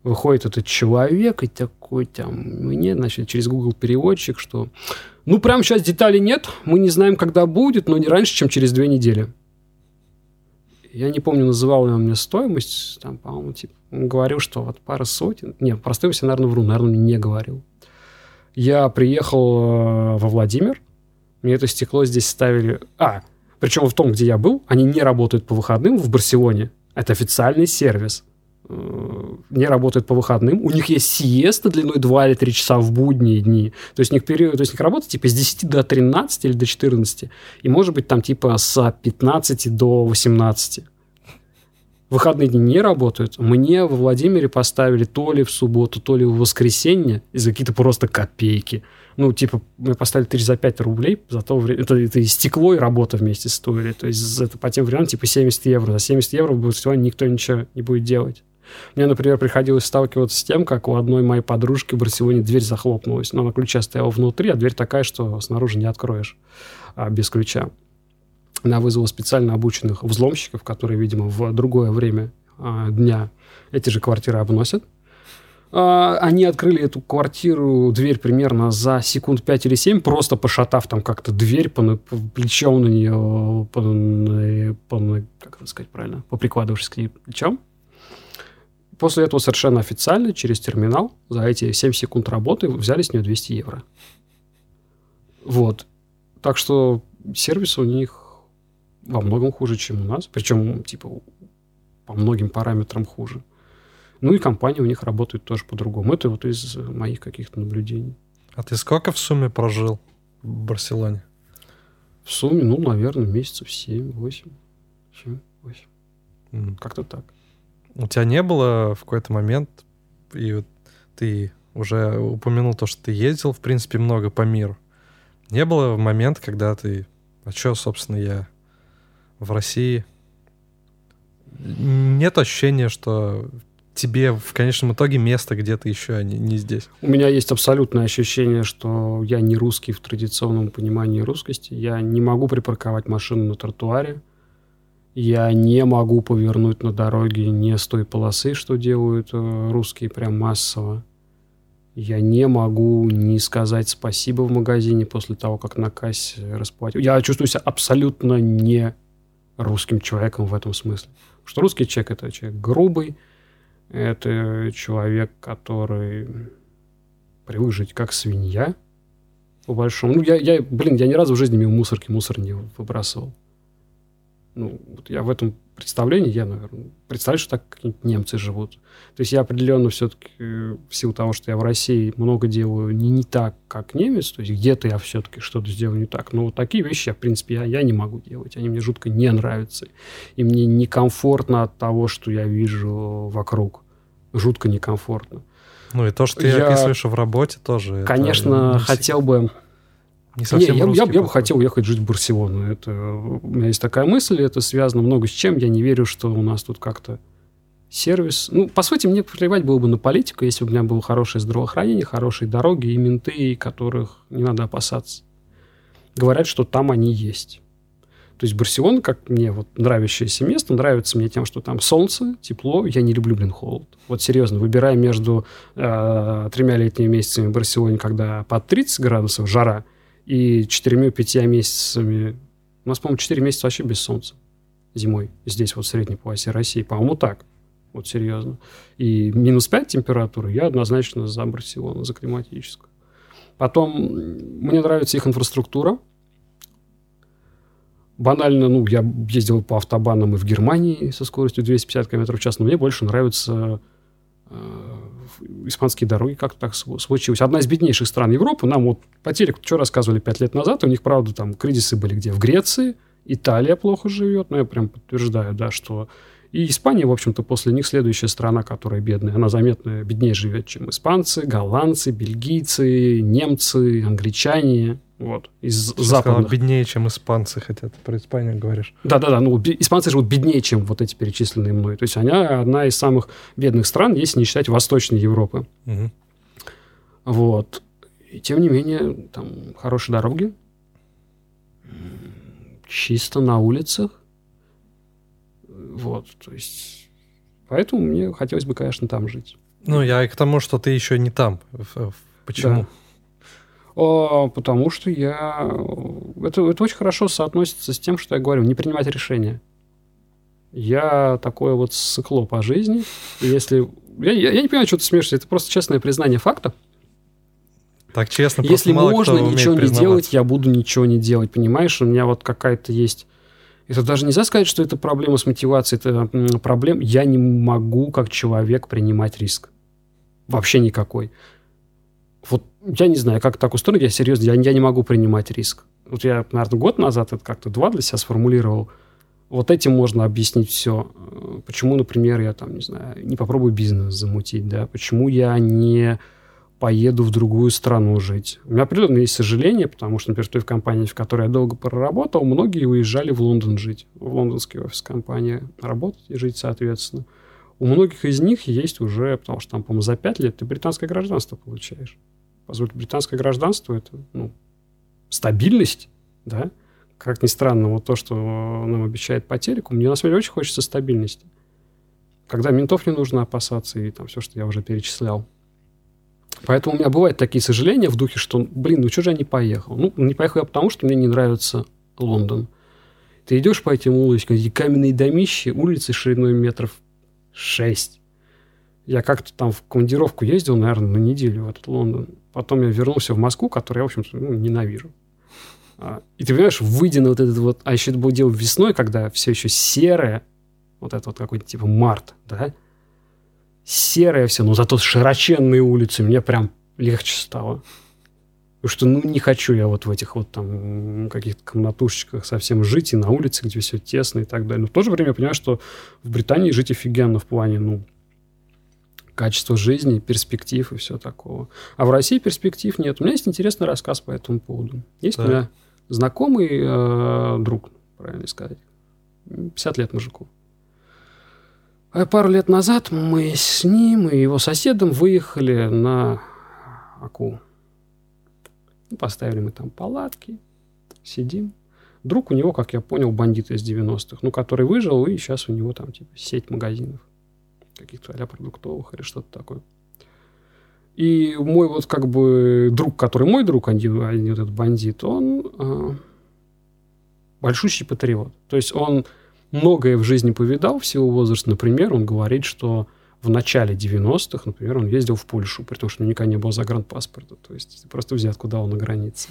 выходит этот человек и такой там мне, значит, через Google переводчик, что ну, прям сейчас деталей нет, мы не знаем, когда будет, но не раньше, чем через две недели. Я не помню, называл ли он мне стоимость, там, по-моему, типа, он говорил, что вот пара сотен. Не, про стоимость я, наверное, вру, наверное, не говорил. Я приехал э, во Владимир, мне это стекло здесь ставили... А, причем в том, где я был, они не работают по выходным в Барселоне. Это официальный сервис. Э, не работают по выходным. У них есть сиеста длиной 2 или 3 часа в будние дни. То есть у них, период, то есть у них работа типа с 10 до 13 или до 14. И может быть там типа с 15 до 18. Выходные дни не работают. Мне во Владимире поставили то ли в субботу, то ли в воскресенье из-за какие-то просто копейки. Ну, типа, мы поставили 3 за 5 рублей, за то время... Это, это и стекло, и работа вместе стоили. То есть это по тем временам типа 70 евро. За 70 евро в Барселоне никто ничего не будет делать. Мне, например, приходилось сталкиваться с тем, как у одной моей подружки в Барселоне дверь захлопнулась. Но она ключа стояла внутри, а дверь такая, что снаружи не откроешь а, без ключа. Она вызвала специально обученных взломщиков, которые, видимо, в другое время а, дня эти же квартиры обносят. А, они открыли эту квартиру, дверь примерно за секунд 5 или 7, просто пошатав там как-то дверь, по, по плечом на нее, по, по, как это сказать правильно, поприкладывавшись к ней плечом. После этого совершенно официально через терминал за эти 7 секунд работы взяли с нее 200 евро. Вот. Так что сервис у них во многом хуже, чем у нас. Причем, типа, по многим параметрам хуже. Ну и компании у них работают тоже по-другому. Это вот из моих каких-то наблюдений. А ты сколько в сумме прожил в Барселоне? В сумме, ну, наверное, месяцев 7-8. 7-8. Mm. Как-то так. У тебя не было в какой-то момент, и вот ты уже упомянул то, что ты ездил, в принципе, много по миру. Не было момента, когда ты А что, собственно, я в России? Нет ощущения, что тебе в конечном итоге место где-то еще, а не, не здесь. У меня есть абсолютное ощущение, что я не русский в традиционном понимании русскости. Я не могу припарковать машину на тротуаре. Я не могу повернуть на дороге не с той полосы, что делают э, русские прям массово. Я не могу не сказать спасибо в магазине после того, как на кассе расплатил. Я чувствую себя абсолютно не русским человеком в этом смысле. Потому что русский человек – это человек грубый, это человек, который привык жить как свинья, по большому. Ну, я, я, блин, я ни разу в жизни мимо мусорки мусор не выбрасывал. Ну, вот я в этом представлении, я, наверное, представляю, что так немцы живут. То есть я определенно все-таки, в силу того, что я в России много делаю не, не так, как немец, то есть где-то я все-таки что-то сделаю не так. Но вот такие вещи, я, в принципе, я, я не могу делать. Они мне жутко не нравятся. И мне некомфортно от того, что я вижу вокруг. Жутко некомфортно. Ну и то, что ты я, описываешь в работе тоже. Конечно, хотел бы не совсем не, я, я, я бы хотел уехать жить в Барселону. Это, у меня есть такая мысль, это связано много с чем. Я не верю, что у нас тут как-то сервис... Ну, по сути, мне плевать было бы на политику, если бы у меня было хорошее здравоохранение, хорошие дороги и менты, которых не надо опасаться. Говорят, что там они есть. То есть Барселона, как мне вот нравящееся место, нравится мне тем, что там солнце, тепло, я не люблю, блин, холод. Вот серьезно, выбирая между э, тремя летними месяцами в Барселоне, когда под 30 градусов жара, и четырьмя-пятью месяцами... У нас, по-моему, четыре месяца вообще без солнца зимой. Здесь вот в средней полосе России. По-моему, так. Вот серьезно. И минус 5 температуры я однозначно за Барселону, за климатическую. Потом мне нравится их инфраструктура. Банально, ну, я ездил по автобанам и в Германии со скоростью 250 км в час, но мне больше нравится э, испанские дороги как-то так случилось. Одна из беднейших стран Европы. Нам вот по телеку что рассказывали пять лет назад. У них, правда, там кризисы были где? В Греции, Италия плохо живет. Но я прям подтверждаю, да, что и Испания, в общем-то, после них следующая страна, которая бедная. Она заметно беднее живет, чем испанцы, голландцы, бельгийцы, немцы, англичане. Вот, из Ты западных. беднее, чем испанцы, хотя ты про Испанию говоришь. Да-да-да, ну, испанцы живут беднее, чем вот эти перечисленные мной. То есть она одна из самых бедных стран, если не считать Восточной Европы. Угу. Вот. И тем не менее, там хорошие дороги, чисто на улицах. Вот, то есть... Поэтому мне хотелось бы, конечно, там жить. Ну, я и к тому, что ты еще не там. Почему? Да. Потому что я... Это, это очень хорошо соотносится с тем, что я говорю, не принимать решения. Я такое вот сыкло по жизни. И если... Я, я, я не понимаю, что ты смеешься. Это просто честное признание факта. Так честно, Если можно ничего не делать, я буду ничего не делать. Понимаешь, у меня вот какая-то есть... Это даже нельзя сказать, что это проблема с мотивацией. Это проблема... Я не могу как человек принимать риск. Вообще никакой. Вот я не знаю, как так устроено, я серьезно, я, я не могу принимать риск. Вот я, наверное, год назад это как-то два для себя сформулировал. Вот этим можно объяснить все. Почему, например, я там, не знаю, не попробую бизнес замутить, да? Почему я не поеду в другую страну жить. У меня определенно есть сожаление, потому что, например, в той компании, в которой я долго проработал, многие уезжали в Лондон жить, в лондонский офис компании работать и жить, соответственно. У многих из них есть уже, потому что там, по-моему, за пять лет ты британское гражданство получаешь. Позвольте, британское гражданство – это ну, стабильность, да? Как ни странно, вот то, что нам обещает по телеку, мне на самом деле очень хочется стабильности. Когда ментов не нужно опасаться и там все, что я уже перечислял. Поэтому у меня бывают такие сожаления в духе, что, блин, ну что же я не поехал? Ну, не поехал я потому, что мне не нравится Лондон. Ты идешь по этим улочкам, эти каменные домищи, улицы шириной метров шесть. Я как-то там в командировку ездил, наверное, на неделю в этот Лондон. Потом я вернулся в Москву, которую я, в общем-то, ну, ненавижу. А, и ты понимаешь, выйдя на вот этот вот... А еще это было дело весной, когда все еще серое, вот это вот какой-то типа март, да? Серое все, но зато широченные улицы, мне прям легче стало. Потому что, ну, не хочу я вот в этих вот там каких-то комнатушечках совсем жить и на улице, где все тесно и так далее. Но в то же время я понимаю, что в Британии жить офигенно в плане, ну, качество жизни, перспектив и все такого. А в России перспектив нет. У меня есть интересный рассказ по этому поводу. Есть да. у меня знакомый э, друг, правильно сказать. 50 лет мужику. А пару лет назад мы с ним и его соседом выехали на Аку. Поставили мы там палатки, сидим. Друг у него, как я понял, бандит из 90-х, ну, который выжил, и сейчас у него там, типа, сеть магазинов каких-то а продуктовых или что-то такое. И мой вот как бы друг, который мой друг, не, а не этот бандит, он э, большущий патриот. То есть он многое в жизни повидал в силу возраста. Например, он говорит, что в начале 90-х, например, он ездил в Польшу, при том, что у него никогда не было загранпаспорта. То есть просто взятку дал на границе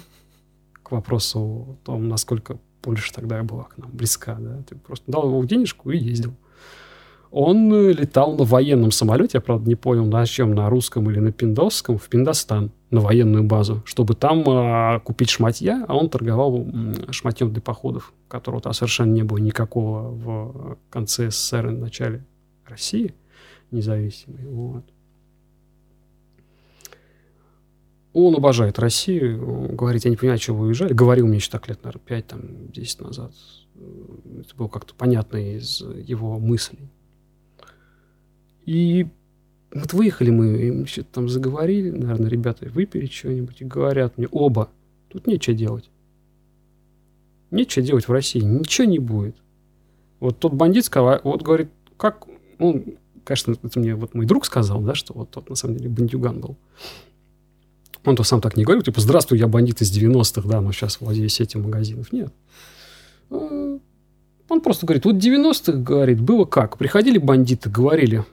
к вопросу о том, насколько Польша тогда была к нам близка. Да? Ты просто дал его денежку и ездил. Он э, летал на военном самолете, я, правда, не понял, на чем, на русском или на пиндосском, в Пиндостан, на военную базу, чтобы там а, купить шматья, а он торговал шматьем для походов, которого там совершенно не было никакого в конце СССР и начале России независимой. Вот. Он обожает Россию. говорит, я не понимаю, чего вы уезжали. Говорил мне еще так лет, наверное, 5, там, 10 назад. Это было как-то понятно из его мыслей. И вот выехали мы, и что-то там заговорили, наверное, ребята выпили что-нибудь, и говорят мне, оба, тут нечего делать. Нечего делать в России, ничего не будет. Вот тот бандит сказал, вот говорит, как, ну, конечно, это мне вот мой друг сказал, да, что вот тот на самом деле бандюган был. Он-то сам так не говорил, типа, здравствуй, я бандит из 90-х, да, но сейчас владею сетью магазинов. Нет. А, он просто говорит, вот 90-х, говорит, было как? Приходили бандиты, говорили,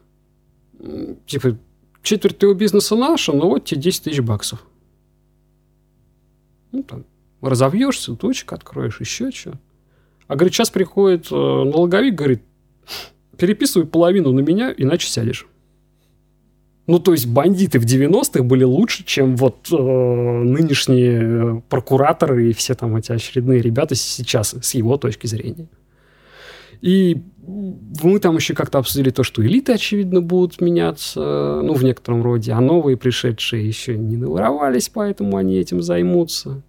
типа, четверть твоего бизнеса наша, но вот тебе 10 тысяч баксов. Ну, там, разовьешься, точек откроешь, еще что. А, говорит, сейчас приходит э, налоговик, говорит, переписывай половину на меня, иначе сядешь. Ну, то есть бандиты в 90-х были лучше, чем вот э, нынешние э, прокураторы и все там эти очередные ребята сейчас, с его точки зрения. И мы там еще как-то обсудили то, что элиты, очевидно, будут меняться, ну, в некотором роде, а новые пришедшие еще не наворовались, поэтому они этим займутся.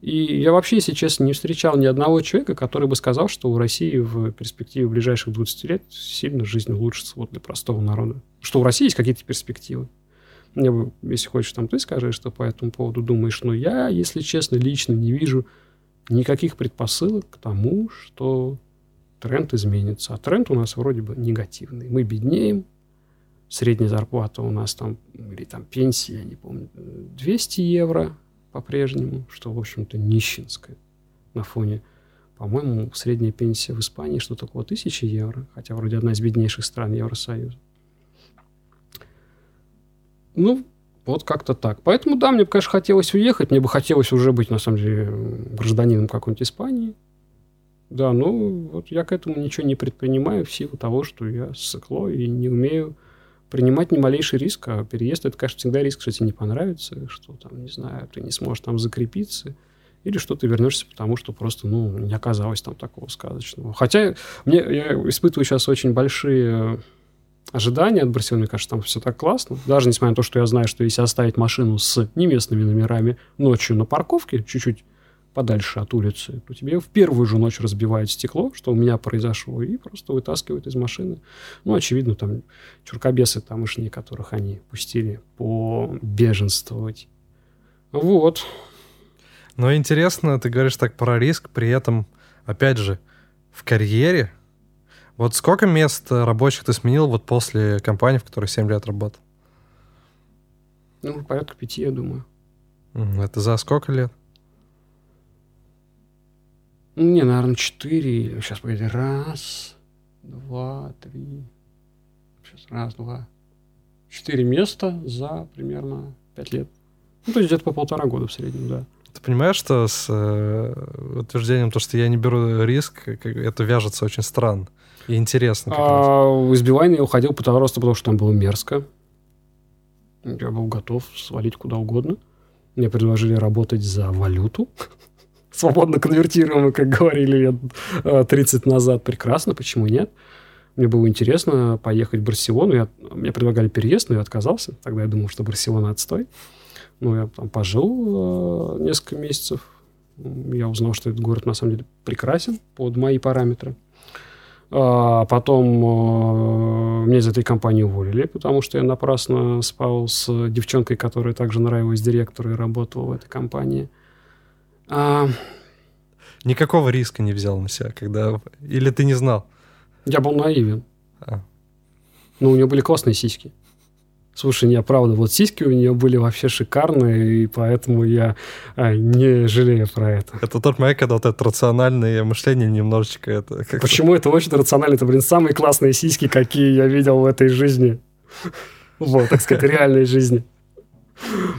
И я вообще, если честно, не встречал ни одного человека, который бы сказал, что у России в перспективе ближайших 20 лет сильно жизнь улучшится вот для простого народа. Что у России есть какие-то перспективы. Мне бы, если хочешь, там ты скажи, что по этому поводу думаешь. Но я, если честно, лично не вижу никаких предпосылок к тому, что тренд изменится. А тренд у нас вроде бы негативный. Мы беднеем, средняя зарплата у нас там, или там пенсия, я не помню, 200 евро по-прежнему, что, в общем-то, нищенское на фоне, по-моему, средняя пенсия в Испании что-то около 1000 евро, хотя вроде одна из беднейших стран Евросоюза. Ну, вот как-то так. Поэтому, да, мне бы, конечно, хотелось уехать. Мне бы хотелось уже быть, на самом деле, гражданином какой-нибудь Испании. Да, ну вот я к этому ничего не предпринимаю в силу того, что я сыкло и не умею принимать ни малейший риск. А переезд это, конечно, всегда риск, что тебе не понравится, что там, не знаю, ты не сможешь там закрепиться. Или что ты вернешься, потому что просто, ну, не оказалось там такого сказочного. Хотя мне, я испытываю сейчас очень большие ожидания от Барселоны. Мне кажется, там все так классно. Даже несмотря на то, что я знаю, что если оставить машину с неместными номерами ночью на парковке, чуть-чуть подальше от улицы, то тебе в первую же ночь разбивают стекло, что у меня произошло, и просто вытаскивают из машины. Ну, очевидно, там чуркобесы тамошние, которых они пустили по беженствовать. Вот. Но интересно, ты говоришь так про риск, при этом, опять же, в карьере. Вот сколько мест рабочих ты сменил вот после компании, в которой 7 лет работал? Ну, порядка пяти, я думаю. Это за сколько лет? Ну, не, наверное, четыре. Сейчас, погоди. Раз, два, три. Сейчас, раз, два. Четыре места за примерно пять лет. Ну, то есть где-то по полтора года в среднем, да. Ты понимаешь, что с э, утверждением, то, что я не беру риск, это вяжется очень странно и интересно. А, из Билайна я уходил по просто потому, что там было мерзко. Я был готов свалить куда угодно. Мне предложили работать за валюту свободно конвертируемый, как говорили лет 30 назад. Прекрасно, почему нет? Мне было интересно поехать в Барселону. Я, мне предлагали переезд, но я отказался. Тогда я думал, что Барселона отстой. Ну, я там пожил э, несколько месяцев, Я узнал, что этот город на самом деле прекрасен под мои параметры. А потом э, меня из этой компании уволили, потому что я напрасно спал с девчонкой, которая также нравилась директору и работала в этой компании. А... Никакого риска не взял на себя, когда... Или ты не знал? Я был наивен. А. Но у нее были классные сиськи. Слушай, не, правда, вот сиськи у нее были вообще шикарные, и поэтому я а, не жалею про это. Это тот момент, когда вот это рациональное мышление немножечко это... Почему это очень рационально? Это, блин, самые классные сиськи, какие я видел в этой жизни. Вот, так сказать, реальной жизни.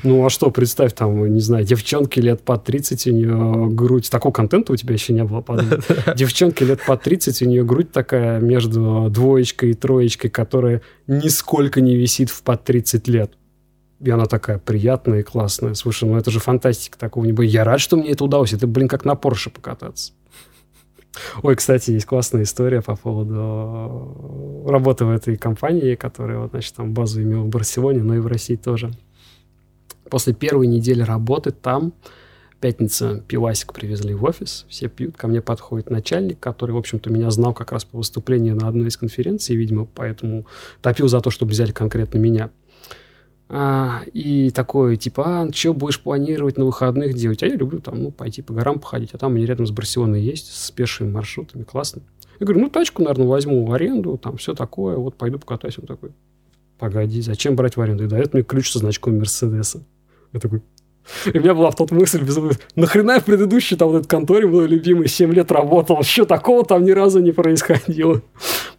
Ну, а что, представь, там, не знаю, девчонки лет по 30, у нее грудь... Такого контента у тебя еще не было, подумай. Девчонки лет по 30, у нее грудь такая между двоечкой и троечкой, которая нисколько не висит в под 30 лет. И она такая приятная и классная. Слушай, ну это же фантастика такого не будет. Я рад, что мне это удалось. Это, блин, как на Порше покататься. Ой, кстати, есть классная история по поводу работы в этой компании, которая, вот, значит, там базу имела в Барселоне, но и в России тоже после первой недели работы там, пятница пивасик привезли в офис, все пьют, ко мне подходит начальник, который, в общем-то, меня знал как раз по выступлению на одной из конференций, видимо, поэтому топил за то, чтобы взяли конкретно меня. А, и такой, типа, а, что будешь планировать на выходных делать? А я люблю там, ну, пойти по горам походить, а там мне рядом с Барселоной есть, с пешими маршрутами, классно. Я говорю, ну, тачку, наверное, возьму в аренду, там все такое, вот пойду покатаюсь. Он такой, погоди, зачем брать в аренду? И дает мне ключ со значком Мерседеса. Я такой... И у меня была в тот мысль безумно, нахрена я в предыдущей там в этой конторе мой любимый 7 лет работал, что такого там ни разу не происходило.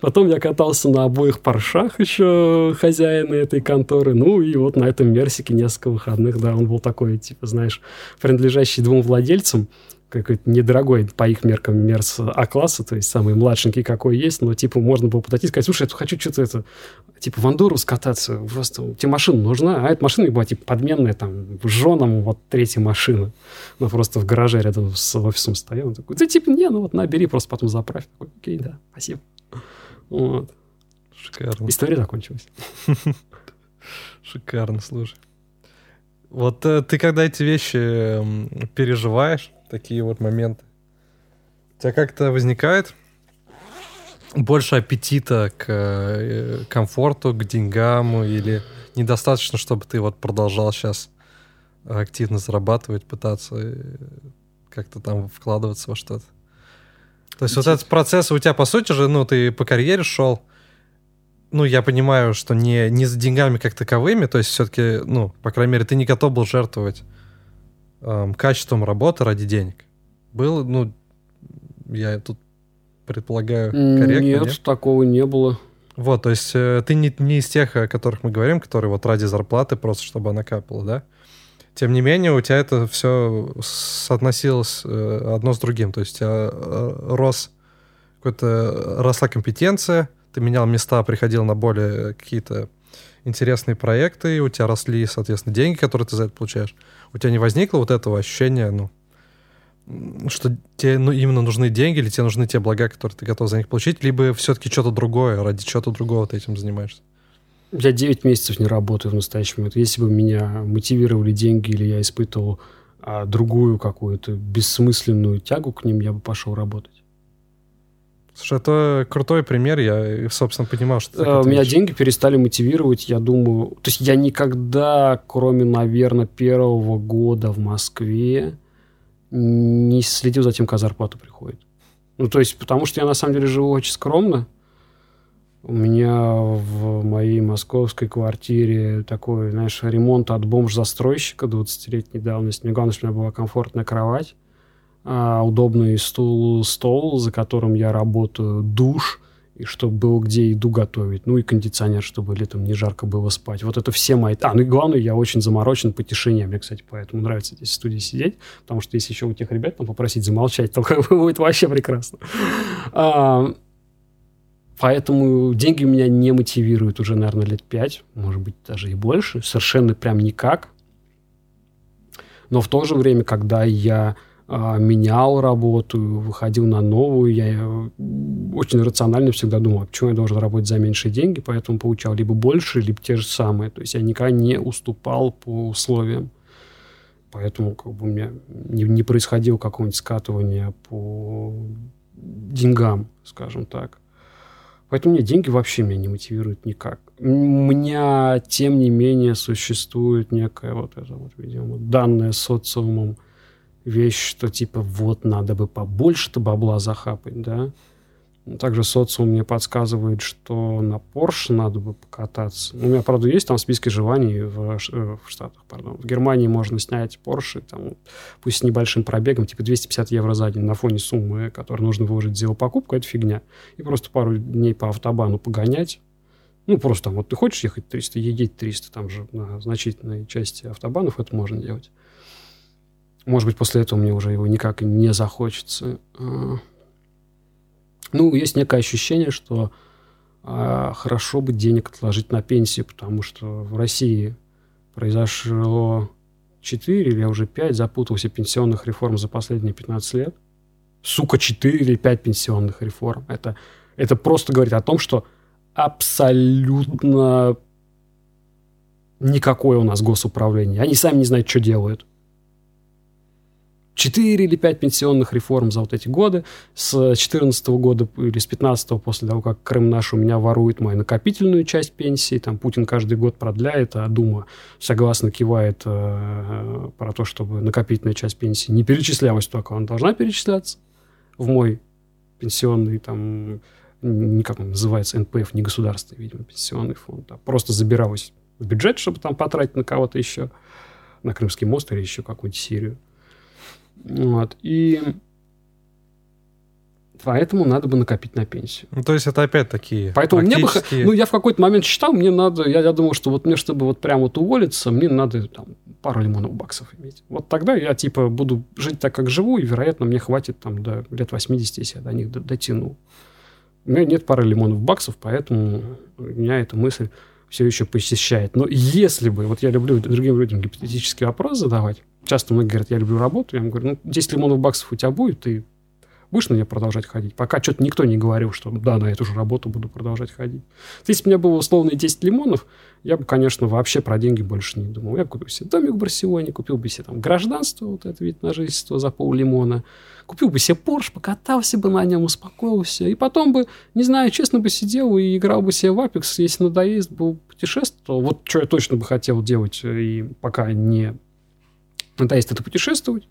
Потом я катался на обоих паршах еще хозяина этой конторы, ну и вот на этом Мерсике несколько выходных, да, он был такой, типа, знаешь, принадлежащий двум владельцам, какой-то недорогой по их меркам Мерс А-класса, то есть самый младшенький какой есть, но типа можно было подойти и сказать, слушай, я хочу что-то это, типа в Андору скататься, просто тебе машина нужна, а эта машина была типа подменная там женам вот третья машина, ну просто в гараже рядом с офисом стоял, он такой, да типа не, ну вот набери, просто потом заправь, такой, окей, да, спасибо. Вот. Шикарно. История закончилась. Шикарно, слушай. Вот э, ты когда эти вещи переживаешь, такие вот моменты. У тебя как-то возникает больше аппетита к э, комфорту, к деньгам или недостаточно, чтобы ты вот продолжал сейчас активно зарабатывать, пытаться э, как-то там вкладываться во что-то? То есть вот этот процесс у тебя, по сути же, ну, ты по карьере шел, ну, я понимаю, что не, не за деньгами как таковыми, то есть все-таки, ну, по крайней мере, ты не готов был жертвовать эм, качеством работы ради денег. Было, ну, я тут предполагаю, корректно, нет? Нет, такого не было. Вот, то есть э, ты не, не из тех, о которых мы говорим, которые вот ради зарплаты просто, чтобы она капала, да? Тем не менее, у тебя это все соотносилось э, одно с другим. То есть у тебя э, рос какой-то росла компетенция, ты менял места, приходил на более какие-то интересные проекты, у тебя росли, соответственно, деньги, которые ты за это получаешь. У тебя не возникло вот этого ощущения, ну, что тебе ну, именно нужны деньги, или тебе нужны те блага, которые ты готов за них получить, либо все-таки что-то другое, ради чего-то другого ты этим занимаешься? Я 9 месяцев не работаю в настоящий момент. Если бы меня мотивировали деньги, или я испытывал а, другую какую-то бессмысленную тягу к ним, я бы пошел работать. Слушай, это крутой пример, я, собственно, понимал, что ты uh, Меня деньги перестали мотивировать, я думаю... То есть я никогда, кроме, наверное, первого года в Москве, не следил за тем, как зарплата приходит. Ну, то есть, потому что я, на самом деле, живу очень скромно. У меня в моей московской квартире такой, знаешь, ремонт от бомж-застройщика 20-летней давности. Мне главное, чтобы у меня была комфортная кровать удобный стул, стол, за которым я работаю, душ, и чтобы было где еду готовить, ну и кондиционер, чтобы летом не жарко было спать. Вот это все мои... А, ну и главное, я очень заморочен по тишине. Мне, кстати, поэтому нравится здесь в студии сидеть, потому что если еще у тех ребят там попросить замолчать, то будет вообще прекрасно. А, поэтому деньги меня не мотивируют уже, наверное, лет пять, может быть, даже и больше. Совершенно прям никак. Но в то же время, когда я а, менял работу, выходил на новую. Я э, очень рационально всегда думал, а почему я должен работать за меньшие деньги, поэтому получал либо больше, либо те же самые. То есть я никогда не уступал по условиям. поэтому как бы у меня не, не происходило какого-нибудь скатывания по деньгам, скажем так. Поэтому мне деньги вообще меня не мотивируют никак. У меня, тем не менее, существует некая вот эта вот, видимо, данная социумом вещь, что типа вот надо бы побольше-то бабла захапать, да. Также социум мне подсказывает, что на Porsche надо бы покататься. У меня, правда, есть там списки желаний в, э, в Штатах, пардон. В Германии можно снять Porsche, там, пусть с небольшим пробегом, типа 250 евро за день на фоне суммы, которую нужно выложить за его покупку, это фигня. И просто пару дней по автобану погонять. Ну, просто там, вот ты хочешь ехать 300, едеть 300, там же на значительной части автобанов это можно делать. Может быть, после этого мне уже его никак не захочется. А, ну, есть некое ощущение, что а, хорошо бы денег отложить на пенсию, потому что в России произошло 4 или уже 5, запутался пенсионных реформ за последние 15 лет. Сука, 4 или 5 пенсионных реформ. Это, это просто говорит о том, что абсолютно никакое у нас госуправление. Они сами не знают, что делают. 4 или 5 пенсионных реформ за вот эти годы. С 2014 года или с 2015 после того, как Крым наш у меня ворует мою накопительную часть пенсии, там Путин каждый год продляет, а Дума согласно кивает э, про то, чтобы накопительная часть пенсии не перечислялась только, она должна перечисляться в мой пенсионный там, не как он называется, НПФ, не государственный, видимо, пенсионный фонд, а просто забиралась в бюджет, чтобы там потратить на кого-то еще, на Крымский мост или еще какую-нибудь Сирию. Вот. И поэтому надо бы накопить на пенсию. Ну, то есть это опять такие Поэтому практически... мне бы... Ну, я в какой-то момент считал, мне надо... Я, я думал, что вот мне, чтобы вот прям вот уволиться, мне надо там пару лимонов баксов иметь. Вот тогда я, типа, буду жить так, как живу, и, вероятно, мне хватит там до лет 80, если я до них дотяну. У меня нет пары лимонов баксов, поэтому меня эта мысль все еще посещает. Но если бы... Вот я люблю другим людям гипотетический вопрос задавать, Часто многие говорят, я люблю работу. Я им говорю, ну, 10 лимонов баксов у тебя будет, ты будешь на нее продолжать ходить? Пока что-то никто не говорил, что да, на эту же работу буду продолжать ходить. Если бы у меня было условные 10 лимонов, я бы, конечно, вообще про деньги больше не думал. Я бы купил себе домик в Барселоне, купил бы себе там гражданство, вот это вид на жительство за пол лимона, купил бы себе Порш, покатался бы на нем, успокоился, и потом бы, не знаю, честно бы сидел и играл бы себе в Apex, если надоест, бы путешествовал. Вот что я точно бы хотел делать, и пока не надоест это путешествовать.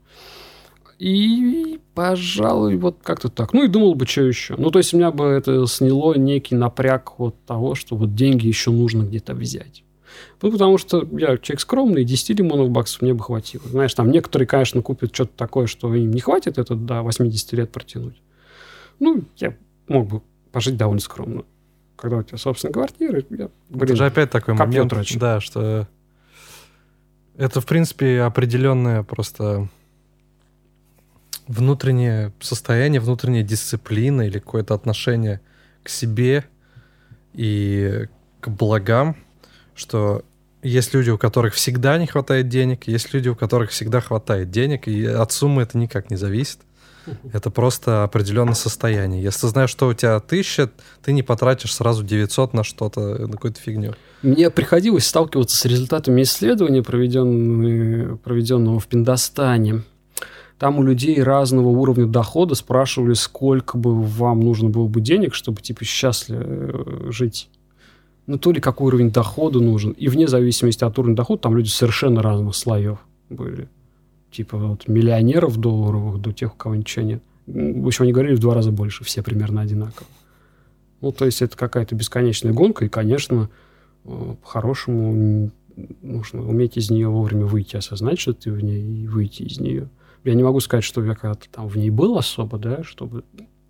И, пожалуй, вот как-то так. Ну и думал бы, что еще. Ну, то есть, у меня бы это сняло некий напряг вот того, что вот деньги еще нужно где-то взять. Ну, потому что я человек скромный, 10 лимонов баксов мне бы хватило. Знаешь, там некоторые, конечно, купят что-то такое, что им не хватит это до 80 лет протянуть. Ну, я мог бы пожить довольно скромно. Когда у тебя собственная квартира, я, блин, это же опять такой момент, трачу. да, что это, в принципе, определенное просто внутреннее состояние, внутренняя дисциплина или какое-то отношение к себе и к благам, что есть люди, у которых всегда не хватает денег, есть люди, у которых всегда хватает денег, и от суммы это никак не зависит. Это просто определенное состояние. Если знаешь, что у тебя тысяча, ты не потратишь сразу 900 на что-то, на какую-то фигню. Мне приходилось сталкиваться с результатами исследования, проведенного в Пиндостане. Там у людей разного уровня дохода спрашивали, сколько бы вам нужно было бы денег, чтобы типа счастливо э, жить. Ну, то ли какой уровень дохода нужен. И вне зависимости от уровня дохода, там люди совершенно разных слоев были типа вот миллионеров долларовых до тех, у кого ничего нет. В общем, они говорили в два раза больше, все примерно одинаково. Ну, то есть это какая-то бесконечная гонка, и, конечно, э, по-хорошему нужно уметь из нее вовремя выйти, осознать, что ты в ней, и выйти из нее. Я не могу сказать, что я когда-то там в ней был особо, да, чтобы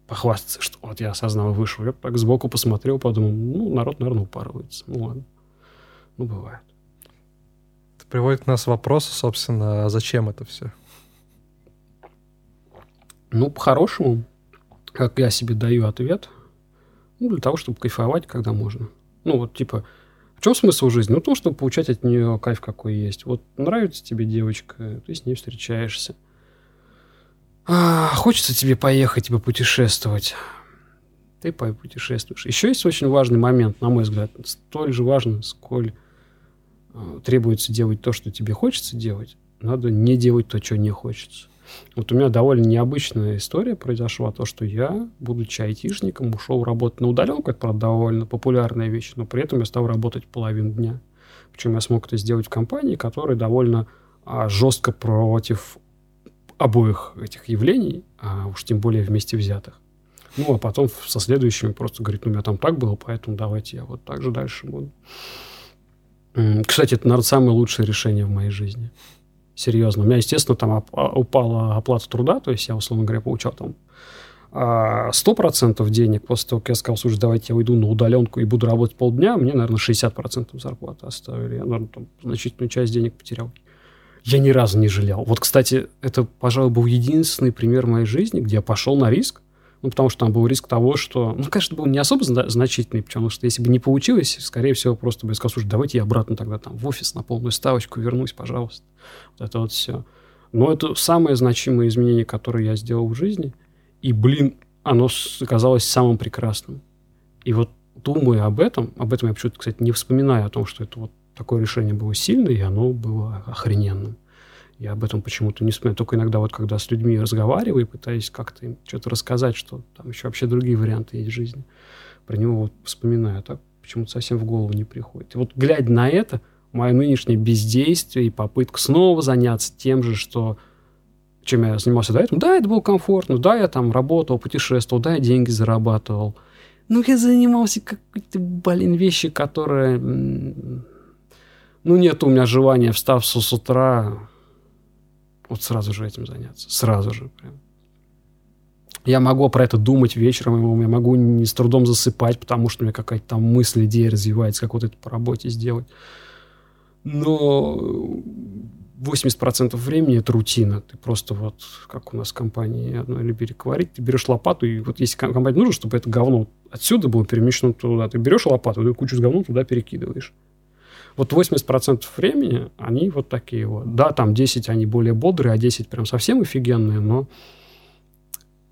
похвастаться, что вот я осознал вышел. Я так сбоку посмотрел, подумал, ну, народ, наверное, упарывается. Ну, ладно. Ну, бывает приводит нас к вопросу, собственно, а зачем это все? Ну, по-хорошему, как я себе даю ответ, ну, для того, чтобы кайфовать, когда можно. Ну, вот, типа, в чем смысл жизни? Ну, то, чтобы получать от нее кайф какой есть. Вот нравится тебе девочка, ты с ней встречаешься. А, хочется тебе поехать, типа, путешествовать. Ты путешествуешь. Еще есть очень важный момент, на мой взгляд, столь же важный, сколь требуется делать то, что тебе хочется делать, надо не делать то, что не хочется. Вот у меня довольно необычная история произошла, то, что я, будучи айтишником, ушел работать на удаленку, это, правда, довольно популярная вещь, но при этом я стал работать половину дня. Причем я смог это сделать в компании, которая довольно а, жестко против обоих этих явлений, а уж тем более вместе взятых. Ну, а потом со следующими просто говорит, ну, у меня там так было, поэтому давайте я вот так же дальше буду. Кстати, это, наверное, самое лучшее решение в моей жизни. Серьезно. У меня, естественно, там а, упала оплата труда, то есть я, условно говоря, получал там 100% а, денег после того, как я сказал, слушай, давайте я уйду на удаленку и буду работать полдня, мне, наверное, 60% зарплаты оставили. Я, наверное, там значительную часть денег потерял. Я ни разу не жалел. Вот, кстати, это, пожалуй, был единственный пример моей жизни, где я пошел на риск, ну, потому что там был риск того, что... Ну, конечно, был не особо значительный, потому что если бы не получилось, скорее всего, просто бы я сказал, слушай, давайте я обратно тогда там в офис на полную ставочку вернусь, пожалуйста. Вот это вот все. Но это самое значимое изменение, которое я сделал в жизни. И, блин, оно оказалось самым прекрасным. И вот думая об этом, об этом я почему-то, кстати, не вспоминаю о том, что это вот такое решение было сильное, и оно было охрененным. Я об этом почему-то не вспоминаю. Только иногда вот когда с людьми разговариваю, пытаюсь как-то им что-то рассказать, что там еще вообще другие варианты есть жизни. Про него вот вспоминаю, а так почему-то совсем в голову не приходит. И вот глядя на это, мое нынешнее бездействие и попытка снова заняться тем же, что чем я занимался до этого, да, это было комфортно, да, я там работал, путешествовал, да, я деньги зарабатывал. Ну, я занимался какой-то, блин, вещи, которые... Ну, нет у меня желания, встав с утра, вот сразу же этим заняться. Сразу же прям. Я могу про это думать вечером, я могу не с трудом засыпать, потому что у меня какая-то там мысль, идея развивается, как вот это по работе сделать. Но 80% времени это рутина. Ты просто вот, как у нас в компании одной любили говорить, ты берешь лопату, и вот если компании нужно, чтобы это говно отсюда было перемещено туда, ты берешь лопату, ты кучу с говном туда перекидываешь. Вот 80% времени они вот такие вот. Да, там 10 они более бодрые, а 10 прям совсем офигенные, но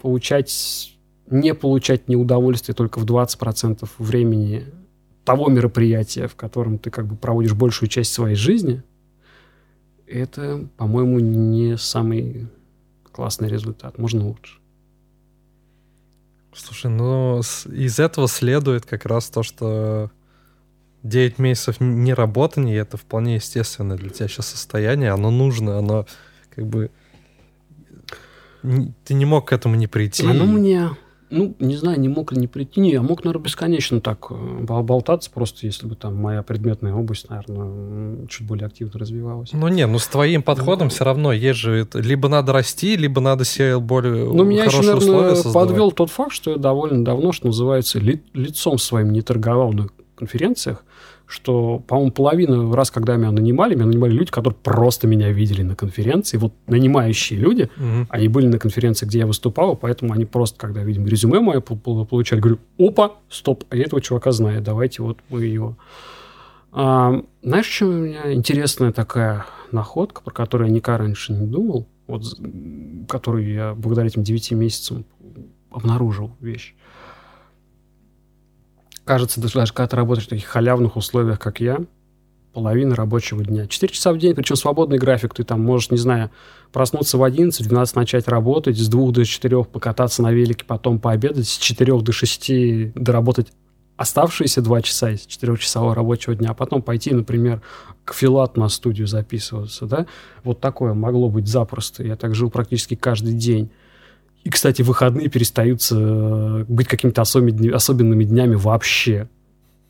получать, не получать неудовольствие только в 20% времени того мероприятия, в котором ты как бы проводишь большую часть своей жизни, это, по-моему, не самый классный результат. Можно лучше. Слушай, ну из этого следует как раз то, что 9 месяцев не работания, это вполне естественное для тебя сейчас состояние, оно нужно, оно как бы... Ты не мог к этому не прийти. Оно мне, ну, не знаю, не мог ли не прийти. Не, я мог, наверное, бесконечно так э, болтаться, просто если бы там моя предметная область, наверное, чуть более активно развивалась. Ну, не, ну, с твоим подходом ну, все равно есть же... Либо надо расти, либо надо себе более Ну, меня еще, наверное, подвел тот факт, что я довольно давно, что называется, ли, лицом своим не торговал на конференциях что, по-моему, половину раз, когда меня нанимали, меня нанимали люди, которые просто меня видели на конференции. Вот нанимающие люди, угу. они были на конференции, где я выступал, поэтому они просто, когда, видимо, резюме мое получали, говорю, опа, стоп, а я этого чувака знаю, давайте вот мы его... А, знаешь, что у меня интересная такая находка, про которую я никогда раньше не думал, вот, которую я благодаря этим девяти месяцам обнаружил вещь кажется, даже когда ты работаешь в таких халявных условиях, как я, половина рабочего дня. 4 часа в день, причем свободный график. Ты там можешь, не знаю, проснуться в 11, в 12 начать работать, с 2 до 4 покататься на велике, потом пообедать, с 4 до 6 доработать оставшиеся 2 часа из 4-часового рабочего дня, а потом пойти, например, к Филат на студию записываться, да, вот такое могло быть запросто. Я так жил практически каждый день. И, кстати, выходные перестают э, быть какими-то особенными днями вообще.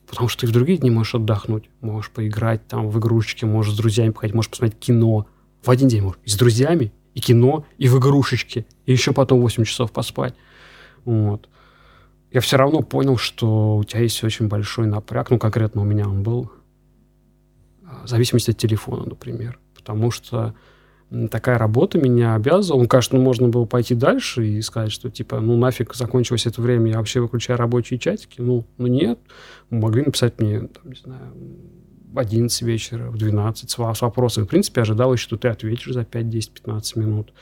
Потому что ты в другие дни можешь отдохнуть, можешь поиграть там в игрушечки, можешь с друзьями походить, можешь посмотреть кино. В один день можешь и с друзьями, и кино, и в игрушечки, и еще потом 8 часов поспать. Вот. Я все равно понял, что у тебя есть очень большой напряг, ну, конкретно у меня он был, в зависимости от телефона, например. Потому что такая работа меня обязывала. Ну, конечно, можно было пойти дальше и сказать, что типа, ну нафиг закончилось это время, я вообще выключаю рабочие чатики. Ну, ну нет. Могли написать мне, там, не знаю, в 11 вечера, в 12 с, с вопросами. В принципе, ожидалось, что ты ответишь за 5, 10, 15 минут.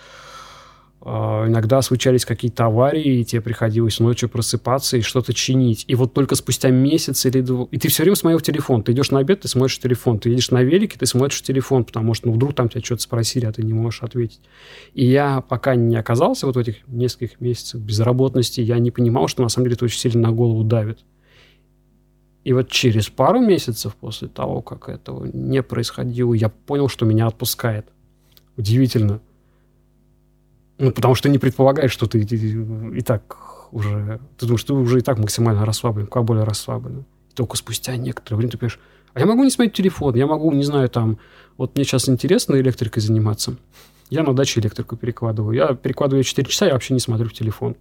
А, иногда случались какие-то аварии, и тебе приходилось ночью просыпаться и что-то чинить. И вот только спустя месяц или два... И ты все время смотрел телефон. Ты идешь на обед, ты смотришь телефон. Ты едешь на велике, ты смотришь телефон, потому что ну, вдруг там тебя что-то спросили, а ты не можешь ответить. И я пока не оказался вот в этих нескольких месяцах безработности, я не понимал, что на самом деле это очень сильно на голову давит. И вот через пару месяцев после того, как этого не происходило, я понял, что меня отпускает. Удивительно. Ну, потому что не предполагаешь, что ты, и так уже... Ты думаешь, ты уже и так максимально расслаблен, куда более расслаблен. Только спустя некоторое время ты понимаешь, а я могу не смотреть телефон, я могу, не знаю, там... Вот мне сейчас интересно электрикой заниматься. Я на даче электрику перекладываю. Я перекладываю 4 часа, я вообще не смотрю в телефон.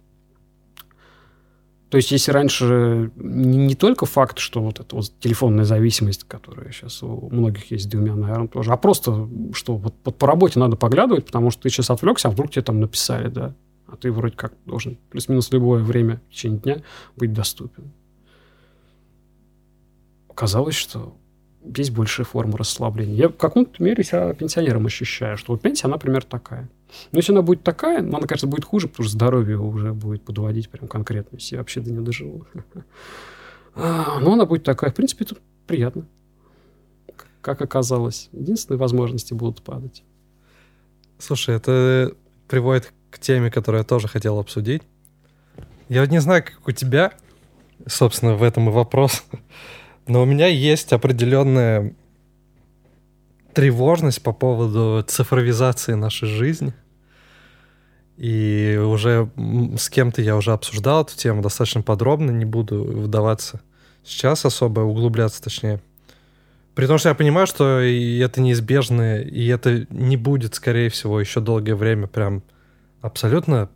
То есть, если раньше не, только факт, что вот эта вот телефонная зависимость, которая сейчас у многих есть, у меня, наверное, тоже, а просто, что вот, вот по работе надо поглядывать, потому что ты сейчас отвлекся, а вдруг тебе там написали, да, а ты вроде как должен плюс-минус любое время в течение дня быть доступен. Оказалось, что есть большая форма расслабления. Я в каком-то мере себя пенсионером ощущаю, что вот пенсия, она, например, такая. Но если она будет такая, ну, она, конечно, будет хуже, потому что здоровье уже будет подводить прям конкретно, если я вообще до нее доживу. А, но она будет такая. В принципе, это приятно. Как оказалось. Единственные возможности будут падать. Слушай, это приводит к теме, которую я тоже хотел обсудить. Я вот не знаю, как у тебя, собственно, в этом и вопрос. Но у меня есть определенная тревожность по поводу цифровизации нашей жизни. И уже с кем-то я уже обсуждал эту тему достаточно подробно, не буду вдаваться сейчас особо, углубляться точнее. При том, что я понимаю, что это неизбежно, и это не будет, скорее всего, еще долгое время прям абсолютно...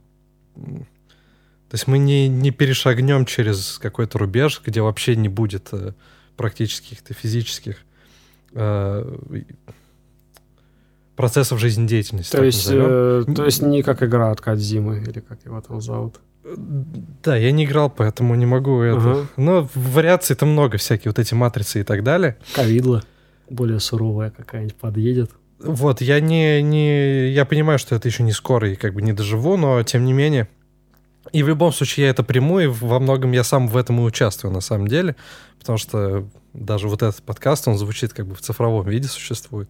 То есть мы не, не перешагнем через какой-то рубеж, где вообще не будет э, практически каких-то физических э, процессов жизнедеятельности. То есть, э, то есть не как игра от Кадзимы, или как его там зовут? Да, я не играл, поэтому не могу это. Ага. Но вариаций-то много всякие, вот эти матрицы и так далее. Ковидла более суровая какая-нибудь подъедет. Вот, я не, не... Я понимаю, что это еще не скоро и как бы не доживу, но тем не менее и в любом случае я это приму, и во многом я сам в этом и участвую на самом деле, потому что даже вот этот подкаст, он звучит как бы в цифровом виде существует.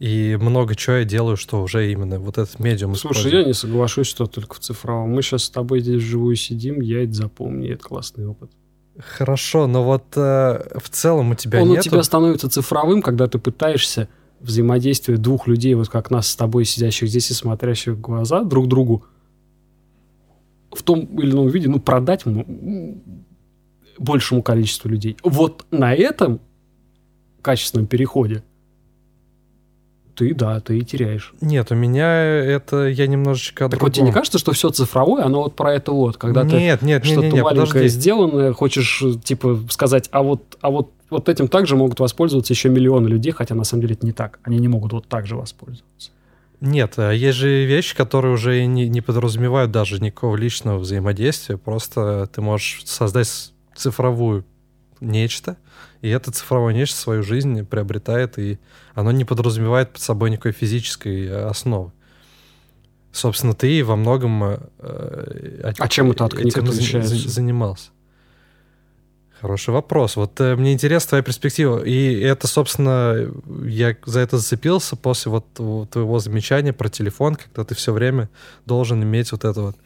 И много чего я делаю, что уже именно вот этот медиум Слушай, я не соглашусь, что только в цифровом. Мы сейчас с тобой здесь вживую сидим, я это запомню, это классный опыт. Хорошо, но вот э, в целом у тебя Он нету... у тебя становится цифровым, когда ты пытаешься взаимодействие двух людей, вот как нас с тобой, сидящих здесь и смотрящих в глаза друг другу, в том или ином виде, ну, продать большему количеству людей. Вот на этом качественном переходе ты, да, ты и теряешь. Нет, у меня это я немножечко Так вот тебе не кажется, что все цифровое, оно вот про это вот, когда нет, ты нет, что-то нет, нет, маленькое подожди. сделанное, хочешь типа сказать, а вот, а вот вот этим также могут воспользоваться еще миллионы людей, хотя на самом деле это не так. Они не могут вот так же воспользоваться. Нет, а есть же вещи, которые уже не, не подразумевают даже никакого личного взаимодействия. Просто ты можешь создать цифровую нечто, и это цифровое нечто свою жизнь приобретает, и оно не подразумевает под собой никакой физической э, основы. Собственно, ты во многом... Э, а чем это от отличается? Занимался. Хороший вопрос. Вот э, мне интересна твоя перспектива. И это, собственно, я за это зацепился после вот твоего замечания про телефон, когда ты все время должен иметь вот это вот.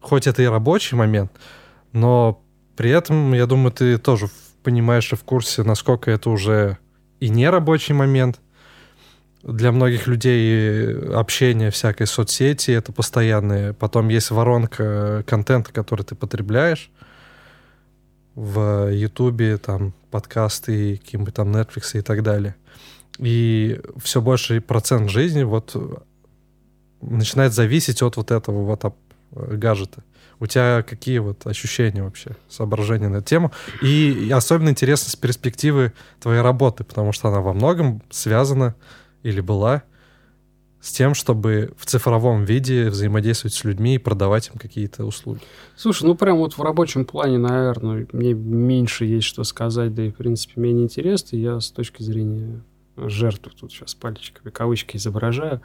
Хоть это и рабочий момент, но при этом, я думаю, ты тоже понимаешь и в курсе, насколько это уже и не рабочий момент. Для многих людей общение всякой соцсети — это постоянное. Потом есть воронка контента, который ты потребляешь в Ютубе, там, подкасты, какие-нибудь там Netflix и так далее. И все больший процент жизни вот начинает зависеть от вот этого вот гаджета. У тебя какие вот ощущения вообще, соображения на эту тему? И особенно интересно с перспективы твоей работы, потому что она во многом связана или была с тем, чтобы в цифровом виде взаимодействовать с людьми и продавать им какие-то услуги. Слушай, ну прям вот в рабочем плане, наверное, мне меньше есть что сказать, да и, в принципе, менее интересно. Я с точки зрения жертвы тут сейчас пальчиками кавычки изображаю.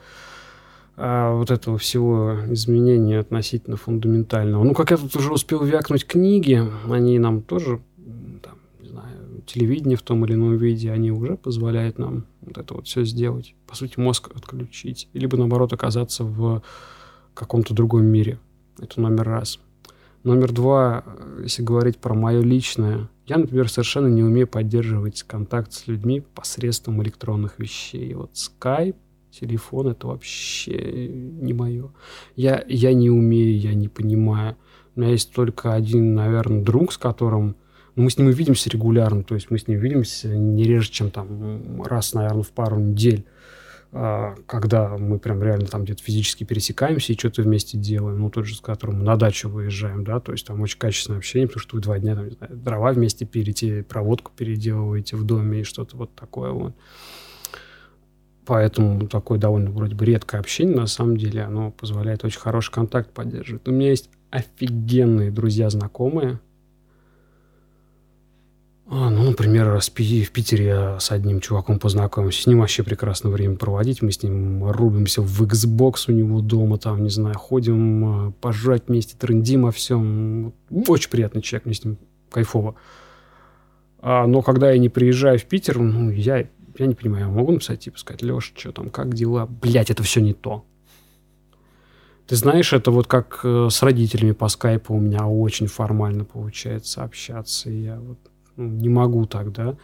а, вот этого всего изменения относительно фундаментального. Ну, как я тут уже успел вякнуть книги, они нам тоже, телевидение в том или ином виде, они уже позволяют нам вот это вот все сделать. По сути, мозг отключить. Либо, наоборот, оказаться в каком-то другом мире. Это номер раз. Номер два, если говорить про мое личное, я, например, совершенно не умею поддерживать контакт с людьми посредством электронных вещей. Вот Skype, телефон — это вообще не мое. Я, я не умею, я не понимаю. У меня есть только один, наверное, друг, с которым... Мы с ним видимся регулярно, то есть мы с ним видимся не реже, чем там раз, наверное, в пару недель. А, когда мы прям реально там где-то физически пересекаемся и что-то вместе делаем, ну, тот же, с которым мы на дачу выезжаем, да, то есть там очень качественное общение, потому что вы два дня, там, не знаю, дрова вместе пилите, проводку переделываете в доме и что-то вот такое вот. Поэтому такое довольно вроде бы редкое общение, на самом деле, оно позволяет очень хороший контакт поддерживать. У меня есть офигенные друзья, знакомые, а, ну, например, в Питере я с одним чуваком познакомился. С ним вообще прекрасно время проводить. Мы с ним рубимся в Xbox у него дома, там, не знаю, ходим а, пожрать вместе, трендим о всем. Очень приятный человек, мне с ним кайфово. А, но когда я не приезжаю в Питер, ну, я, я не понимаю, я могу написать, типа, сказать, Леш, что там, как дела? Блять, это все не то. Ты знаешь, это вот как э, с родителями по скайпу у меня очень формально получается общаться. И я вот не могу так, да.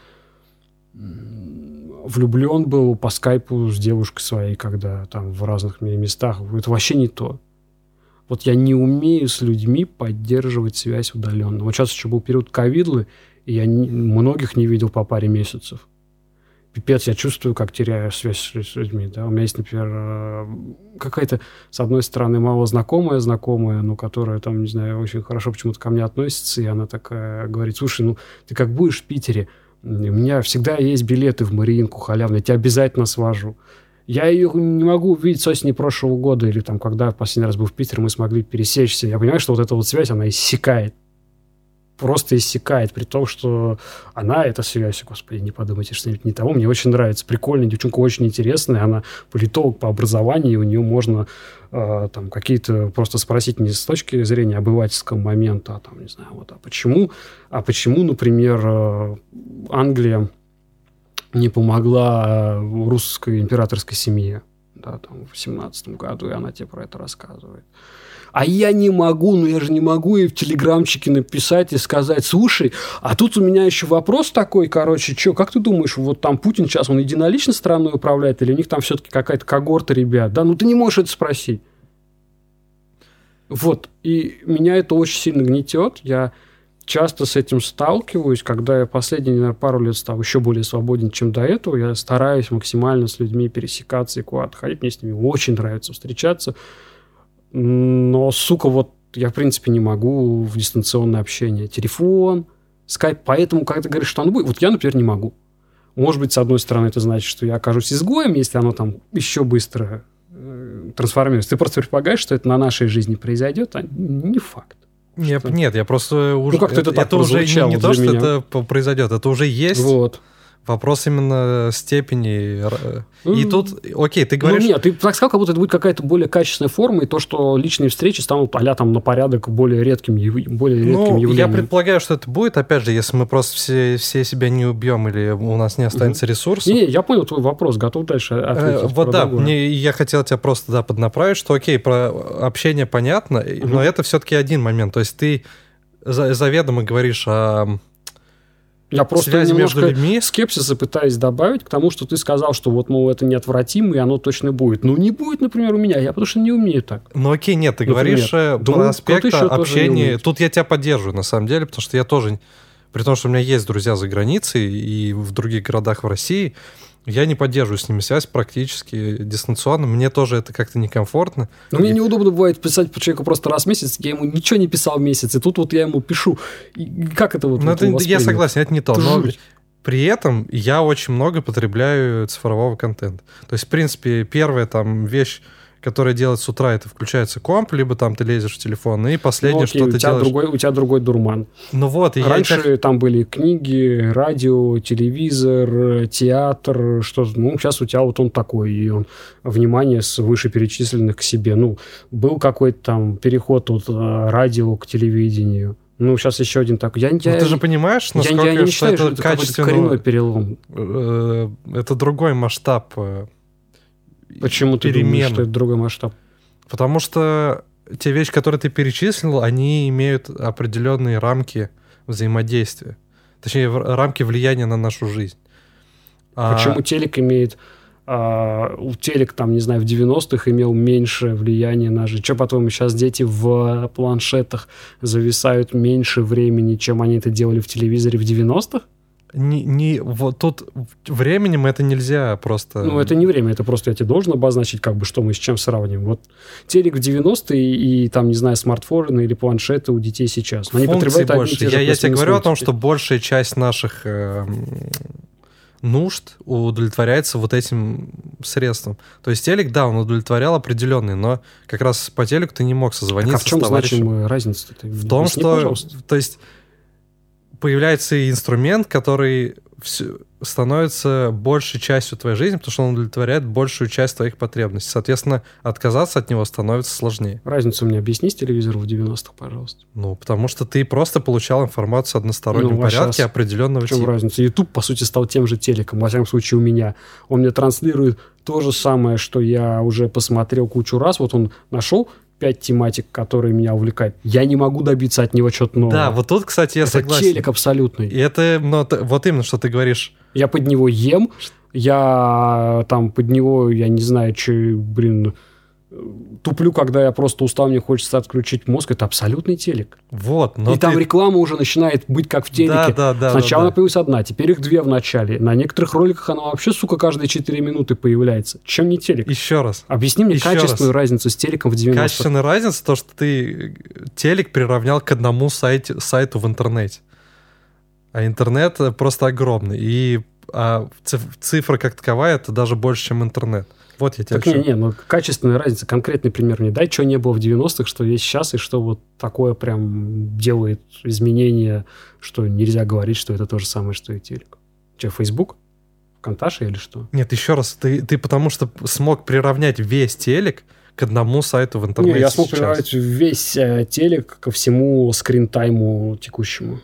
Влюблен был по скайпу с девушкой своей, когда там в разных местах. Это вообще не то. Вот я не умею с людьми поддерживать связь удаленно. Вот сейчас еще был период ковидлы, и я не, многих не видел по паре месяцев пипец, я чувствую, как теряю связь с людьми. Да? У меня есть, например, э, какая-то, с одной стороны, мало знакомая знакомая, но которая там, не знаю, очень хорошо почему-то ко мне относится, и она такая говорит, слушай, ну, ты как будешь в Питере, у меня всегда есть билеты в Мариинку халявные, я тебя обязательно свожу. Я ее не могу увидеть с осени прошлого года, или там, когда в последний раз был в Питере, мы смогли пересечься. Я понимаю, что вот эта вот связь, она иссякает просто иссякает, при том, что она, эта связь, господи, не подумайте что-нибудь не того, мне очень нравится, прикольная девчонка, очень интересная, она политолог по образованию, у нее можно э, там какие-то просто спросить не с точки зрения обывательского момента, а там, не знаю, вот, а почему, а почему, например, э, Англия не помогла русской императорской семье, да, там, в 17 году, и она тебе про это рассказывает. А я не могу, ну я же не могу и в телеграмчике написать и сказать, слушай, а тут у меня еще вопрос такой, короче, что, как ты думаешь, вот там Путин сейчас, он единолично страной управляет, или у них там все-таки какая-то когорта ребят? Да, ну ты не можешь это спросить. Вот, и меня это очень сильно гнетет. Я часто с этим сталкиваюсь, когда я последние, наверное, пару лет стал еще более свободен, чем до этого. Я стараюсь максимально с людьми пересекаться и куда-то ходить. Мне с ними очень нравится встречаться. Но, сука, вот я, в принципе, не могу в дистанционное общение. Телефон, скайп. Поэтому, когда ты говоришь, что оно будет... Вот я, например, не могу. Может быть, с одной стороны, это значит, что я окажусь изгоем, если оно там еще быстро э, трансформируется. Ты просто предполагаешь, что это на нашей жизни произойдет, а не факт. Нет, нет, я просто уже... Ну, как-то это, это, это уже не, не то, что меня. это произойдет, это уже есть. Вот. Вопрос именно степени. И mm. тут, окей, ты говоришь... Ну, нет, ты так сказал, как будто это будет какая-то более качественная форма, и то, что личные встречи станут а там на порядок более редким, более редким ну, явлением. я предполагаю, что это будет, опять же, если мы просто все, все себя не убьем или у нас не останется mm-hmm. ресурсов. Не, я понял твой вопрос, готов дальше э, ответить. Э, вот да, мне, я хотел тебя просто да, поднаправить, что окей, про общение понятно, mm-hmm. но это все-таки один момент. То есть ты заведомо говоришь о я просто Связи немножко между людьми. скепсиса пытаюсь добавить к тому, что ты сказал, что вот, мол, это неотвратимо, и оно точно будет. Ну, не будет, например, у меня, я потому что не умею так. Ну, окей, нет, ты например. говоришь э, Думаю, про аспект общения. Тут я тебя поддерживаю, на самом деле, потому что я тоже, при том, что у меня есть друзья за границей и в других городах в России, я не поддерживаю с ними связь практически дистанционно. Мне тоже это как-то некомфортно. Но мне неудобно бывает писать по человеку просто раз в месяц. Я ему ничего не писал в месяц, и тут вот я ему пишу. И как это вот? Ну, это, я согласен, это не то. но при этом я очень много потребляю цифрового контента. То есть, в принципе, первая там вещь, которое делать с утра, это включается комп, либо там ты лезешь в телефон, и последнее, Ну, окей, что у ты тебя делаешь... другой, у тебя другой дурман. Ну вот, и я Раньше тебя- там были книги, радио, телевизор, театр, что ну сейчас у тебя вот он такой, и он внимание с вышеперечисленных к себе. Ну был какой-то там переход от э, радио к телевидению. Ну сейчас еще один такой. Я, Ну, я, ты же понимаешь, я, насколько я не что считаю, это что это какой-то качественно... коренной перелом. э, Это другой масштаб Почему ты перемен. думаешь, что это другой масштаб? Потому что те вещи, которые ты перечислил, они имеют определенные рамки взаимодействия. Точнее, рамки влияния на нашу жизнь. А- Почему телек имеет... а, у телек, там, не знаю, в 90-х имел меньше влияния на жизнь. Что, по-твоему, сейчас дети в планшетах зависают меньше времени, чем они это делали в телевизоре в 90-х? Не, не, вот тут временем это нельзя просто... Ну, это не время, это просто я тебе должен обозначить, как бы, что мы с чем сравниваем. Вот телек в 90-е и, там, не знаю, смартфоны или планшеты у детей сейчас. Они функций одни и больше. же Я, я тебе говорю о том, что большая часть наших эм, нужд удовлетворяется вот этим средством. То есть телек, да, он удовлетворял определенный, но как раз по телеку ты не мог Так созвониться а в чем значимая разница? Ты В том, объясни, что, пожалуйста. то есть, появляется инструмент, который всё- становится большей частью твоей жизни, потому что он удовлетворяет большую часть твоих потребностей. Соответственно, отказаться от него становится сложнее. Разницу мне объясни с телевизора в 90-х, пожалуйста. Ну, потому что ты просто получал информацию в одностороннем Ну, порядке щас определенного В чем типа. разница? YouTube, по сути, стал тем же телеком, во всяком случае, у меня. Он мне транслирует то же самое, что я уже посмотрел кучу раз. Вот он нашел пять тематик, которые меня увлекают. Я не могу добиться от него чего-то нового. Да, вот тут, кстати, я Это согласен. телек абсолютный. И это, ну, вот именно, что ты говоришь. Я под него ем, я там под него, я не знаю, что, блин, э, туплю, когда я просто устал, мне хочется отключить мозг. Это абсолютный телек. Вот, но И там ты- реклама уже начинает быть как в телеке. Да, да, да. Сначала да, она появилась одна, теперь их две в начале. На некоторых роликах она вообще, сука, каждые 4 минуты появляется. Чем не телек? Еще раз. Объясни мне Еще качественную раз. разницу с телеком в 90-х. Качественная разница то, что ты э, телек приравнял к одному сайте, сайту в интернете. А интернет э, просто огромный. И а циф- цифра как таковая это даже больше, чем интернет. Вот я тебе Так не, не, ну качественная разница, конкретный пример мне дай, что не было в 90-х, что есть сейчас, и что вот такое прям делает изменения, что нельзя говорить, что это то же самое, что и телек. Че, Facebook? Вконташе или что? Нет, еще раз, ты, ты потому что смог приравнять весь телек к одному сайту в интернете. Не, я смог сейчас. приравнять весь э, телек ко всему скрин-тайму текущему.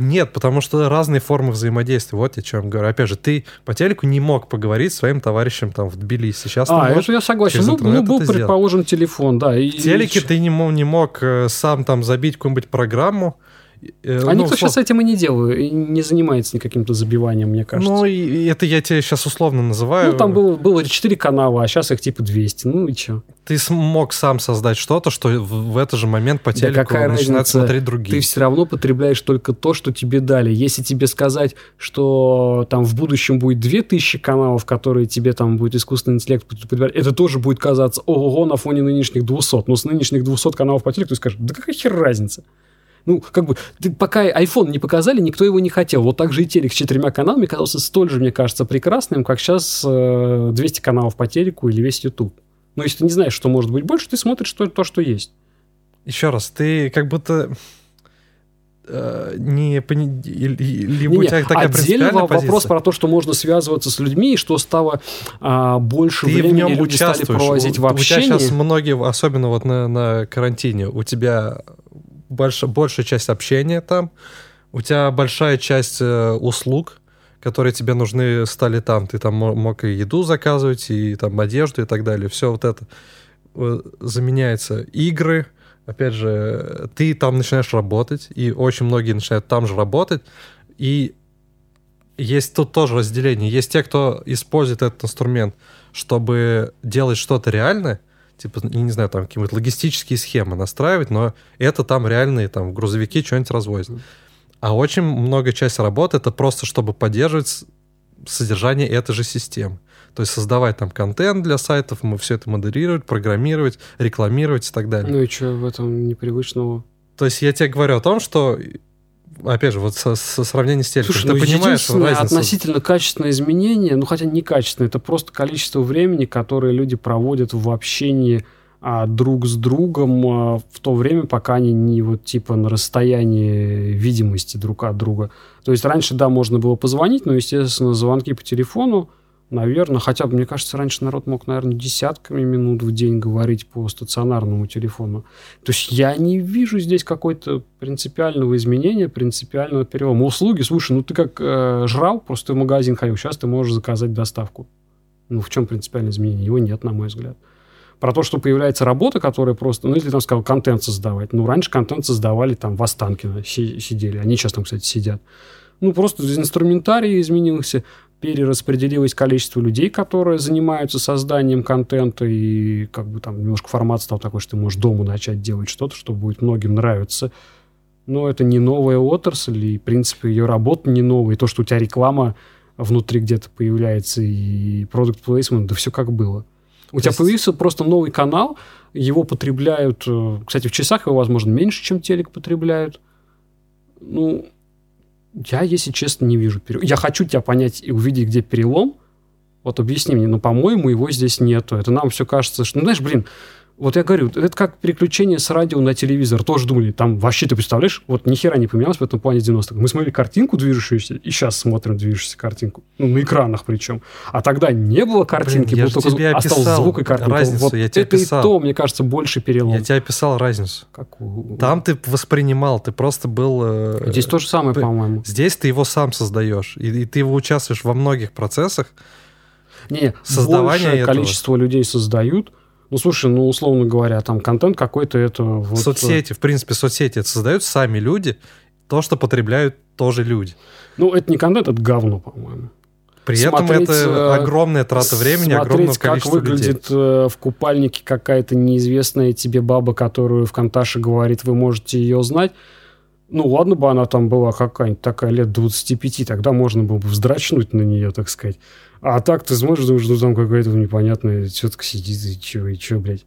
Нет, потому что разные формы взаимодействия. Вот я о чем говорю. Опять же, ты по телеку не мог поговорить с своим товарищем там в Тбилиси. Сейчас А, это я согласен. Ну, ну, был, предположим, телефон, да. И, В телеке ты не мог, не мог э, сам там забить какую-нибудь программу. Э, А ну, никто услов- сейчас этим и не делает, и не занимается никаким-то забиванием, мне кажется. Ну, и, это я тебе сейчас условно называю. Ну, там было, было 4 канала, а сейчас их типа 200. Ну и что? Ты смог сам создать что-то, что в, в этот же момент по Да телеку какая начинают разница? смотреть другие. Ты все равно потребляешь только то, что тебе дали. Если тебе сказать, что там в будущем будет 2000 каналов, которые тебе там будет искусственный интеллект подбирать, это тоже будет казаться ого на фоне нынешних 200. Но с нынешних 200 каналов по телеку ты скажешь, да какая хер разница? Ну, как бы, ты, пока iPhone не показали, никто его не хотел. Вот так же и телек с четырьмя каналами казался столь же, мне кажется, прекрасным, как сейчас э, 200 каналов по телеку или весь YouTube. Но если ты не знаешь, что может быть больше, ты смотришь то, то что есть. Еще раз, ты как будто э, не пони... либо у Не-не, тебя такая отдельный вопрос позиция. про то, что можно связываться с людьми, и что стало а, больше ты в времени нем люди стали проводить у, в у тебя общении. сейчас многие, особенно вот на, на карантине, у тебя больше, большая часть общения там, у тебя большая часть э, услуг, которые тебе нужны, стали там. Ты там мо- мог и еду заказывать, и там одежду и так далее. Все вот это э, заменяется. Игры, опять же, ты там начинаешь работать, и очень многие начинают там же работать, и есть тут тоже разделение. Есть те, кто использует этот инструмент, чтобы делать что-то реальное, типа, я не знаю, там какие-нибудь логистические схемы настраивать, но это там реальные там грузовики что-нибудь развозят. А очень много часть работы это просто, чтобы поддерживать содержание этой же системы. То есть создавать там контент для сайтов, мы все это модерировать, программировать, рекламировать и так далее. Ну и что в этом непривычного? То есть я тебе говорю о том, что опять же, вот со, со сравнением с телеком, Слушай, ты ну, понимаешь единственное разницу? относительно качественное изменение, ну хотя не качественное, это просто количество времени, которое люди проводят в общении а, друг с другом а, в то время, пока они не вот типа на расстоянии видимости друг от друга. То есть раньше, да, можно было позвонить, но, естественно, звонки по телефону, наверное, хотя бы, мне кажется, раньше народ мог, наверное, десятками минут в день говорить по стационарному телефону. То есть я не вижу здесь какой-то принципиального изменения, принципиального перелома. Услуги, слушай, ну ты как э, жрал, просто в магазин ходил, сейчас ты можешь заказать доставку. Ну в чем принципиальное изменение? Его нет, на мой взгляд. Про то, что появляется работа, которая просто, ну, или там сказал, контент создавать. Ну, раньше контент создавали там в Останкино, сидели. Они сейчас там, кстати, сидят. Ну, просто инструментарий изменился, перераспределилось количество людей, которые занимаются созданием контента, и как бы там немножко формат стал такой, что ты можешь дома начать делать что-то, что будет многим нравиться. Но это не новая отрасль, и, в принципе, ее работа не новая. И то, что у тебя реклама внутри где-то появляется, и продукт плейсмент, да все как было. У То тебя есть... появился просто новый канал, его потребляют, э, кстати, в часах его, возможно, меньше, чем телек потребляют. Ну, я, если честно, не вижу. Я хочу тебя понять и увидеть, где перелом. Вот объясни мне, но, по-моему, его здесь нету. Это нам все кажется, что, ну, знаешь, блин, вот я говорю, это как переключение с радио на телевизор. Тоже думали, там вообще, ты представляешь, вот ни хера не поменялось в этом плане 90-х. Мы смотрели картинку движущуюся, и сейчас смотрим движущуюся картинку. Ну, на экранах причем. А тогда не было картинки, Блин, был только звук, остался звук и картинка. Разницу, вот я тебе это описал. и то, мне кажется, больше перелом. Я тебе описал разницу. Какую? Там ты воспринимал, ты просто был... э, Здесь то же самое, ты- по-моему. Здесь ты его сам создаешь, и, и ты его участвуешь во многих процессах. Не, Создавание большее этого. количество людей создают. Ну, слушай, ну, условно говоря, там контент какой-то это... Вот, э, соцсети, в принципе, соцсети это создают сами люди, то, что потребляют тоже люди. Ну, это не контент, это говно, по-моему. При этом Смотреть, это э, огромная трата времени, Смотреть, как количества людей. выглядит э, в купальнике какая-то неизвестная тебе баба, которую в Конташе говорит, вы можете ее знать. Ну, ладно бы она там была какая-нибудь такая лет 25, тогда можно было бы вздрачнуть на нее, так сказать. А так ты смотришь, думаешь, ну там какая-то непонятная тетка сидит, и чё, и чё, блядь.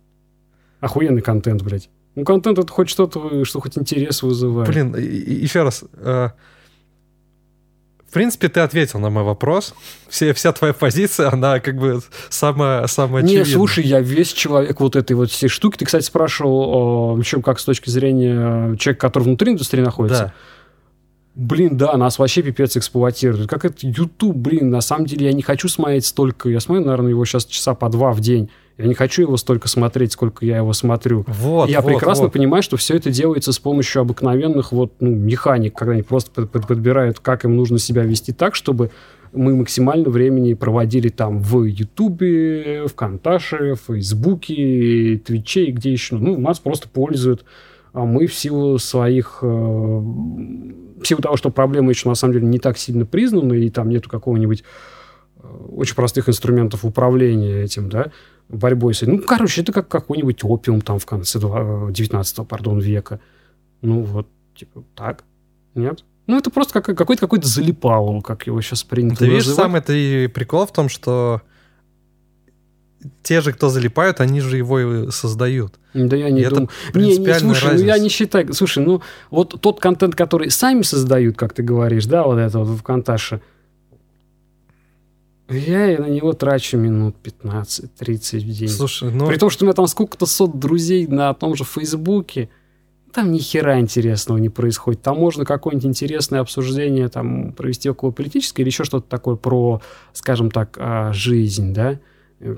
Охуенный контент, блядь. Ну, контент это хоть что-то, что хоть интерес вызывает. Блин, еще раз. э, В принципе, ты ответил на мой вопрос. Все, вся твоя позиция, она как бы самая, самая Не, слушай, я весь человек вот этой вот всей штуки. Ты, кстати, спрашивал, еще как с точки зрения человека, который внутри индустрии находится. Да. Блин, да, нас вообще пипец эксплуатируют. Как это YouTube, блин, на самом деле я не хочу смотреть столько. Я смотрю, наверное, его сейчас часа по два в день. Я не хочу его столько смотреть, сколько я его смотрю. Вот, я вот, прекрасно вот. понимаю, что все это делается с помощью обыкновенных вот, ну, механик, когда они просто под- под- подбирают, как им нужно себя вести так, чтобы мы максимально времени проводили там в Ютубе, в Конташе, в Фейсбуке, Твиче и где еще. Ну, нас просто пользуют. А мы в силу своих... э, в силу того, что проблема еще на самом деле не так сильно признана, и там нету какого-нибудь э, очень простых инструментов управления этим, да, борьбой с этим. Ну, короче, это как какой-нибудь опиум там в конце два- э, 19 пардон, века. Ну, вот, типа, так. Нет? Ну, это просто как, какой-то какой-то залипал, как его сейчас принято Ты видишь, называть. самый это и прикол в том, что те же, кто залипают, они же его и создают. Да я не И это думаю. Не, не, принципиальная слушай, ну я разница. не считаю. Слушай, ну вот тот контент, который сами создают, как ты говоришь, да, вот это вот в Конташе, я на него трачу минут 15-30 в день. Слушай, ну... При том, что у меня там сколько-то сот друзей на том же Фейсбуке, там ни хера интересного не происходит. Там можно какое-нибудь интересное обсуждение там провести около политическое или еще что-то такое про, скажем так, а, жизнь, да?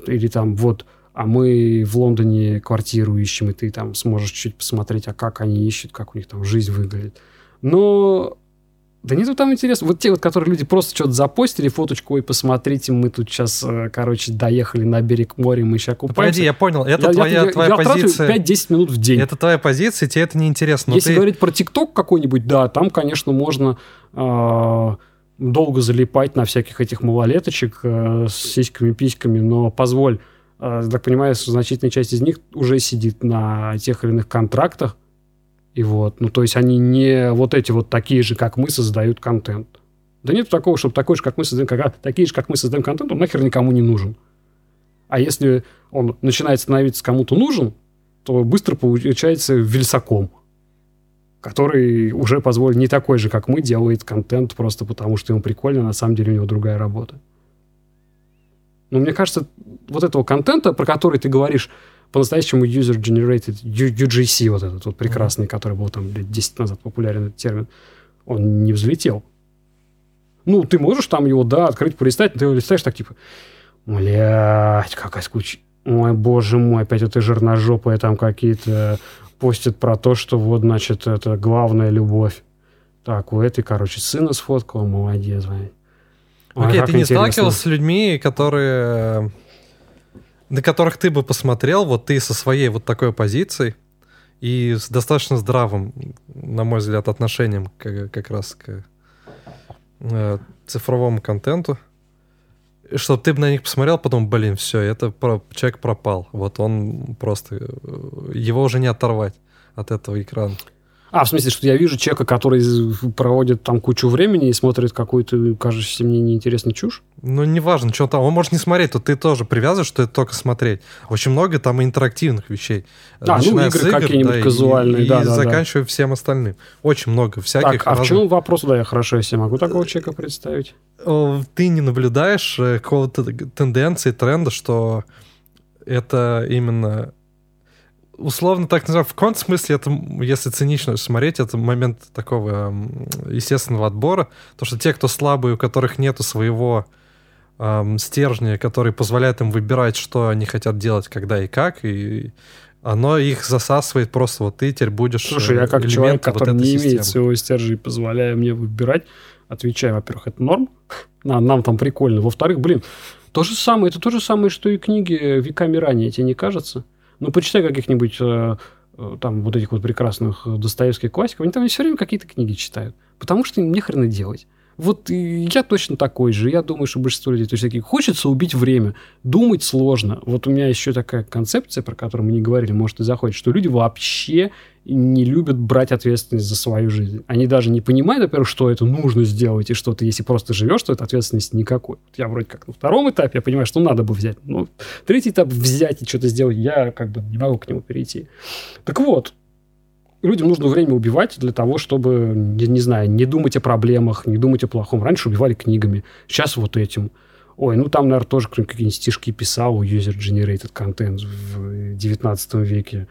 Или там вот, а мы в Лондоне квартиру ищем, и ты там сможешь чуть посмотреть, а как они ищут, как у них там жизнь выглядит. Но да нету там интересно. Вот те вот, которые люди просто что-то запостили, фоточку, ой, посмотрите, мы тут сейчас, короче, доехали на берег моря, мы сейчас купаемся. Погоди, я понял. Это Я- твоя, я, твоя я позиция. 5-10 минут в день. Это твоя позиция, тебе это неинтересно. но Если ты... говорить про ТикТок какой-нибудь, да, там, конечно, можно э, долго залипать на всяких этих малолеточек э, с сиськами-письками, но позволь, э, так понимаю, значительная часть из них уже сидит на тех или иных контрактах, и вот, ну, то есть они не вот эти вот такие же, как мы, создают контент. Да нет такого, чтобы такой же, как мы создаем, как, такие же, как мы создаем контент, он нахер никому не нужен. А если он начинает становиться кому-то нужен, то быстро получается вельсаком. Который уже позволит не такой же, как мы, делает контент просто потому, что ему прикольно, на самом деле у него другая работа. Но мне кажется, вот этого контента, про который ты говоришь, по-настоящему user-generated, UGC, вот этот вот прекрасный, mm-hmm. который был там лет 10 назад популярен этот термин, он не взлетел. Ну, ты можешь там его, да, открыть, полистать, но ты его листаешь так, типа, блядь, какая скуч... Ой, боже мой, опять это жирножопые там какие-то постят про то, что вот, значит, это главная любовь. Так, у этой, короче, сына сфоткал, молодец, блядь. Окей, okay, ты не интересно. сталкивался с людьми, которые... На которых ты бы посмотрел, вот ты со своей вот такой позицией и с достаточно здравым, на мой взгляд, отношением к, как раз к э, цифровому контенту, чтобы ты бы на них посмотрел, потом, блин, все, это про, человек пропал. Вот он просто... Э, его уже не оторвать от этого экрана. А, в смысле, что я вижу человека, который проводит там кучу времени и смотрит какую-то, кажущуюся мне неинтересную чушь? Ну, неважно, что там. Он может не смотреть, то ты тоже привязываешь, что это только смотреть. Очень много там интерактивных вещей. А, ну, игры, игры какие-нибудь да, казуальные, и, да, и да, заканчивая да. всем остальным. Очень много всяких Так, а разных... в чем вопрос, да, я хорошо, если могу такого человека представить? Ты не наблюдаешь э, какого-то тенденции, тренда, что это именно условно так называем, в каком смысле это, если цинично смотреть, это момент такого естественного отбора, то что те, кто слабые, у которых нету своего эм, стержня, который позволяет им выбирать, что они хотят делать, когда и как, и оно их засасывает просто, вот ты теперь будешь Слушай, я как человек, который вот не системы. имеет своего стержня, позволяя мне выбирать, отвечаю, во-первых, это норм, нам, нам там прикольно, во-вторых, блин, то же самое, это то же самое, что и книги веками ранее, тебе не кажется? Ну, почитай каких-нибудь э, э, там вот этих вот прекрасных Достоевских классиков, они там все время какие-то книги читают, потому что им нехрена делать. Вот я точно такой же. Я думаю, что большинство людей точно такие. Хочется убить время. Думать сложно. Вот у меня еще такая концепция, про которую мы не говорили, может, и заходит, что люди вообще не любят брать ответственность за свою жизнь. Они даже не понимают, во-первых, что это нужно сделать, и что ты, если просто живешь, то это ответственности никакой. Я вроде как на втором этапе, я понимаю, что надо бы взять. Но третий этап взять и что-то сделать, я как бы не могу к нему перейти. Так вот, людям нужно время убивать для того, чтобы, не, не знаю, не думать о проблемах, не думать о плохом. Раньше убивали книгами, сейчас вот этим. Ой, ну там, наверное, тоже какие-нибудь стишки писал user-generated content в 19 веке.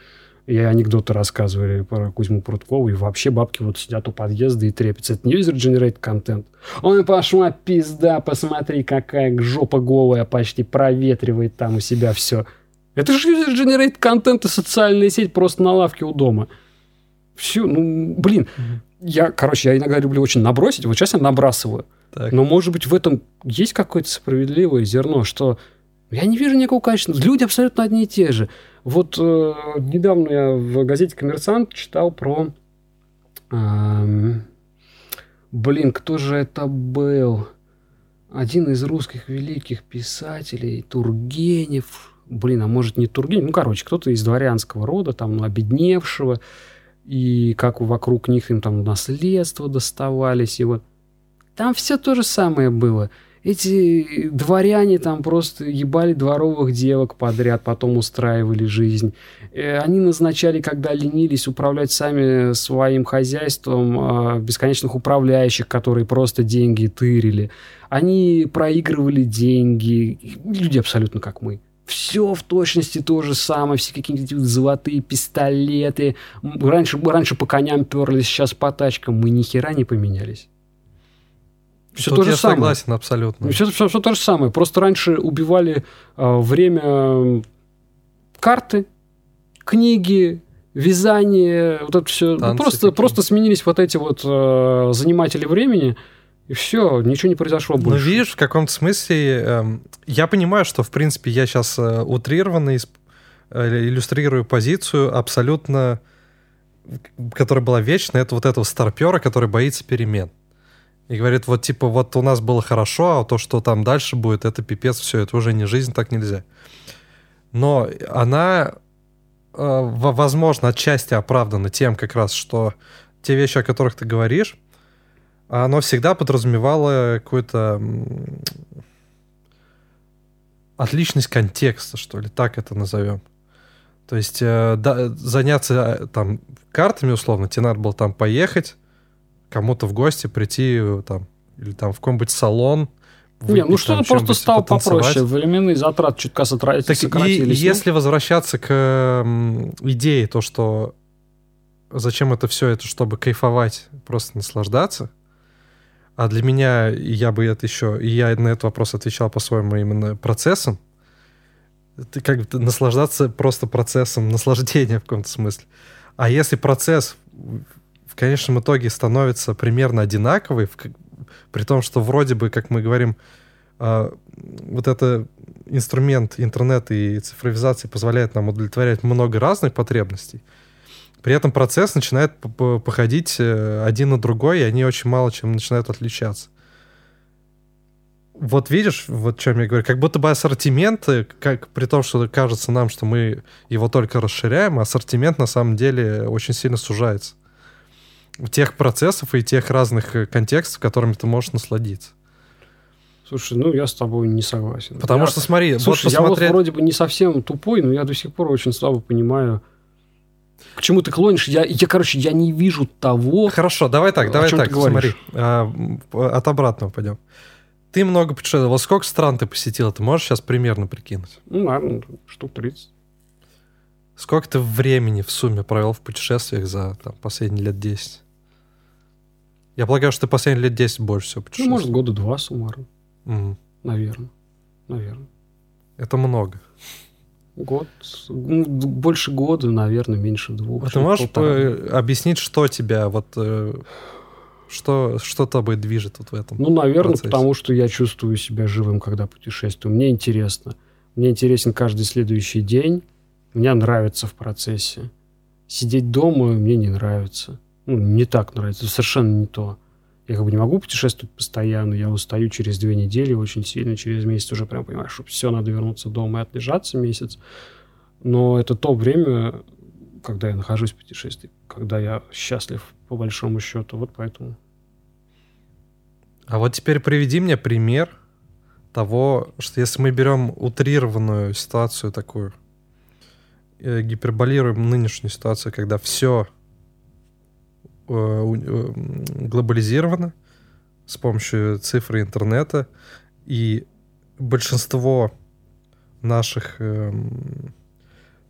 И анекдоты рассказывали про Кузьму Прудкову, и вообще бабки вот сидят у подъезда и трепятся. Это не user-generated контент. Ой, пошла пизда, посмотри, какая жопа голая, почти проветривает там у себя все. Это же user-generated контент и социальная сеть просто на лавке у дома. Все, ну, блин, я, короче, я иногда люблю очень набросить. Вот сейчас я набрасываю. Так. Но, может быть, в этом есть какое-то справедливое зерно, что я не вижу никакого качества. Люди абсолютно одни и те же. Вот э, недавно я в газете «Коммерсант» читал про... Э, блин, кто же это был? Один из русских великих писателей, Тургенев. Блин, а может не Тургенев? Ну, короче, кто-то из дворянского рода, там, ну, обедневшего и как вокруг них им там наследство доставались, и вот там все то же самое было. Эти дворяне там просто ебали дворовых девок подряд, потом устраивали жизнь. Э, они назначали, когда ленились, управлять сами своим хозяйством а, бесконечных управляющих, которые просто деньги тырили. Они проигрывали деньги. Люди абсолютно как мы. Все в точности то же самое, все какие-нибудь золотые пистолеты. Раньше, раньше по коням перлись, сейчас по тачкам. Мы ни хера не поменялись. Все Тут то же я самое. согласен абсолютно. Все, все, все то же самое. Просто раньше убивали э, время карты, книги, вязание, вот это все. Ну, просто, просто сменились вот эти вот э, заниматели времени. И все, ничего не произошло ну, больше. Ну, видишь, в каком-то смысле э, я понимаю, что, в принципе, я сейчас э, утрированно исп... э, иллюстрирую позицию абсолютно, которая была вечная, это вот этого старпера, который боится перемен. И говорит, вот типа, вот у нас было хорошо, а то, что там дальше будет, это пипец, все, это уже не жизнь, так нельзя. Но она, э, возможно, отчасти оправдана тем как раз, что те вещи, о которых ты говоришь, оно всегда подразумевало какую-то отличность контекста, что ли, так это назовем. То есть э, да, заняться э, там картами условно, тебе надо было там поехать, кому-то в гости прийти э, там, или там в какой-нибудь салон, не, ну что-то просто стало попроще. Временные затраты чутка сократились. Так сократились. И, ну. если возвращаться к идее, то, что зачем это все, это чтобы кайфовать, просто наслаждаться. А для меня, я бы это еще, и я на этот вопрос отвечал по-своему именно процессом. Ты как бы наслаждаться просто процессом наслаждения в каком-то смысле. А если процесс в конечном итоге становится примерно одинаковый, при том, что вроде бы, как мы говорим, э, вот это инструмент интернета и цифровизации позволяет нам удовлетворять много разных потребностей, при этом процесс начинает походить э, один на другой, и они очень мало чем начинают отличаться. Вот видишь, вот о чем я говорю, как будто бы ассортимент, как, при том, что кажется нам, что мы его только расширяем, ассортимент на самом деле очень сильно сужается. Тех процессов и тех разных э, контекстов, которыми ты можешь насладиться. Слушай, ну я с тобой не согласен. Потому я, что смотри, слушай, вот посмотреть... я вот вроде бы не совсем тупой, но я до сих пор очень слабо понимаю, к чему ты клонишь? Я, я, короче, я не вижу того. Хорошо, давай так, давай так, смотри. А, от обратного пойдем. Ты много путешествовал. Сколько стран ты посетил? Ты можешь сейчас примерно прикинуть? Ну, наверное, штук 30. Сколько ты времени в сумме провел в путешествиях за там, последние лет 10? Я полагаю, что ты последние лет 10 больше всего путешествовал. Ну, может, года два суммарно. Угу. Наверное. Наверное. Это много. Год, ну, больше года, наверное, меньше двух. А ты можешь по- объяснить, что тебя вот э, что что тобой движет вот в этом? Ну, наверное, процессе? потому что я чувствую себя живым, когда путешествую. Мне интересно. Мне интересен каждый следующий день. Мне нравится в процессе. Сидеть дома мне не нравится. Ну, не так нравится, совершенно не то. Я как бы не могу путешествовать постоянно, я устаю через две недели очень сильно, через месяц уже прям понимаю, что все, надо вернуться дома и отлежаться месяц. Но это то время, когда я нахожусь в путешествии, когда я счастлив по большому счету, вот поэтому. А вот теперь приведи мне пример того, что если мы берем утрированную ситуацию такую, э, гиперболируем нынешнюю ситуацию, когда все глобализировано с помощью цифры интернета, и большинство наших... Эм,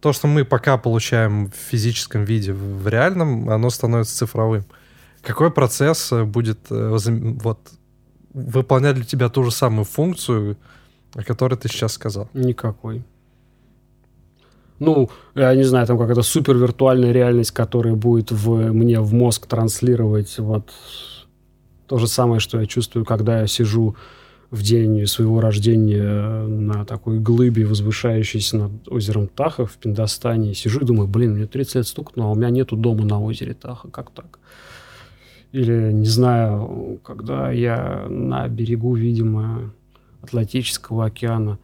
то, что мы пока получаем в физическом виде, в реальном, оно становится цифровым. Какой процесс будет э, вот, выполнять для тебя ту же самую функцию, о которой ты сейчас сказал? Никакой ну, я не знаю, там какая-то супер виртуальная реальность, которая будет в, мне в мозг транслировать вот то же самое, что я чувствую, когда я сижу в день своего рождения на такой глыбе, возвышающейся над озером Таха в Пиндостане. Сижу и думаю, блин, мне 30 лет стукнуло, а у меня нету дома на озере Таха. Как так? Или, не знаю, когда я на берегу, видимо, Атлантического океана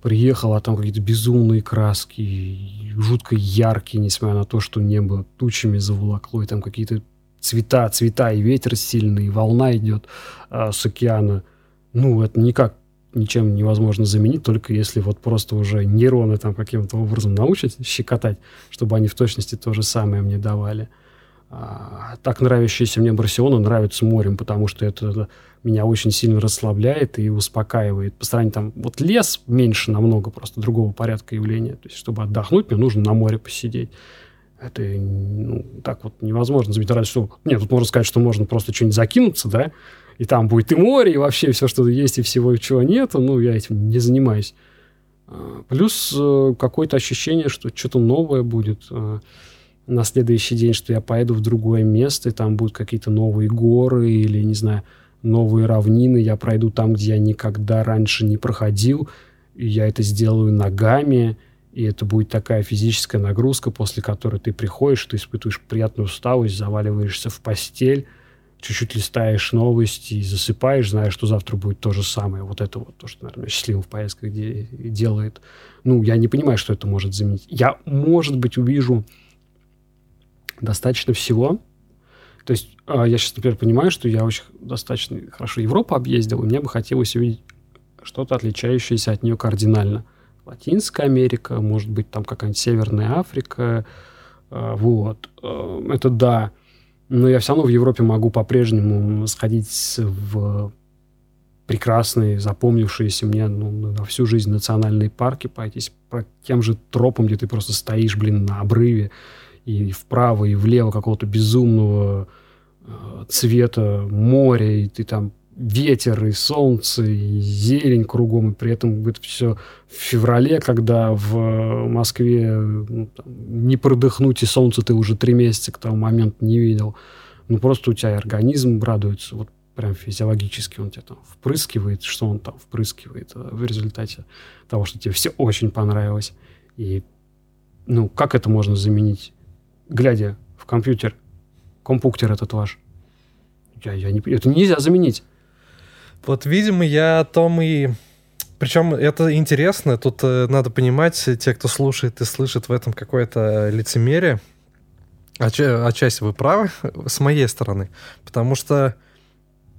приехал, а там какие-то безумные краски, жутко яркие, несмотря на то, что небо тучами заволокло, и там какие-то цвета, цвета, и ветер сильный, и волна идет а, с океана. Ну, это никак ничем невозможно заменить, только если вот просто уже нейроны там каким-то образом научат щекотать, чтобы они в точности то же самое мне давали. А, так нравящиеся мне Барселона нравится морем, потому что это меня очень сильно расслабляет и успокаивает. По сравнению там, вот лес меньше намного просто другого порядка явления. То есть, чтобы отдохнуть, мне нужно на море посидеть. Это ну, так вот невозможно заметить. Что... Нет, тут можно сказать, что можно просто что-нибудь закинуться, да, и там будет и море, и вообще все, что есть, и всего, чего нет. Ну, я этим не занимаюсь. А, плюс э, какое-то ощущение, что что-то новое будет а, на следующий день, что я поеду в другое место, и там будут какие-то новые горы или, не знаю, новые равнины, я пройду там, где я никогда раньше не проходил, и я это сделаю ногами, и это будет такая физическая нагрузка, после которой ты приходишь, ты испытываешь приятную усталость, заваливаешься в постель, чуть-чуть листаешь новости и засыпаешь, зная, что завтра будет то же самое. Вот это вот то, что, наверное, счастливым в поездках делает. Ну, я не понимаю, что это может заменить. Я, может быть, увижу достаточно всего, то есть а, я сейчас, например, понимаю, что я очень достаточно хорошо Европу объездил, и мне бы хотелось увидеть что-то отличающееся от нее кардинально. Латинская Америка, может быть, там какая-нибудь Северная Африка. Э, вот. Э, это да. Но я все равно в Европе могу по-прежнему сходить в прекрасные, запомнившиеся мне ну, на всю жизнь национальные парки, пройтись по тем же тропам, где ты просто стоишь, блин, на обрыве, и вправо, и влево какого-то безумного э, цвета моря, и ты там ветер, и солнце, и зелень кругом, и при этом это все в феврале, когда в Москве ну, там, не продыхнуть, и солнце ты уже три месяца к тому моменту не видел. Ну, просто у тебя организм радуется. Вот прям физиологически он тебе там впрыскивает, что он там впрыскивает э, в результате того, что тебе все очень понравилось. И, ну, как это можно заменить, глядя в компьютер, компьютер этот ваш? Я, я не, это нельзя заменить. Вот, видимо, я о том и... Причем это интересно, тут э, надо понимать, те, кто слушает и слышит в этом какое-то лицемерие, отчасти вы правы, с моей стороны, потому что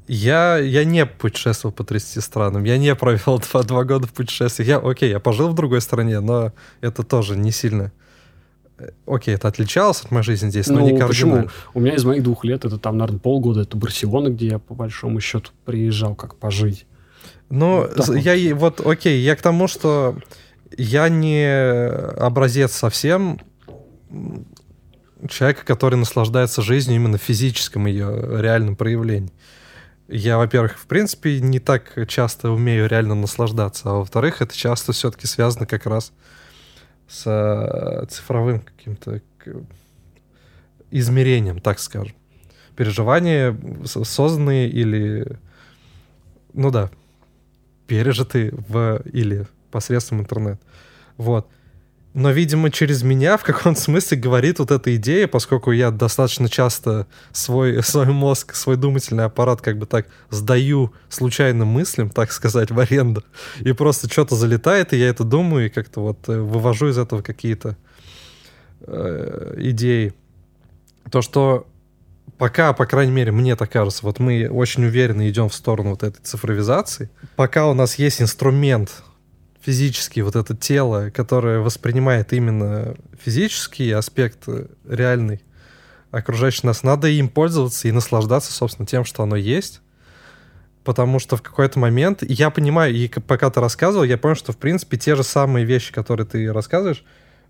я, я не путешествовал по 30 странам, я не провел два, два года в путешествиях. Я, окей, я пожил в другой стране, но это тоже не сильно... Э, окей, это отличалось от моей жизни здесь, но ну, не кардинально. Почему? У меня из моих двух лет, это там, наверное, полгода, это Барселона, где я по большому счету приезжал как пожить. Ну, вот я вот. вот, окей, я к тому, что я не образец совсем человека, который наслаждается жизнью именно в физическом ее реальном проявлении я, во-первых, в принципе, не так часто умею реально наслаждаться, а во-вторых, это часто все-таки связано как раз с э, цифровым каким-то измерением, так скажем. Переживания созданные или, ну да, пережитые в или посредством интернета. Вот но, видимо, через меня в каком-то смысле говорит вот эта идея, поскольку я достаточно часто свой, свой мозг, свой думательный аппарат как бы так сдаю случайным мыслям, так сказать, в аренду, и просто что-то залетает, и я это думаю, и как-то вот э, вывожу из этого какие-то э, идеи. То, что пока, по крайней мере, мне так кажется, вот мы очень уверенно идем в сторону вот этой цифровизации, пока у нас есть инструмент физически вот это тело, которое воспринимает именно физический аспект э, реальный окружающий нас, надо им пользоваться и наслаждаться, собственно, тем, что оно есть. Потому что в какой-то момент, я понимаю, и пока ты рассказывал, я понял, что, в принципе, те же самые вещи, которые ты рассказываешь,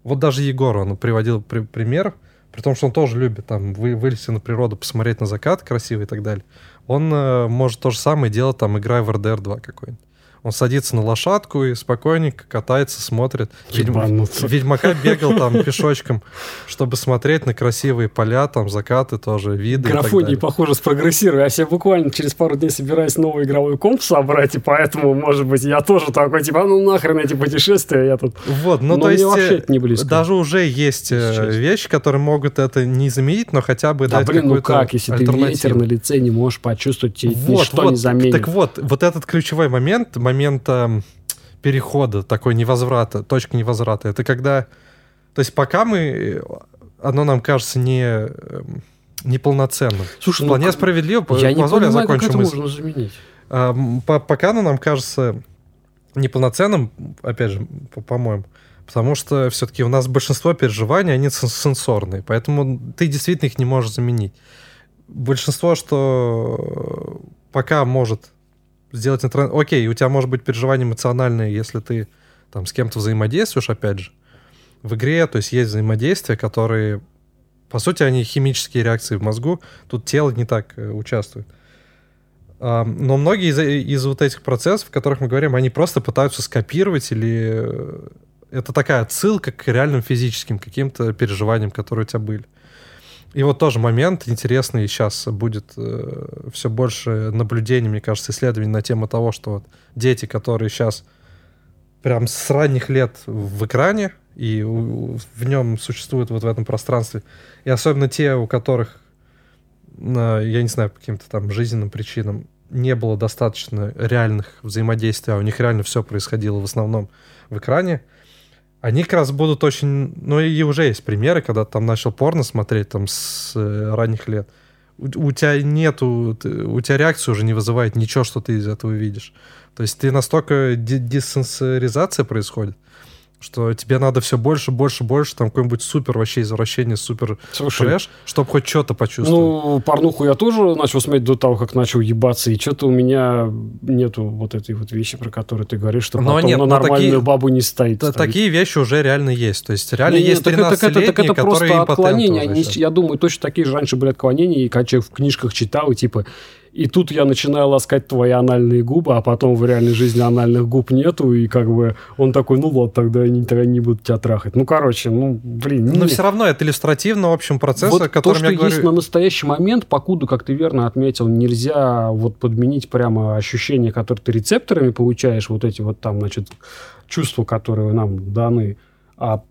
вот даже Егор, он приводил при пример, при том, что он тоже любит там вы, вылезти на природу, посмотреть на закат красивый и так далее. Он э, может то же самое делать, там, играя в RDR 2 какой-нибудь. Он садится на лошадку и спокойненько катается, смотрит. Ведьм... Ведьмака бегал там пешочком, чтобы смотреть на красивые поля, там закаты тоже, виды. Графоний, похоже, спрогрессирую. Я себе буквально через пару дней собираюсь новый игровой комп собрать, и поэтому, может быть, я тоже такой, типа, ну нахрен эти путешествия, я тут... Вот, ну но то есть... вообще это не близко. Даже уже есть э, вещи, которые могут это не заменить, но хотя бы да, дать блин, ну как, если ты ветер на лице не можешь почувствовать, тебе вот, ничто вот, не заменит. Так вот, вот этот ключевой момент, момента перехода, такой невозврата, точка невозврата. Это когда... То есть пока мы... Оно нам кажется не эм, неполноценным. Слушай, вполне ну, справедливо. Я не понимаю, я закончу как это мысль. можно заменить. А, по, пока оно нам кажется неполноценным, опять же, по-моему, потому что все-таки у нас большинство переживаний, они сенсорные, поэтому ты действительно их не можешь заменить. Большинство, что пока может сделать интернет... Окей, у тебя может быть переживание эмоциональное, если ты там с кем-то взаимодействуешь, опять же. В игре, то есть есть взаимодействия, которые, по сути, они химические реакции в мозгу, тут тело не так э, участвует. Но многие из, из вот этих процессов, о которых мы говорим, они просто пытаются скопировать или э, это такая отсылка к реальным физическим каким-то переживаниям, которые у тебя были. И вот тоже момент интересный. Сейчас будет э, все больше наблюдений, мне кажется, исследований на тему того, что вот дети, которые сейчас прям с ранних лет в экране и у, в нем существуют вот в этом пространстве, и особенно те, у которых, э, я не знаю, по каким-то там жизненным причинам не было достаточно реальных взаимодействий, а у них реально все происходило в основном в экране, они как раз будут очень... Ну, и уже есть примеры, когда там начал порно смотреть там с э, ранних лет. у, у тебя нету, у тебя реакцию уже не вызывает ничего, что ты из этого видишь. То есть ты настолько диссенсоризация происходит, что тебе надо все больше, больше, больше, там какой-нибудь супер вообще извращение, супер Слушай, трэш, чтобы хоть что-то почувствовать. Ну, порнуху я тоже начал смотреть до того, как начал ебаться, и что-то у меня нету вот этой вот вещи, про которую ты говоришь, что но потом нет, на нормальную такие, бабу не стоит. Да, такие вещи уже реально есть. То есть реально не, есть 13 так, так, так, это просто отклонения. Они, я думаю, точно такие же раньше были отклонения, и когда человек в книжках читал, и типа и тут я начинаю ласкать твои анальные губы, а потом в реальной жизни анальных губ нету, и как бы он такой, ну вот, тогда не, тогда не буду тебя трахать. Ну, короче, ну, блин. Но все равно это иллюстративно, в общем, процесс, вот о котором то, что я говорю... есть на настоящий момент, покуда, как ты верно отметил, нельзя вот подменить прямо ощущения, которые ты рецепторами получаешь, вот эти вот там, значит, чувства, которые нам даны, а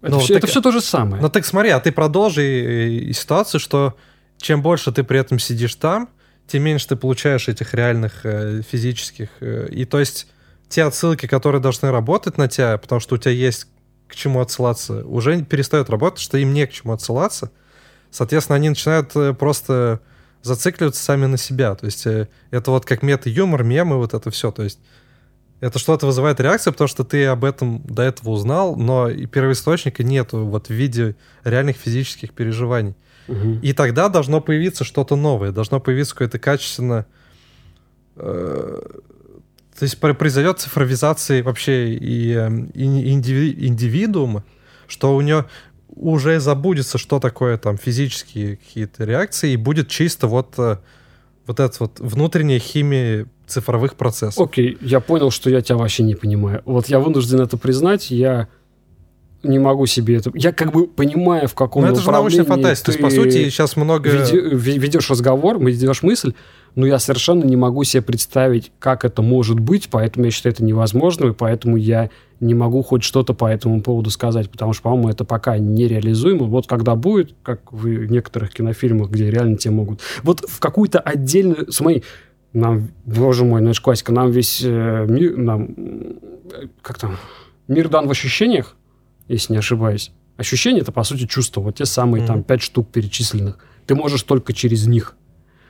это, ну, все, так, это все то же самое. Ну так смотри, а ты продолжи ситуацию, что чем больше ты при этом сидишь там, тем меньше ты получаешь этих реальных э, физических. Э, и то есть те отсылки, которые должны работать на тебя, потому что у тебя есть к чему отсылаться, уже перестают работать, что им не к чему отсылаться. Соответственно, они начинают э, просто зацикливаться сами на себя. То есть э, это вот как мета-юмор, мемы, вот это все. То есть это что-то вызывает реакцию, потому что ты об этом до этого узнал, но и первоисточника нету вот в виде реальных физических переживаний. И тогда должно появиться что-то новое, должно появиться какое-то качественно... Э, то есть произойдет цифровизация вообще и, эм, и индиви, индивидуума, что у него уже забудется, что такое там физические какие-то реакции, и будет чисто вот, э, вот эта вот внутренняя химия цифровых процессов. Окей, я понял, что я тебя вообще не понимаю. Вот я вынужден это признать, я не могу себе это... Я как бы понимаю, в каком Но это же научная фантастика. То есть, по сути, сейчас много... Ведешь разговор, ведешь мысль, но я совершенно не могу себе представить, как это может быть, поэтому я считаю это невозможным, и поэтому я не могу хоть что-то по этому поводу сказать, потому что, по-моему, это пока нереализуемо. Вот когда будет, как в некоторых кинофильмах, где реально тебе могут... Вот в какую-то отдельную... Смотри, нам, боже мой, ну это классика, нам весь э, мир, нам, как там, мир дан в ощущениях, если не ошибаюсь. Ощущения это, по сути, чувства. Вот те самые mm-hmm. там пять штук перечисленных. Ты можешь только через них.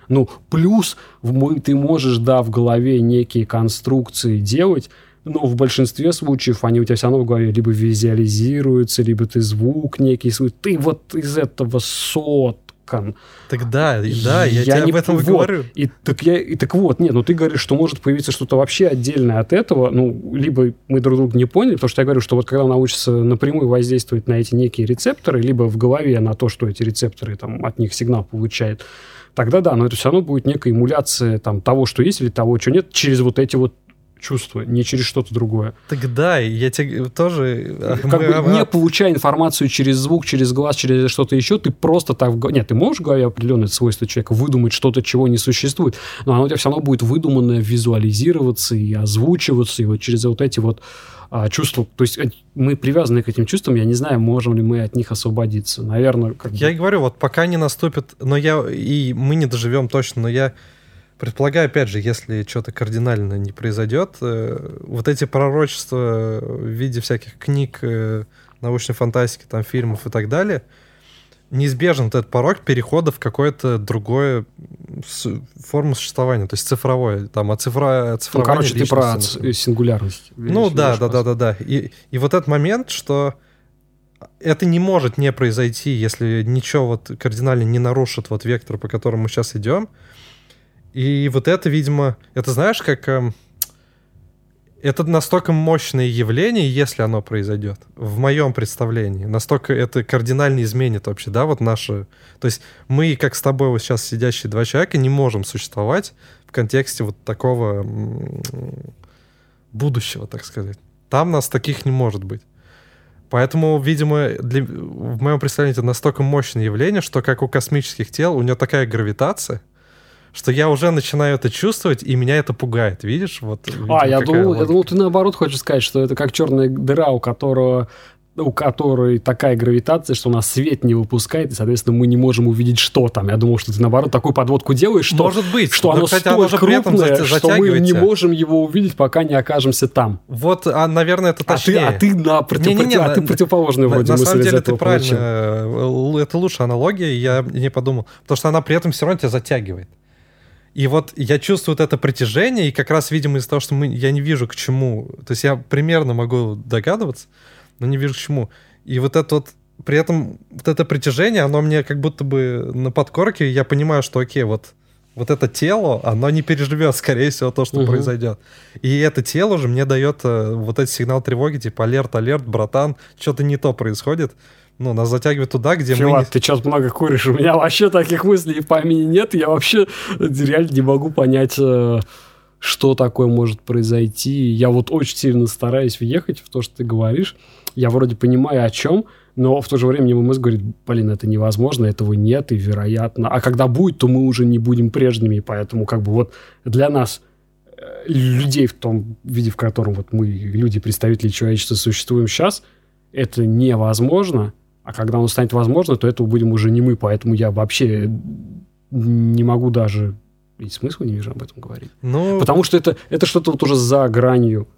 Ну, плюс в, ты можешь, да, в голове некие конструкции делать, но в большинстве случаев они у тебя все равно в голове либо визуализируются, либо ты звук некий, ты вот из этого сот Кан. Так да, да, я, я тебе не, об этом вот, говорю. И так, я, и так вот, нет, ну ты говоришь, что может появиться что-то вообще отдельное от этого, ну, либо мы друг друга не поняли, потому что я говорю, что вот когда он научится напрямую воздействовать на эти некие рецепторы, либо в голове на то, что эти рецепторы там от них сигнал получает, тогда да, но это все равно будет некая эмуляция там того, что есть или того, что нет, через вот эти вот чувство, не через что-то другое. Так да, я тебе тоже... Э, как бы не получая информацию через звук, через глаз, через что-то еще, ты просто так... Нет, ты можешь в голове определенное свойство человека выдумать что-то, чего не существует, но оно у тебя все равно будет выдуманное визуализироваться и озвучиваться, и вот через вот эти вот а, чувства. То есть э, мы привязаны к этим чувствам, я не знаю, можем ли мы от них освободиться. Наверное, как Я и говорю, вот пока не наступит, но я... И мы не доживем точно, но я Предполагаю, опять же, если что-то кардинально не произойдет, э, вот эти пророчества в виде всяких книг, э, научной фантастики, там, фильмов и так далее, неизбежен вот этот порог перехода в какое-то другое форму существования, то есть цифровое, там, а цифра, цифровое. Ну, короче, ты про сингулярность. Ну, да, да, да, да, да. И, и вот этот момент, что это не может не произойти, если ничего вот кардинально не нарушит вот вектор, по которому мы сейчас идем, и вот это, видимо, это знаешь, как... Э, это настолько мощное явление, если оно произойдет, в моем представлении. Настолько это кардинально изменит вообще, да, вот наше... То есть мы, как с тобой вот сейчас сидящие два человека, не можем существовать в контексте вот такого будущего, так сказать. Там нас таких не может быть. Поэтому, видимо, для, в моем представлении это настолько мощное явление, что как у космических тел, у него такая гравитация — что я уже начинаю это чувствовать, и меня это пугает, видишь? Вот, видимо, а, я думал, я думал, ты наоборот хочешь сказать, что это как черная дыра, у которого у которой такая гравитация, что у нас свет не выпускает, и, соответственно, мы не можем увидеть, что там. Я думал, что ты, наоборот, такую подводку делаешь, что, Может быть. что Но, оно кстати, столь оно же крупное, что мы не можем его увидеть, пока не окажемся там. Вот, а, наверное, это А ты, точнее. а ты на против- Не-не-не, а ты на- противоположную На, вроде на самом деле ты правильно, получил. э, это лучшая аналогия, я не подумал. Потому что она при этом все равно тебя затягивает. И вот я чувствую вот это притяжение, и как раз, видимо, из-за того, что мы, я не вижу к чему. То есть я примерно могу догадываться, но не вижу к чему. И вот это вот, при этом вот это притяжение, оно мне как будто бы на подкорке, я понимаю, что окей, вот вот это тело, оно не переживет, скорее всего, то, что Мгм. произойдет. И это тело же мне дает э, вот этот сигнал тревоги, типа алерт, алерт, братан, что-то не то происходит. Ну, нас затягивает туда, где мы... Филат, не- ты что-то много куришь. У меня вообще таких мыслей в помине нет. Я вообще реально не могу понять, э, что такое может произойти. Я вот очень сильно стараюсь въехать в то, что ты говоришь. Я вроде понимаю, о чем, но в то же время мой мозг говорит, блин, это невозможно, этого нет, и вероятно. А когда будет, то мы уже не будем прежними, поэтому как бы вот для нас э, людей в том виде, в котором вот мы, люди, представители человечества, существуем сейчас, это невозможно, а когда оно станет возможно, то это будем уже не мы, поэтому я вообще не могу даже и смысла не вижу об этом говорить. Ну, Потому что это, это что-то вот уже за гранью.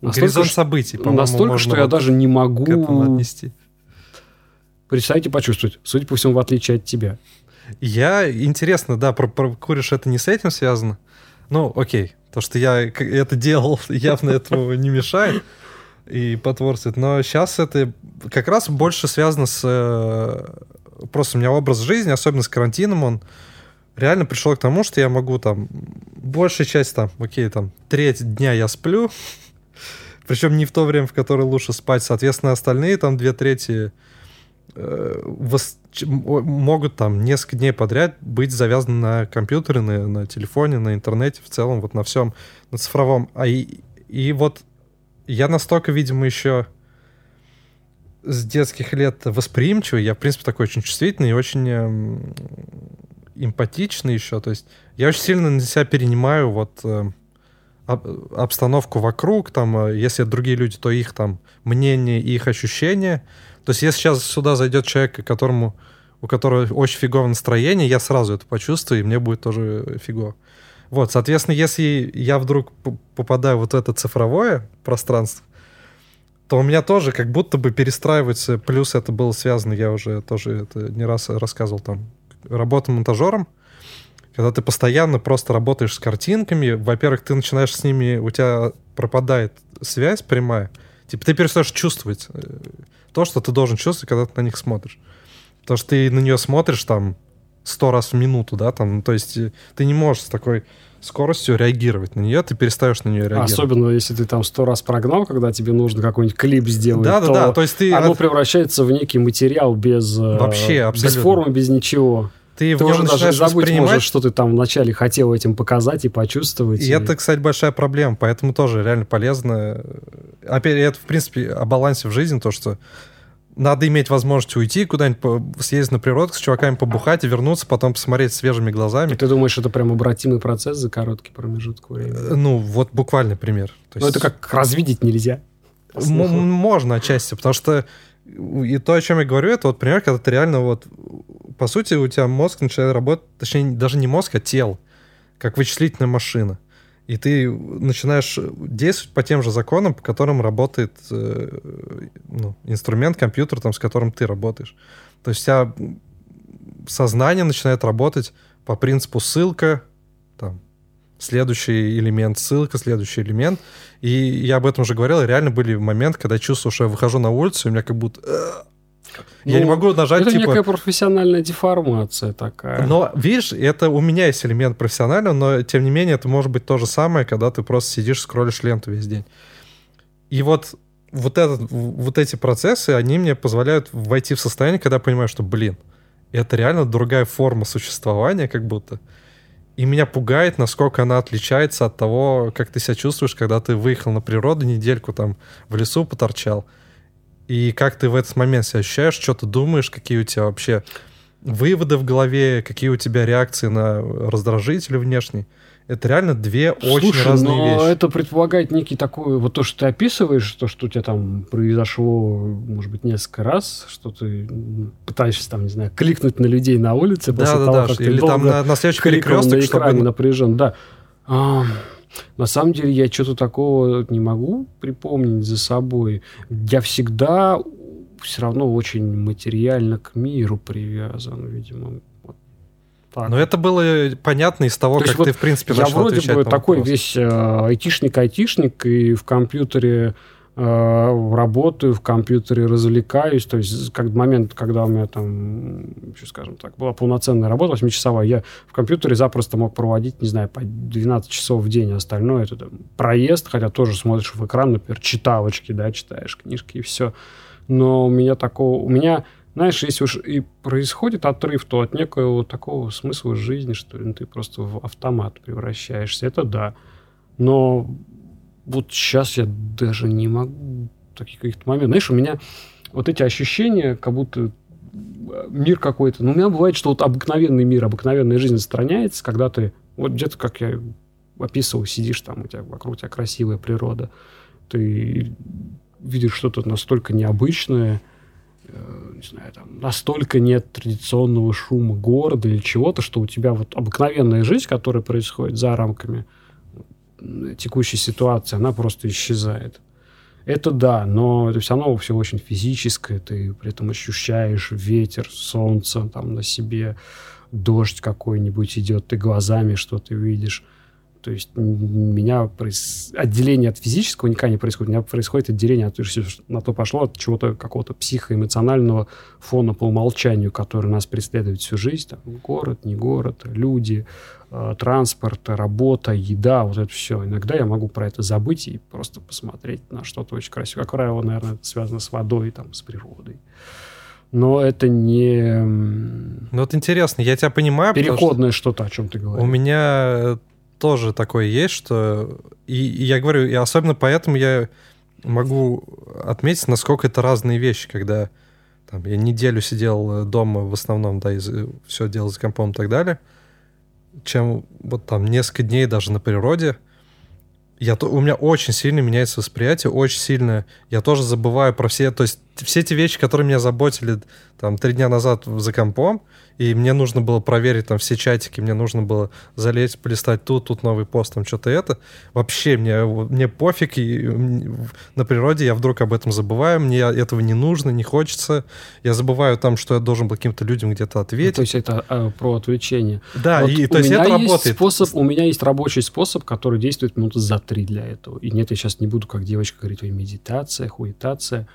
Настолько, горизонт событий, по-моему, настолько, что я вот даже не могу к этому отнести. представить и почувствовать. Судя по всему, в отличие от тебя. Я, интересно, да, про, про куришь это не с этим связано? Ну, окей, то, что я это делал, явно этому не мешает и потворствует. Но сейчас это как раз больше связано с... э, Просто у меня образ жизни, особенно с карантином, он реально пришел к тому, что я могу там... Большая часть там, окей, там, треть дня я сплю, причем не в то время, в которое лучше спать. Соответственно, остальные там две трети э, вос- могут там несколько дней подряд быть завязаны на компьютере, на, на телефоне, на интернете, в целом, вот на всем, на цифровом. А и, и вот я настолько, видимо, еще с детских лет восприимчивый, я, в принципе, такой очень чувствительный и очень эм, эмпатичный еще, то есть я очень сильно на себя перенимаю вот э, об- обстановку вокруг, там, э, если другие люди, то их там мнение и их ощущения. То есть если сейчас сюда зайдет человек, которому, у которого очень фиговое настроение, я сразу это почувствую, и мне будет тоже фигово. Вот, соответственно, если я вдруг попадаю вот в это цифровое пространство, то у меня тоже как будто бы перестраивается, плюс это было связано, я уже тоже это не раз рассказывал, там, работа монтажером, когда ты постоянно просто работаешь с картинками, во-первых, ты начинаешь с ними, у тебя пропадает связь прямая, типа ты перестаешь чувствовать э, то, что ты должен чувствовать, когда ты на них смотришь. Потому что ты на нее смотришь там сто раз в минуту, да, там, ну, то есть э, ты не можешь с такой скоростью реагировать на нее, ты перестаешь на нее реагировать. Особенно, если ты там сто раз прогнал, когда тебе нужно какой-нибудь клип сделать, Да, да, то да, то есть ты, оно от- превращается в некий материал без, э, Вообще, без абсолютно. формы, без ничего. ты Ты уже даже забыть можешь, что ты там вначале хотел этим показать и почувствовать. И это, кстати, большая проблема, поэтому тоже реально полезно. Опять, это, в принципе, о балансе в жизни, то, что надо иметь возможность уйти куда-нибудь, съездить на природу, с чуваками побухать и вернуться, потом посмотреть свежими глазами. И ты думаешь, это прям обратимый процесс за короткий промежуток времени? Э, Ну, вот буквальный пример. То Ну, это как развидеть нельзя. М- можно отчасти, потому что и то, о чем я говорю, это вот пример, когда ты реально вот, по сути, у тебя мозг начинает работать, точнее, даже не мозг, а тело, как вычислительная машина. И ты начинаешь действовать по тем же законам, по которым работает э, ну, инструмент, компьютер, там, с которым ты работаешь. То есть у тебя сознание начинает работать по принципу ссылка, там, следующий элемент, ссылка, следующий элемент. И я об этом уже говорил, реально были моменты, когда я чувствую, что я выхожу на улицу, и у меня как будто... «Э». я не Ну, могу нажать, Это типа... некая профессиональная деформация такая. Но, видишь, это у меня есть элемент профессионального, но, тем не менее, это может быть то же самое, когда ты просто сидишь, скроллишь ленту весь день. И вот, вот, этот, вот эти процессы, они мне позволяют войти в состояние, когда я понимаю, что, блин, это реально другая форма существования, как будто. И меня пугает, насколько она отличается от того, как ты себя чувствуешь, когда ты выехал на природу, недельку там в лесу поторчал. И как ты в этот момент себя ощущаешь, что ты думаешь, какие у тебя вообще выводы в голове, какие у тебя реакции на раздражители внешние. это реально две очень Слушай, разные но вещи. это предполагает некий такой, вот то, что ты описываешь, то, что у тебя там произошло, может быть, несколько раз, что ты пытаешься там, не знаю, кликнуть на людей на улице Да, после да, того, да. как ты Или там на, на следующий перекресток, на экране чтобы... напряжен, да. А, на самом деле я что-то такого не могу припомнить за собой. Я всегда все равно очень материально к миру привязан, видимо. Вот так. Но это было понятно из того, То как вот ты, в принципе, Я вроде бы такой вопрос. весь э, айтишник-айтишник, и в компьютере работаю, в компьютере развлекаюсь. То есть как момент, когда у меня там, еще скажем так, была полноценная работа, 8-часовая, я в компьютере запросто мог проводить, не знаю, по 12 часов в день. Остальное это там, проезд, хотя тоже смотришь в экран, например, читавочки, да, читаешь книжки и все. Но у меня такого... У меня знаешь, если уж и происходит отрыв, то от некого такого смысла жизни, что ну, ты просто в автомат превращаешься. Это да. Но вот сейчас я даже не могу таких каких-то моментов. Знаешь, у меня вот эти ощущения, как будто мир какой-то... Ну, у меня бывает, что вот обыкновенный мир, обыкновенная жизнь отстраняется, когда ты... Вот где-то, как я описывал, сидишь там, у тебя вокруг тебя красивая природа, ты видишь что-то настолько необычное, э, не знаю, там, настолько нет традиционного шума города или чего-то, что у тебя вот обыкновенная жизнь, которая происходит за рамками э, текущей ситуации, она просто исчезает. Это да, но это все равно все очень физическое, ты при этом ощущаешь ветер, солнце там на себе, дождь какой-нибудь идет, ты глазами что-то видишь. То есть у меня проис... отделение от физического никогда не происходит. У меня происходит отделение, от, на то пошло, от чего-то какого-то психоэмоционального фона по умолчанию, который нас преследует всю жизнь. Там, город, не город, люди, э, транспорт, работа, еда, вот это все. Иногда я могу про это забыть и просто посмотреть на что-то очень красивое. Как правило, наверное, это связано с водой, там, с природой. Но это не... Ну вот интересно, я тебя понимаю. Переходное что-то, о чем ты говоришь. У меня тоже такое есть, что... И, и я говорю, и особенно поэтому я могу отметить, насколько это разные вещи, когда там, я неделю сидел дома в основном, да, и все делал за компом и так далее, чем вот там несколько дней даже на природе, я, у меня очень сильно меняется восприятие, очень сильно. Я тоже забываю про все, то есть все те вещи, которые меня заботили там три дня назад за компом, и мне нужно было проверить там все чатики, мне нужно было залезть, полистать тут, тут новый пост, там что-то это. Вообще мне, мне пофиг, и на природе я вдруг об этом забываю, мне этого не нужно, не хочется. Я забываю там, что я должен был каким-то людям где-то ответить. Ну, то есть это э, про отвлечение. Да, вот и то есть это работает. Способ, у меня есть рабочий способ, который действует минуты за три для этого. И нет, я сейчас не буду, как девочка говорит, медитация, хуитация.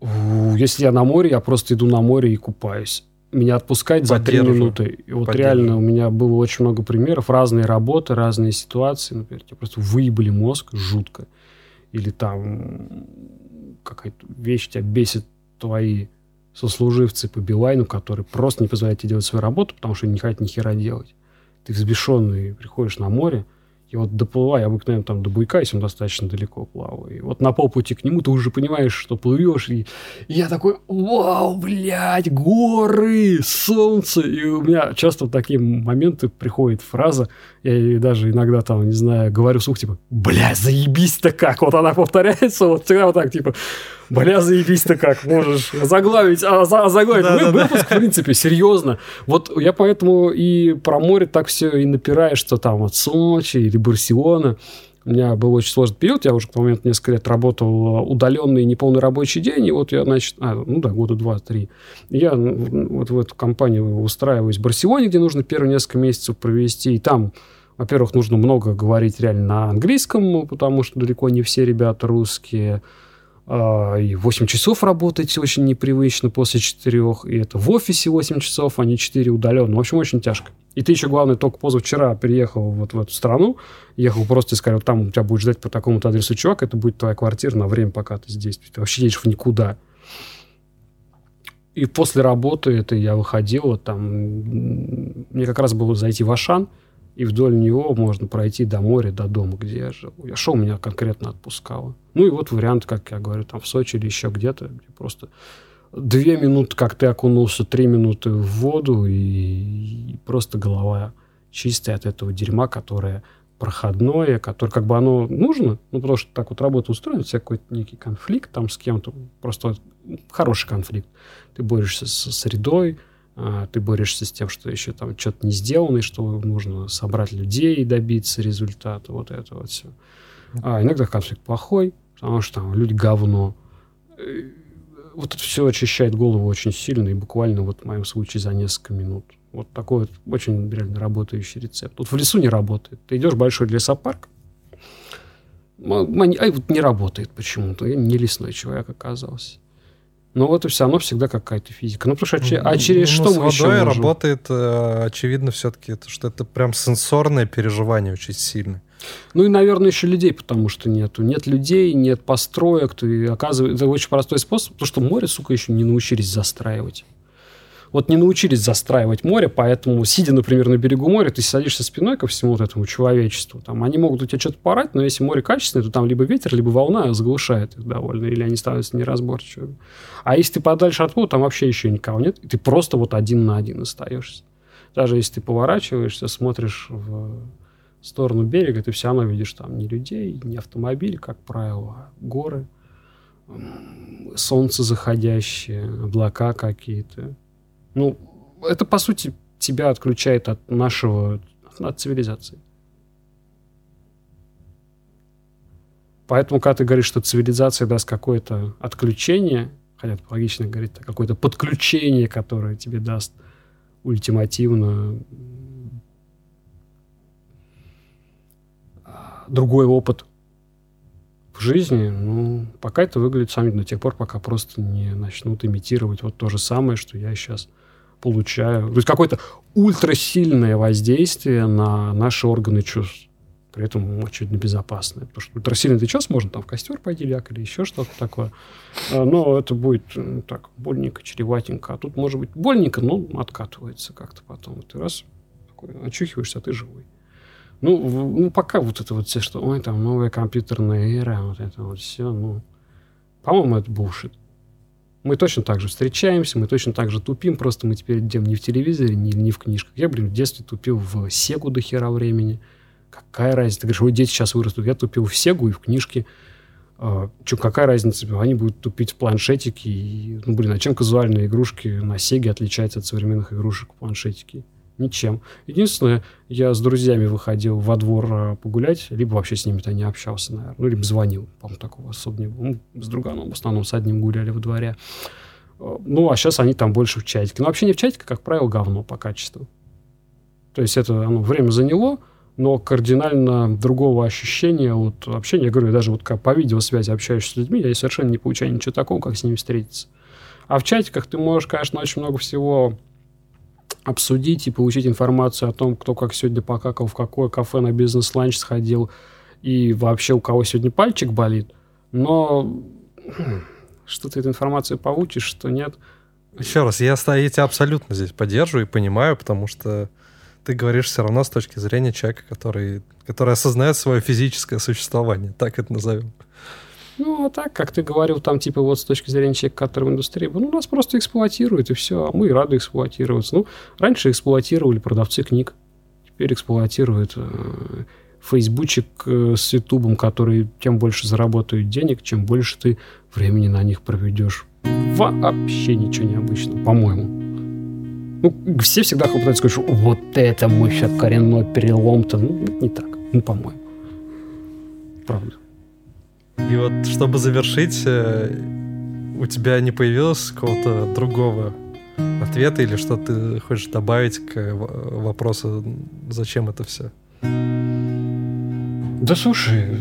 Если я на море, я просто иду на море и купаюсь. Меня отпускать за три минуты. И вот реально у меня было очень много примеров. Разные работы, разные ситуации. Например, тебе просто выебали мозг жутко. Или там какая-то вещь тебя бесит твои сослуживцы по Билайну, которые просто не позволяют тебе делать свою работу, потому что не хотят ни хера делать. Ты взбешенный приходишь на море, и вот доплывая обыкновенно там до буйка, если он достаточно далеко плаваю, и вот на полпути к нему ты уже понимаешь, что плывешь, и, я такой, вау, блядь, горы, солнце, и у меня часто в такие моменты приходит фраза, я даже иногда там, не знаю, говорю вслух, типа, бля, заебись-то как, вот она повторяется, вот всегда вот так, типа, бля, заебись-то как, можешь заглавить, а, за, заглавить да, да, выпуск, да. в принципе, серьезно. Вот я поэтому и про море так все и напираю, что там от Сочи или Барселона. У меня был очень сложный период, я уже к тому моменту несколько лет работал удаленный неполный рабочий день, и вот я, значит, а, ну да, года два-три. Я вот в эту компанию устраиваюсь в Барселоне, где нужно первые несколько месяцев провести, и там во-первых, нужно много говорить реально на английском, потому что далеко не все ребята русские и 8 часов работать очень непривычно после 4, и это в офисе 8 часов, а не 4 удаленно. В общем, очень тяжко. И ты еще, главное, только позавчера приехал вот в эту страну, ехал просто и сказал, там тебя будет ждать по такому-то адресу чувак, это будет твоя квартира на время, пока ты здесь. Ты вообще едешь в никуда. И после работы это я выходил, вот там, мне как раз было зайти в Ашан, и вдоль него можно пройти до моря, до дома, где я жил. Я шел, меня конкретно отпускало. Ну и вот вариант, как я говорю, там в Сочи или еще где-то, где просто две минуты, как ты окунулся, три минуты в воду, и, и просто голова чистое от этого дерьма, которое проходное, которое как бы оно нужно, ну, потому что так вот работа устроена, у тебя какой-то некий конфликт там с кем-то, просто хороший конфликт. Ты борешься со средой, ты борешься с тем, что еще там что-то не сделано, и что нужно собрать людей и добиться результата, вот это вот все. А иногда конфликт плохой, потому что там люди говно. Э, вот это все очищает голову очень сильно, и буквально вот в моем случае за несколько минут. Вот такой вот очень реально работающий рецепт. Тут в лесу не работает. Ты идешь в большой лесопарк, а вот не работает почему-то. Я не лесной человек оказался. Но вот и все равно всегда какая-то физика. Ну, потому что а через ну, что мы с водой работает, э, очевидно, все-таки, что это прям сенсорное переживание очень сильное. Ну и, наверное, еще людей, потому что нету. Нет людей, нет построек. Ты, оказывается, это очень простой способ, потому что море, сука, еще не научились застраивать вот не научились застраивать море, поэтому, сидя, например, на берегу моря, ты садишься спиной ко всему вот этому человечеству. Там, они могут у тебя что-то порать, но если море качественное, то там либо ветер, либо волна заглушает их довольно, или они становятся неразборчивыми. А если ты подальше от воды, там вообще еще никого нет, и ты просто вот один на один остаешься. Даже если ты поворачиваешься, смотришь в сторону берега, ты все равно видишь там ни людей, ни автомобилей, как правило, а горы, солнце заходящее, облака какие-то. Ну, это, по сути, тебя отключает от нашего, от цивилизации. Поэтому, когда ты говоришь, что цивилизация даст какое-то отключение, хотя логично говорить, какое-то подключение, которое тебе даст ультимативно другой опыт в жизни, ну, пока это выглядит сами до тех пор, пока просто не начнут имитировать вот то же самое, что я сейчас получаю. То есть какое-то ультрасильное воздействие на наши органы чувств. При этом очевидно безопасное. Потому что ультрасильный ты час можно там в костер пойти ляг или еще что-то такое. А, но это будет ну, так, больненько, чреватенько. А тут может быть больненько, но откатывается как-то потом. Ты раз такой, очухиваешься, а ты живой. Ну, в, ну, пока вот это вот все, что, ой, там новая компьютерная эра, вот это вот все, ну, по-моему, это бушит. Мы точно так же встречаемся, мы точно так же тупим, просто мы теперь идем не в телевизоре, не, не в книжках. Я, блин, в детстве тупил в Сегу до хера времени. Какая разница? Ты говоришь, ой, дети сейчас вырастут. Я тупил в Сегу и в книжке. А, Че, какая разница? Они будут тупить в планшетике. И, ну, блин, а чем казуальные игрушки на Сеге отличаются от современных игрушек в планшетике? Ничем. Единственное, я с друзьями выходил во двор а, погулять, либо вообще с ними-то не общался, наверное. Ну, либо звонил. По-моему, такого особо не было. Ну, с друганом в основном с одним гуляли во дворе. А, ну, а сейчас они там больше в чатике. Но вообще не в чатике, как правило, говно по качеству. То есть это оно время заняло, но кардинально другого ощущения от общения. Я говорю, даже вот как по видеосвязи общаешься с людьми, я совершенно не получаю ничего такого, как с ними встретиться. А в чатиках ты можешь, конечно, очень много всего обсудить и получить информацию о том, кто как сегодня покакал, в какое кафе на бизнес-ланч сходил и вообще у кого сегодня пальчик болит. Но что ты эту информацию получишь, что нет. Еще раз, я, я тебя абсолютно здесь поддерживаю и понимаю, потому что ты говоришь все равно с точки зрения человека, который, который осознает свое физическое существование, так это назовем. Ну, а так, как ты говорил, там, типа, вот с точки зрения человека, который в индустрии, ну, нас просто эксплуатируют, и все, а мы рады эксплуатироваться. Ну, раньше эксплуатировали продавцы книг, теперь эксплуатируют э, фейсбучик э, с ютубом, которые тем больше заработают денег, чем больше ты времени на них проведешь. Вообще ничего необычного, по-моему. Ну, все всегда хватают сказать, что вот это мы сейчас коренной перелом-то. Ну, не так, ну, по-моему. Правда. И вот, чтобы завершить, э, у тебя не появилось какого-то другого ответа или что ты хочешь добавить к вопросу, зачем это все? Да слушай,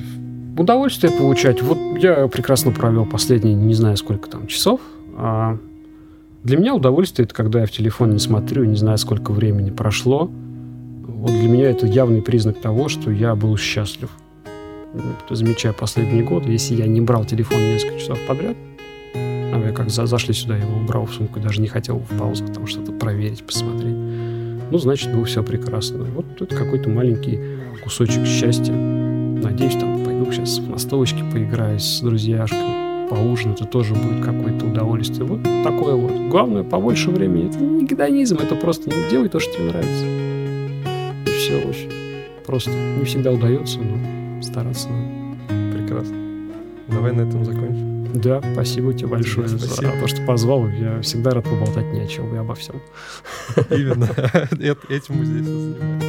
удовольствие получать. Вот я прекрасно провел последние, не знаю сколько там часов. А для меня удовольствие это когда я в телефон не смотрю, не знаю сколько времени прошло. Вот для меня это явный признак того, что я был счастлив замечаю последние годы, если я не брал телефон несколько часов подряд, а я как за, зашли сюда, его убрал в сумку, даже не хотел в паузу, потому что это проверить, посмотреть. Ну, значит, было все прекрасно. Вот это какой-то маленький кусочек счастья. Надеюсь, там пойду сейчас в настолочке поиграю с друзьяшками, поужинать, это тоже будет какое-то удовольствие. Вот такое вот. Главное, побольше времени. Это не гедонизм, это просто ну, делай то, что тебе нравится. И все очень просто. Не всегда удается, но стараться надо. Прекрасно. Давай на этом закончим. Да, спасибо тебе большое Спасибо. за то, что позвал. Я всегда рад поболтать ни о чем и обо всем. Именно. Эт- Этим мы здесь и занимаемся.